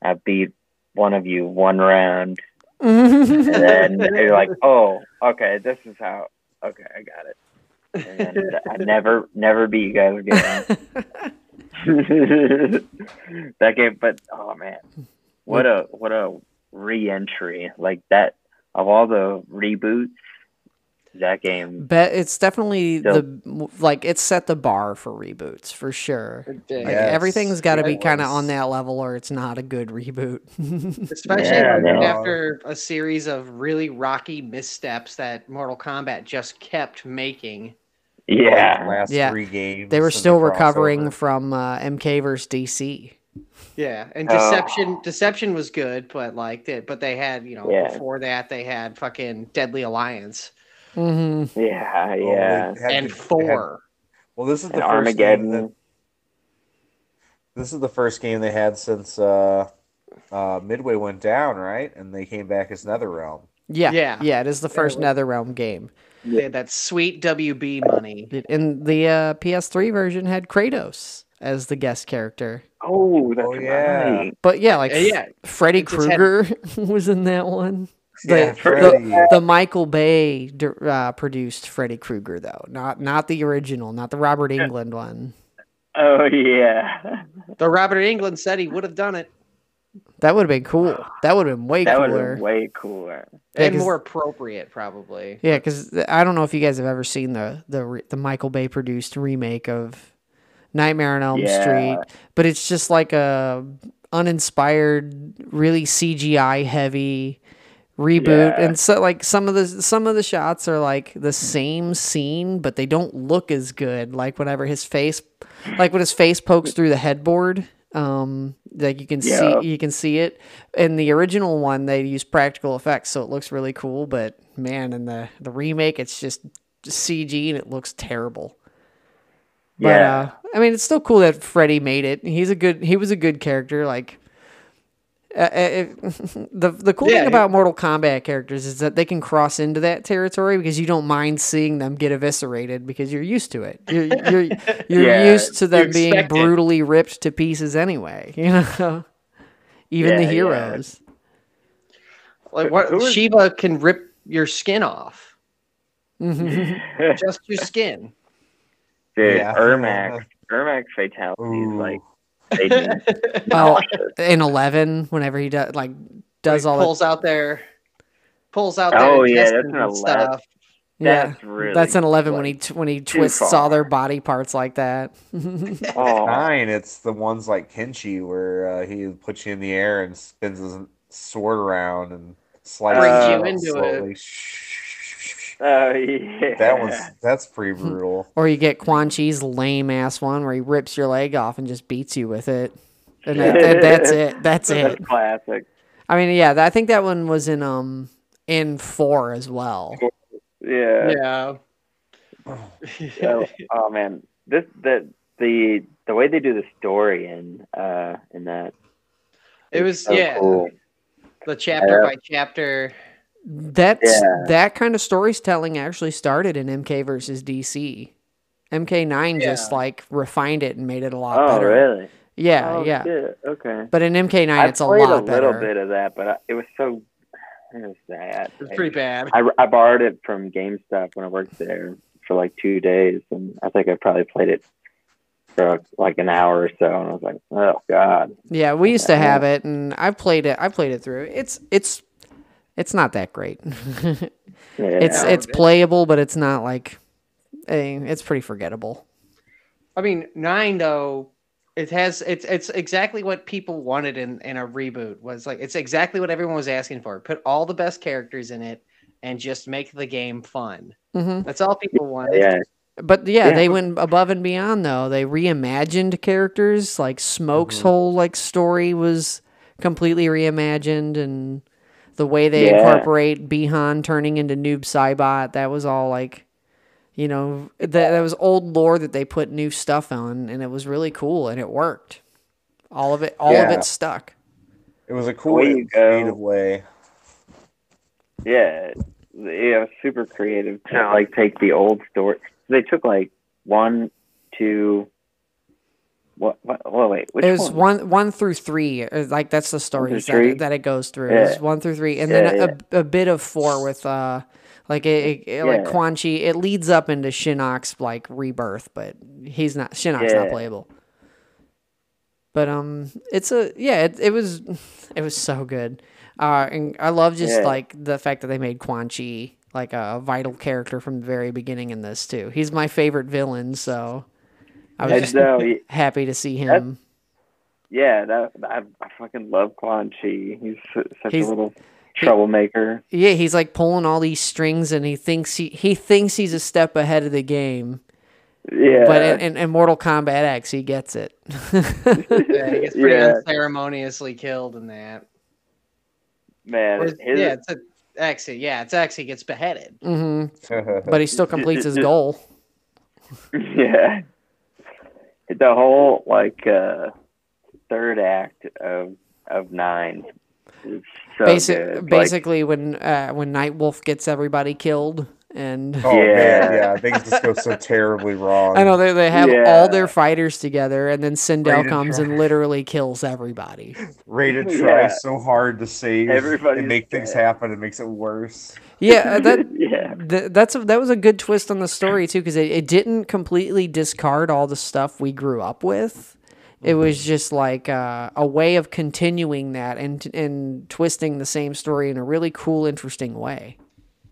I beat one of you one round, [laughs] and then you're like, "Oh, okay, this is how." Okay, I got it. And I never, never beat you guys again. [laughs] that game, but oh man, what a what a re-entry like that of all the reboots. That game, Bet it's definitely Yep. the like it set the bar for reboots for sure. It. Like Yes, everything's got to be kind of on that level, or it's not a good reboot. [laughs] Especially Yeah, no. after a series of really rocky missteps that Mortal Kombat just kept making. Like, yeah, last Yeah. three games. they were and the still recovering crossover. from uh, MK versus DC. Yeah, and Oh. Deception Deception was good, but like they, but they had you know Yeah. before that they had fucking Deadly Alliance hmm yeah, yeah. they and to- they had- four. well, this is the And first game Armageddon. that, this is the first game they had since uh, uh, Midway went down, right? And they came back as NetherRealm. Yeah, Yeah. yeah. It is the first was- NetherRealm game. They had that sweet WB money. And the uh, PS3 version had Kratos as the guest character. Oh, that's Oh, yeah. right. But yeah, like Uh, yeah, Freddy it just had- Krueger [laughs] was in that one. The, Yeah, the, Freddy. the Michael Bay uh, produced Freddy Krueger though, not not the original, not the Robert Englund one. Oh yeah. the Robert Englund said he would have done it. That would have been cool. That would have been way That would have cooler. been way cooler. Yeah, and 'cause- more appropriate, probably. Yeah, because I don't know if you guys have ever seen the the the Michael Bay produced remake of Nightmare on Elm Yeah. Street, but it's just like a uninspired, really CGI heavy reboot, Yeah. and so like some of the some of the shots are like the same scene, but they don't look as good. Like whenever his face, like when his face pokes through the headboard. Um, like you can Yeah. see, you can see it. In the original one, they use practical effects, so it looks really cool. But man, in the the remake, it's just CG and it looks terrible. But Yeah. uh, I mean, it's still cool that Freddy made it. He's a good. He was a good character. Like. Uh, uh, [laughs] the the cool Yeah, thing he- about Mortal Kombat characters is that they can cross into that territory because you don't mind seeing them get eviscerated because you're used to it. You're you're, [laughs] you're Yeah, used to them being expect it. brutally ripped to pieces anyway. [laughs] You know, even the Yeah, yeah. heroes. Like what? Sheeva can rip your skin off, Mhm. just your skin. Dude, Yeah. Ermac, Ermac fatalities Ooh. like they did. Oh, in eleven, whenever he does like does all that, pulls out there, pulls out their Oh, yeah, that's an 11. stuff. yeah, That's really that's in eleven when he t- when he twists all their body parts like that. [laughs] Oh, Nine, it's the ones like Kenshi where uh, he puts you in the air and spins his sword around and slices Brings it you out into it. Slowly. oh yeah. That was that's pretty brutal. Or you get Quan Chi's lame ass one where he rips your leg off and just beats you with it. And that, that- that's it. That's [laughs] it. Classic. I mean, yeah, I think that one was in um in four as well. Yeah. Yeah. Oh, [laughs] oh man, this the the the way they do the story in uh in that It was so yeah, cool. the chapter Yeah. by chapter. That's Yeah. that kind of storytelling actually started in MK versus DC. MK9 just like refined it and made it a lot Oh better. really? Yeah, oh, yeah. shit, Okay. But in MK9 I it's a lot better. I played a little bit of that, but I, it was so it was sad. It was pretty bad. I, I borrowed it from GameStop when I worked there for like two days, and I think I probably played it for like an hour or so, and I was like, oh god. Yeah, we used to have it and I played it I played it through. It's it's it's not that great. Yeah. it's it's it- playable but it's not like it's pretty forgettable. I mean, nine though, it has it's it's exactly what people wanted in in a reboot. Was like it's exactly what everyone was asking for. Put all the best characters in it and just make the game fun. hmm That's all people wanted. yeah. But yeah, Yeah. they went above and beyond though. They reimagined characters. Like Smoke's Mhm. whole like story was completely reimagined, and the way they Yeah. incorporate Bi-Han turning into Noob Saibot, that was all like, you know, that that was old lore that they put new stuff on, and it was really cool, and it worked. All of it, all of it stuck. It was a cool way creative way. Yeah, yeah, super creative to like take the old story. They took like one, two. What? what oh, wait, which it was one? one one through three. uh, Like that's the stories that it, that it goes through. Yeah. one through three, and Yeah, then a, a, a bit of four with uh, like it, it- like Yeah. Quan Chi. It leads up into Shinnok's like rebirth, but he's not Shinnok's not playable. But um, it's a yeah. It, it was it was so good. Uh, and I love just Yeah. like the fact that they made Quan Chi like a vital character from the very beginning in this too. He's my favorite villain, so I was just so, [laughs] happy to see him. yeah, that I, I fucking love Quan Chi. He's such He's- a little troublemaker. Yeah, he's like pulling all these strings, and he thinks he he thinks he's a step ahead of the game. Yeah, But in, in, in Mortal Kombat X, he gets it. [laughs] Yeah, he gets pretty Yeah. unceremoniously killed in that. man, Whereas- his, yeah, it's a X. Yeah, it's X. He gets beheaded. hmm [laughs] But he still completes his goal. yeah, the whole like uh third act of of nine is so Basic, good. Like, basically, when uh, when Nightwolf gets everybody killed, and Oh Yeah. man, yeah, things just go so terribly wrong. I know they they have Yeah. all their fighters together, and then Sindel Raiden comes try. and literally kills everybody. Raiden Yeah. tries so hard to save everybody and make things happen. It makes it worse. Yeah, uh, that [laughs] yeah, Th- that's a, that was a good twist on the story too because it, it didn't completely discard all the stuff we grew up with It was just like uh, a way of continuing that and and twisting the same story in a really cool, interesting way.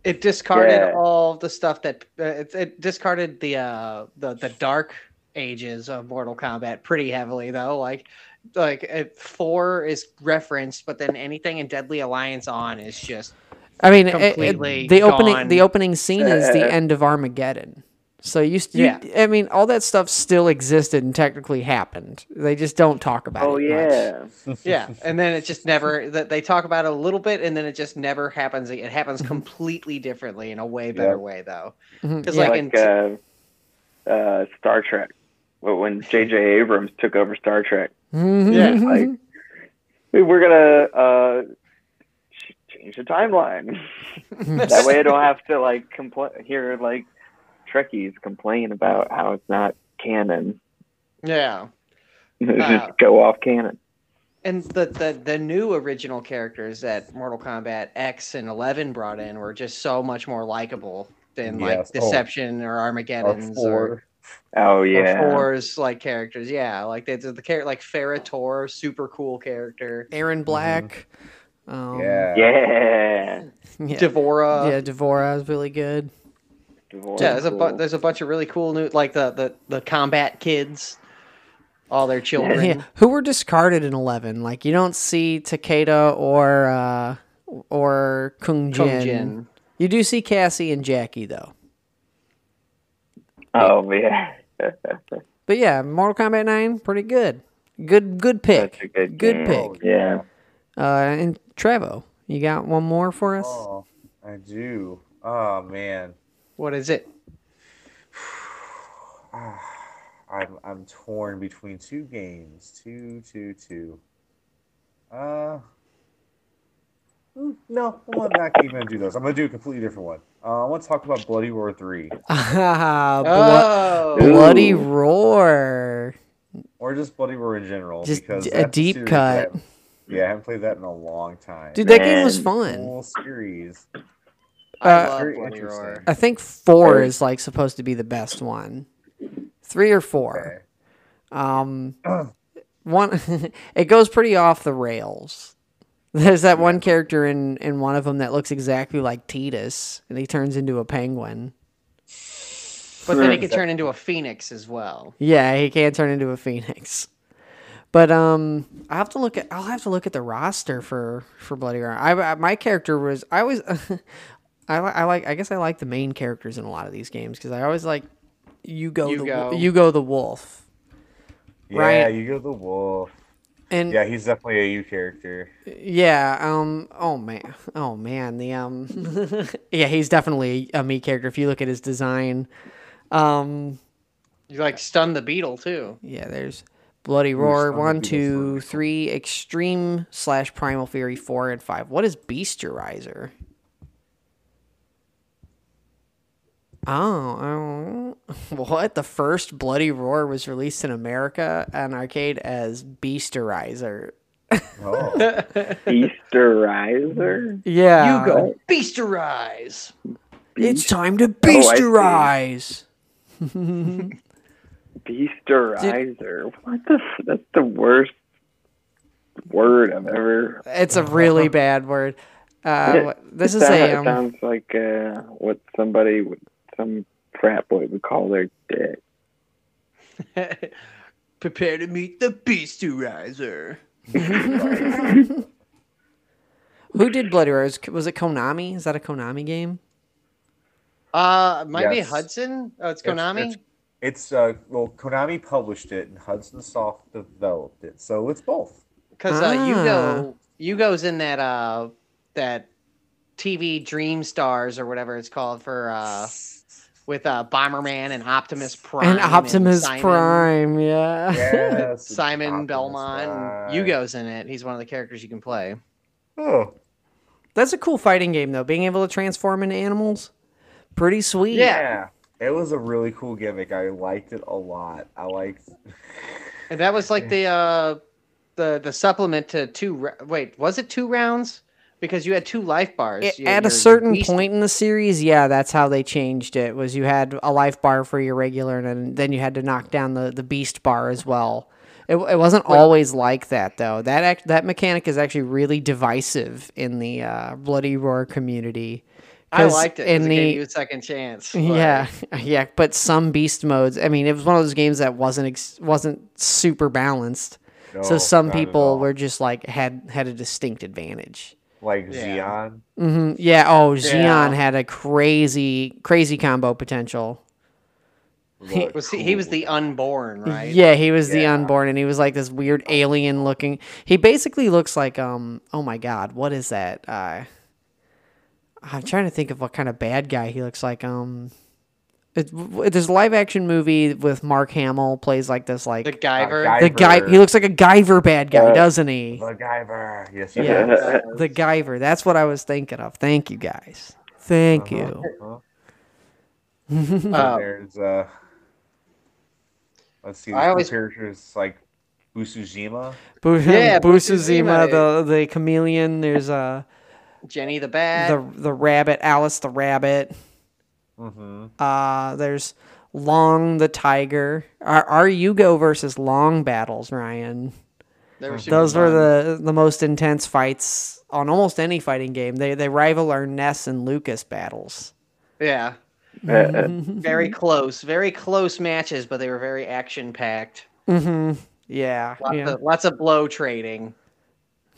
It discarded Yeah. all the stuff that uh, it, it discarded the uh the the dark ages of Mortal Kombat pretty heavily though. Like like it, four is referenced, but then anything in Deadly Alliance on is just I mean, it- it- Completely the opening the opening scene is the end of Armageddon. So you, you Yeah. I mean, all that stuff still existed and technically happened. They just don't talk about Oh it. Oh yeah. [laughs] yeah, and then it just never that they talk about it a little bit, and then it just never happens. It happens completely differently in a way better Yep. way though. Mhm, Because yeah. like, in uh, uh, Star Trek. But when [laughs] J.J. Abrams took over Star Trek, Yeah, like we're gonna uh, ch- change the timeline. [laughs] that way, I don't have to like compl- hear like Trekkies complain about how it's not canon. yeah. [laughs] Just Uh, go off canon. And the, the the new original characters that Mortal Kombat X and Eleven brought in were just so much more likable than like Yes. Oh. Deception or Or Armageddon's or, four. Oh or yeah. Fours like characters. Yeah, like the the, the character like Ferritor, super cool character. Erron Black. Um, Yeah. Yeah. yeah. [laughs] D'Vorah. yeah, D'Vorah is really good. Divorce Yeah, there's a bu- there's a bunch of really cool new like the the the combat kids, all their children. Yeah, who were discarded in Eleven? Like you don't see Takeda or uh, or Kung Jin. Kung Jin. You do see Cassie and Jackie though. Oh yeah. [laughs] But yeah, Mortal Kombat Nine, pretty good. Good, good pick. That's a good good game. pick. Yeah. Uh, and Trevo, you got one more for us? Oh, I do. Oh man. What is it? [sighs] I'm I'm torn between two games. Two, two, two. Uh mm, no, I'm not even gonna do those. I'm gonna do a completely different one. Uh, I want to talk about Bloody Roar Three, Ah, [laughs] Blo- Oh, Ooh. Bloody Roar. or just Bloody Roar in general, Just because d- a that's deep cut. that I haven't- yeah, I haven't played that in a long time. Dude, that game was fun. Cool series. I uh, love Bloody interesting. Roar. I think four is like supposed to be the best one. Three or four. Okay. Um, [clears throat] one [laughs] it goes pretty off the rails. There's that one character in in one of them that looks exactly like Titus, and he turns into a penguin. But then he can turn into a phoenix as well. Yeah, he can turn into a phoenix. But um, I have to look at. I'll have to look at the roster for for Bloody Roar. I, I my character was. I always. [laughs] I, I like. I guess I like the main characters in a lot of these games because I always like. You go. The, Yugo. wo- Yugo the wolf. Yeah, Right. Yugo the wolf. And Yeah, he's definitely a you character. Yeah, um oh man. Oh man, the um [laughs] Yeah, he's definitely a me character if you look at his design. Um You like stun the beetle too. yeah, there's Bloody Roar Stun the one, two, three, Extreme slash Primal Fury four and five. What is Beasterizer? Oh, oh, [laughs] what? The first Bloody Roar was released in America on arcade as Beasterizer. Oh, [laughs] Easterizer. Yeah. You go beasterize. It's time to Oh, Beasterize. [laughs] Beasterizer. What the? f- That's the worst word I've ever. It's a really [laughs] bad word. Uh, It- this it is sound- a um, sounds like uh, what somebody, would, some frat boy would call their dick. [laughs] Prepare to meet the beasterizer. [laughs] who did Bloody Roar? Was- Was it Konami? Is that a Konami game? Uh, might be Hudson. Oh, it's It's- Konami. It's, it's uh well, Konami published it and Hudson Soft developed it, so it's both. Because uh, Ah. Yugo, Yugo's in that uh that TV Dream Stars or whatever it's called for uh with uh Bomberman and Optimus Prime and Optimus Simon, Prime, yeah. Yes, [laughs] Simon Optimus Belmont. Prime. Yugo's in it. He's one of the characters you can play. Oh, That's a cool fighting game though. Being able to transform into animals, pretty sweet. yeah. It was a really cool gimmick. I liked it a lot. I liked. And that was like the uh the the supplement to two. ra- Wait, was it two rounds? Because you had two life bars. It- You- at a certain beast- point in the series, yeah, that's how they changed it. Was you had a life bar for your regular, and then, then you had to knock down the the beast bar as well. It, it wasn't always like that though. That act, that mechanic is actually really divisive in the uh, Bloody Roar community. I 'Cause liked it. in 'cause it the gave you a second chance. but- [laughs] yeah, [laughs] yeah, but some beast modes. I mean, it was one of those games that wasn't ex- wasn't super balanced. so some people were just like had had a distinct advantage. like Yeah. Xion. hmm Yeah. Oh, Yeah. Xion had a crazy, crazy combo potential. looked [laughs] Was he, he was the unborn, right? Yeah, he was the unborn, and he was like this weird alien looking. He basically looks like um. Oh my god, what is that? Uh, I'm trying to think of what kind of bad guy he looks like. Um, it, w- there's a live action movie with Mark Hamill plays like this like The Guyver. guy- the guy. He looks like a Guyver bad guy, Uh, doesn't he? MacGyver. Yes, he Yeah. does. The Guyver. That's what I was thinking of. Thank you guys. Thank you. Uh-huh. [laughs] Uh, There's uh, let's see. I The always- characters like Busuzima. Bu- [laughs] Yeah, Busuzima, Busuzima. the the chameleon. There's uh Jenny the Bat. the the rabbit, Alice the rabbit. Mm-hmm. Uh, there's Long the tiger. Our, our Yugo versus Long battles, Ryan. They were Those were the the most intense fights on almost any fighting game. They they rival our Ness and Lucas battles. yeah, Uh, [laughs] very close, very close matches, but they were very action packed. hmm Yeah, Lots yeah, of lots of blow trading.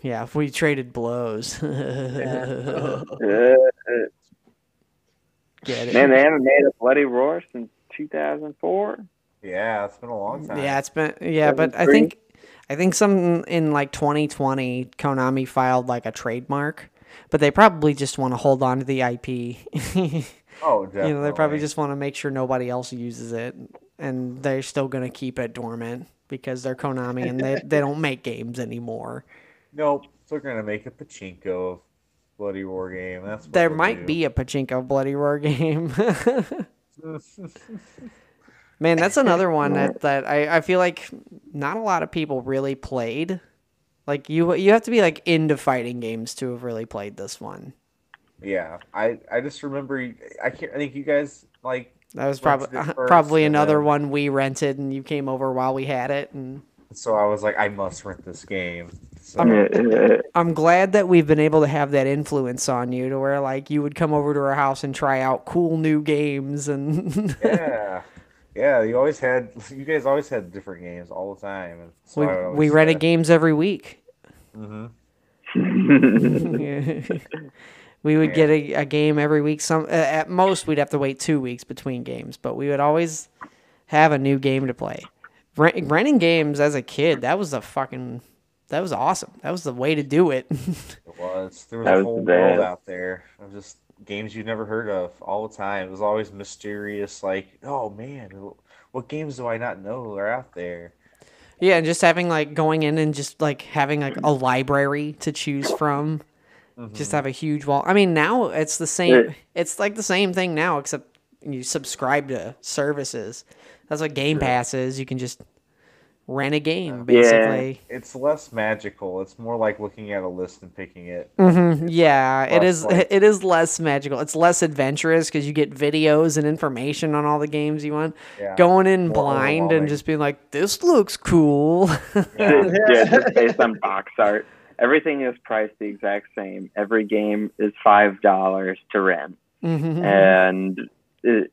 Yeah. If we traded blows, [laughs] get it? man, they haven't made a bloody roar since 2004. Yeah, it's been a long time. Yeah, it's been yeah, but I think I think some in like 2020 Konami filed like a trademark, but they probably just want to hold on to the IP. [laughs] Oh, definitely. you know, they probably just want to make sure nobody else uses it, and they're still gonna keep it dormant because they're Konami and they they don't make games anymore. Nope. They're gonna make a pachinko bloody roar game. That's what There might do. be a pachinko bloody roar game. [laughs] Man, that's another one that, [laughs] that I, I feel like not a lot of people really played. Like you you have to be like into fighting games to have really played this one. Yeah, I I just remember. I can't. I think you guys like. That was [laughs] probably it probably another then- one we rented and you came over while we had it and So I was like, I must rent this game. Uh, [laughs] I'm glad that we've been able to have that influence on you to where like you would come over to our house and try out cool new games and [laughs] yeah, yeah. You always had. You guys always had different games all the time. We we rented games every week. Mhm. [laughs] we would Yeah. get a, a game every week. Some uh, at most we'd have to wait two weeks between games, but we would always have a new game to play. Rent, renting games as a kid that was a fucking that was awesome. That was the way to do it. [laughs] It was. There was That a was whole the world out there of just games you'd never heard of all the time. It was always mysterious. Like, oh man, what games do I not know are out there? yeah, and just having like going in and just like having like a library to choose from. Mm-hmm. Just have a huge wall. I mean, now it's the same. It's like the same thing now, except you subscribe to services. That's what Game Pass is. You can just rent a game, basically. It's less magical. It's more like looking at a list and picking it. hmm Yeah, it Less is. [laughs] like- It is less magical. It's less adventurous because you get videos and information on all the games you want. Yeah. Going in More blind and just being like, "This looks cool." [laughs] Yeah. [laughs] yeah, just based on box art. Everything is priced the exact same. Every game is five dollars to rent, Mhm. and it,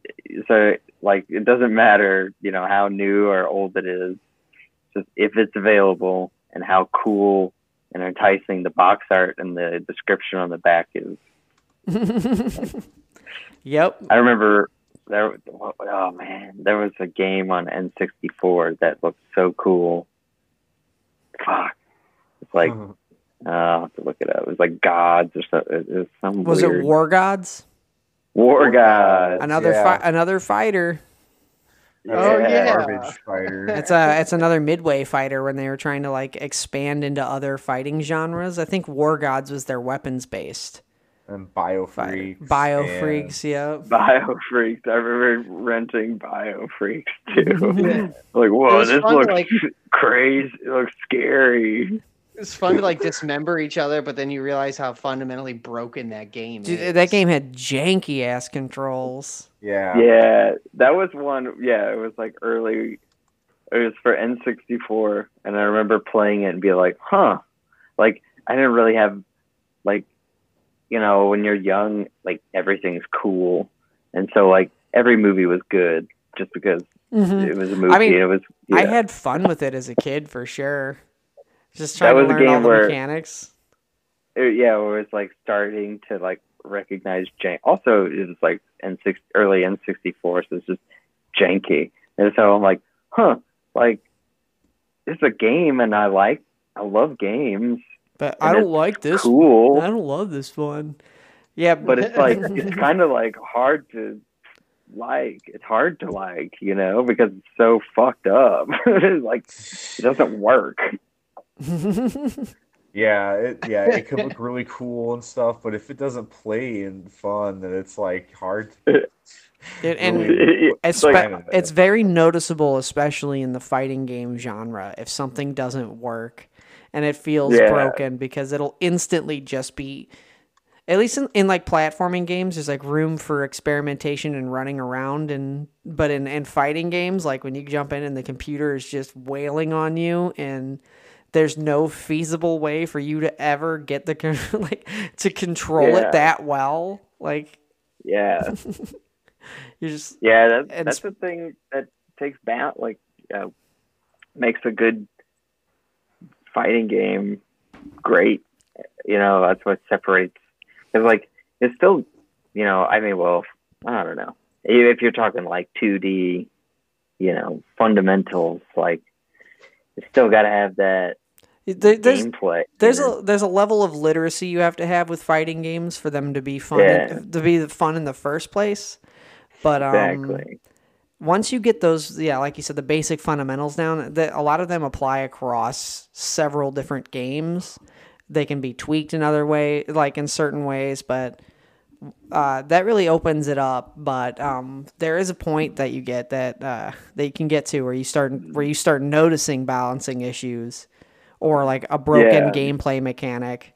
so like it doesn't matter, you know, how new or old it is. If it's available and how cool and enticing the box art and the description on the back is. [laughs] yep. I remember there. Oh man, there was a game on N64 that looked so cool. Fuck, it's like Mhm. uh, I'll have to look it up. It was like gods or something. It was some Was weird it War Gods? War gods. Another yeah. fi- another fighter. Oh, yeah. Garbage [laughs] fighter. It's a it's another midway fighter when they were trying to like expand into other fighting genres. I think War Gods was their weapons based. and Bio Fighter. Freaks. Bio and- Freaks, yeah. Bio Freaks. I remember renting Bio Freaks too. [laughs] like, whoa, this fun looks like- crazy. It looks scary. It's fun to like dismember each other, but then you realize how fundamentally broken that game Dude, is. that game had janky ass controls. Yeah. Yeah, that was one. Yeah, it was like early, it was for N64, and I remember playing it and be like, huh, like I didn't really have like, you know, when you're young, like everything's cool, and so like every movie was good just because Mhm. it was a movie. I mean, and it was. I had fun with it as a kid for sure. Just That trying to was a learn all game the where- mechanics. it, yeah, it was like starting to like recognize jank. Also, it was like N6 early N64, so it's just janky. And so I'm like, huh, like it's a game, and I like, I love games. But I don't like this. Cool, I don't love this one. Yeah, but it's [laughs] like it's kind of like hard to like. It's hard to like, you know, because it's so fucked up. It's [laughs] like it doesn't work. [laughs] Yeah, it yeah, it could look [laughs] really cool and stuff, but if it doesn't play and fun, then it's like hard. To, It- and really- It's Espe- like like- it's very noticeable, especially in the fighting game genre, if something doesn't work and it feels Yeah. broken because it'll instantly just be. At least in, in like platforming games, there's like room for experimentation and running around, and but in, in fighting games, like when you jump in and the computer is just wailing on you, and there's no feasible way for you to ever get the [laughs] like to control Yeah. it that well, like yeah. [laughs] you just Yeah, that, And that's the thing that takes down, like, uh, makes a good fighting game great. You know, that's what separates. Because, like, it's still, you know, I mean, well, I don't know. If you're talking like 2D, you know, fundamentals, like, it's still got to have that there, there's gameplay. There's a there's a level of literacy you have to have with fighting games for them to be fun Yeah. to be fun in the first place. But um, exactly. once you get those, yeah, like you said, the basic fundamentals down, the, a lot of them apply across several different games. They can be tweaked in other way, like in certain ways, but uh, that really opens it up. But um, there is a point that you get that uh, that you can get to where you start where you start noticing balancing issues or like a broken Yeah. gameplay mechanic,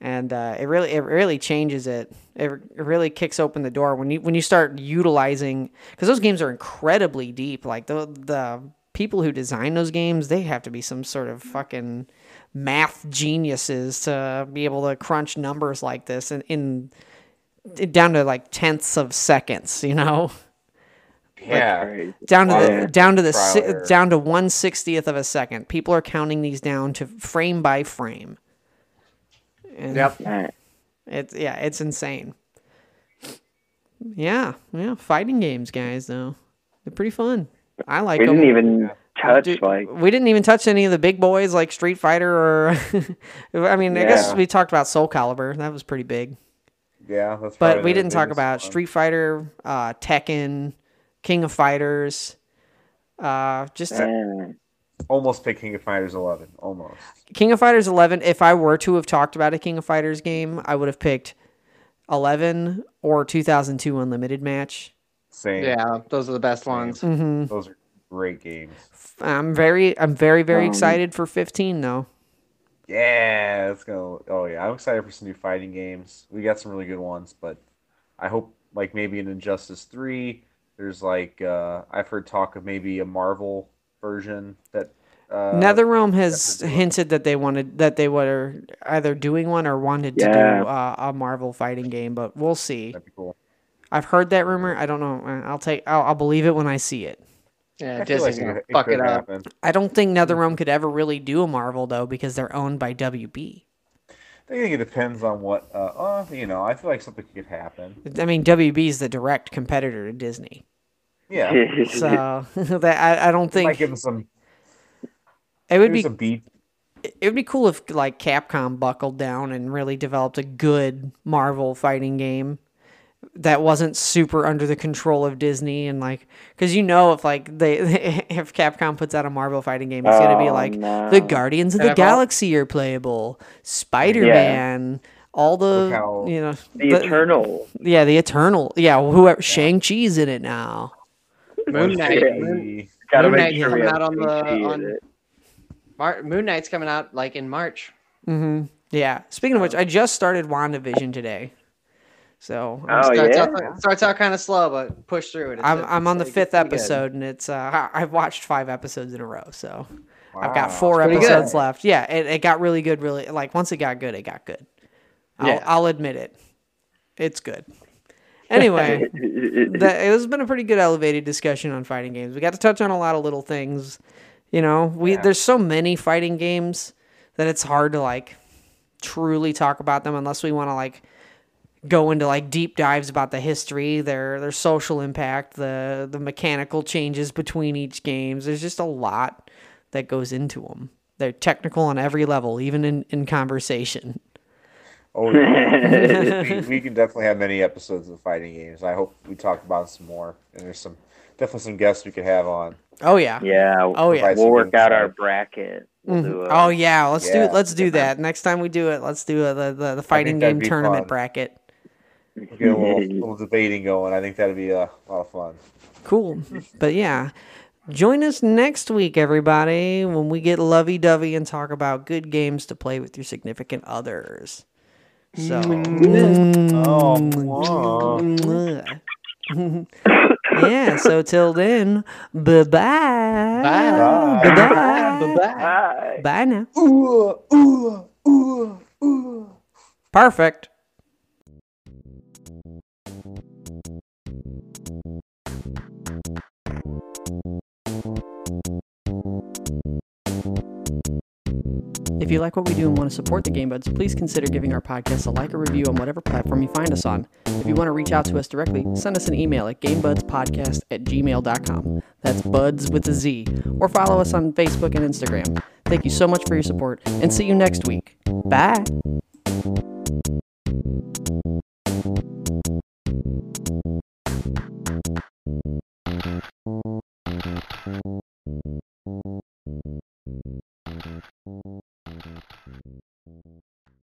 and uh, it really it really changes it. It, it really kicks open the door when you when you start utilizing because those games are incredibly deep. Like the the people who design those games, they have to be some sort of fucking math geniuses to be able to crunch numbers like this in, in down to like tenths of seconds. You know. Yeah, Crazy. down to the down to the si- down to one sixtieth of a second. People are counting these down to frame by frame. And Yep. It's yeah, it's insane. Yeah, yeah, fighting games, guys. Though they're pretty fun. I like We them. didn't even touch, Dude, like, we didn't even touch any of the big boys like Street Fighter or. [laughs] I mean, I guess we talked about Soul Calibur. That was pretty big. yeah. That's But we didn't talk about one. Street Fighter, uh, Tekken, King of Fighters. Uh, just eh, Almost pick King of Fighters 11. Almost. King of Fighters 11. If I were to have talked about a King of Fighters game, I would have picked 11 or 2002 Unlimited match. Same. Yeah, those are the best ones. hmm Those are great games. I'm very, I'm very, very Um, excited for 15 though. Yeah, let's go. Oh yeah, I'm excited for some new fighting games. We got some really good ones, but I hope like maybe an Injustice Three. There's like uh, I've heard talk of maybe a Marvel version that. Uh, NetherRealm has hinted that they wanted that they were either doing one or wanted to do uh, a Marvel fighting game, but we'll see. That'd be cool. I've heard that rumor. I don't know. Uh, I'll take. I'll, I'll believe it when I see it. Yeah, I feel like gonna it, fuck could it up. happen. I don't think NetherRealm could ever really do a Marvel though because they're owned by WB. I think it depends on what. Uh, uh, you know, I feel like something could happen. I mean, WB is the direct competitor to Disney, Yeah, [laughs] so [laughs] that I, I don't might think give them some. it would be some beat. it would be cool if like Capcom buckled down and really developed a good Marvel fighting game that wasn't super under the control of Disney and like because you know if like they [laughs] if Capcom puts out a Marvel fighting game it's gonna be Oh, like no. the Guardians of the NFL. Galaxy are playable, Spider Man. All the how- you know the Eternal. yeah the Eternal yeah whoever Shang Chi's in it now Moon Knight. Moon, Gotta Moon Knight's sure coming out on the- Shang-Chi on- Mar- Moon Knight's coming out like in March. Mm-hmm. Yeah. Speaking of which, I just started WandaVision today. So I'm, Oh, starts, yeah? out, starts out kind of slow, but push through it. It's- I'm, I'm on the fifth it's pretty good. episode, and it's uh, I- [laughs] I've watched five episodes in a row. So I've got four pretty good. episodes left. Yeah, it, it got really good. Really, like once it got good, it got good. I'll, Yeah. I'll admit it. It's good. Anyway, [laughs] that, it has been a pretty good elevated discussion on fighting games. We got to touch on a lot of little things. You know, we Yeah. there's so many fighting games that it's hard to like truly talk about them unless we want to like go into like deep dives about the history, their their social impact, the the mechanical changes between each games. There's just a lot that goes into them. They're technical on every level, even in in conversation. Oh, yeah. we, we can definitely have many episodes of fighting games. I hope we talk about some more, and there's some definitely some guests we could have on. Oh yeah. yeah. Oh yeah. We'll some work out our bracket. We'll Mhm. a, Oh yeah, let's Yeah. do let's do that next time we do it. Let's do a, the, the the fighting game tournament fun. bracket. We'll get a little, little debating going. I think that'd be a lot of fun. Cool, but yeah, join us next week, everybody, when we get lovey dovey and talk about good games to play with your significant others. So, [laughs] yeah. So till then, bye bye. Bye. Bye bye. Bye-bye. Bye now. Perfect. If you like what we do and want to support the Game Budz, please consider giving our podcast a like or review on whatever platform you find us on. If you want to reach out to us directly, send us an email at gamebudzpodcast at gmail.com. That's buds with a Z. Or follow us on Facebook and Instagram. Thank you so much for your support, and see you next week. Bye!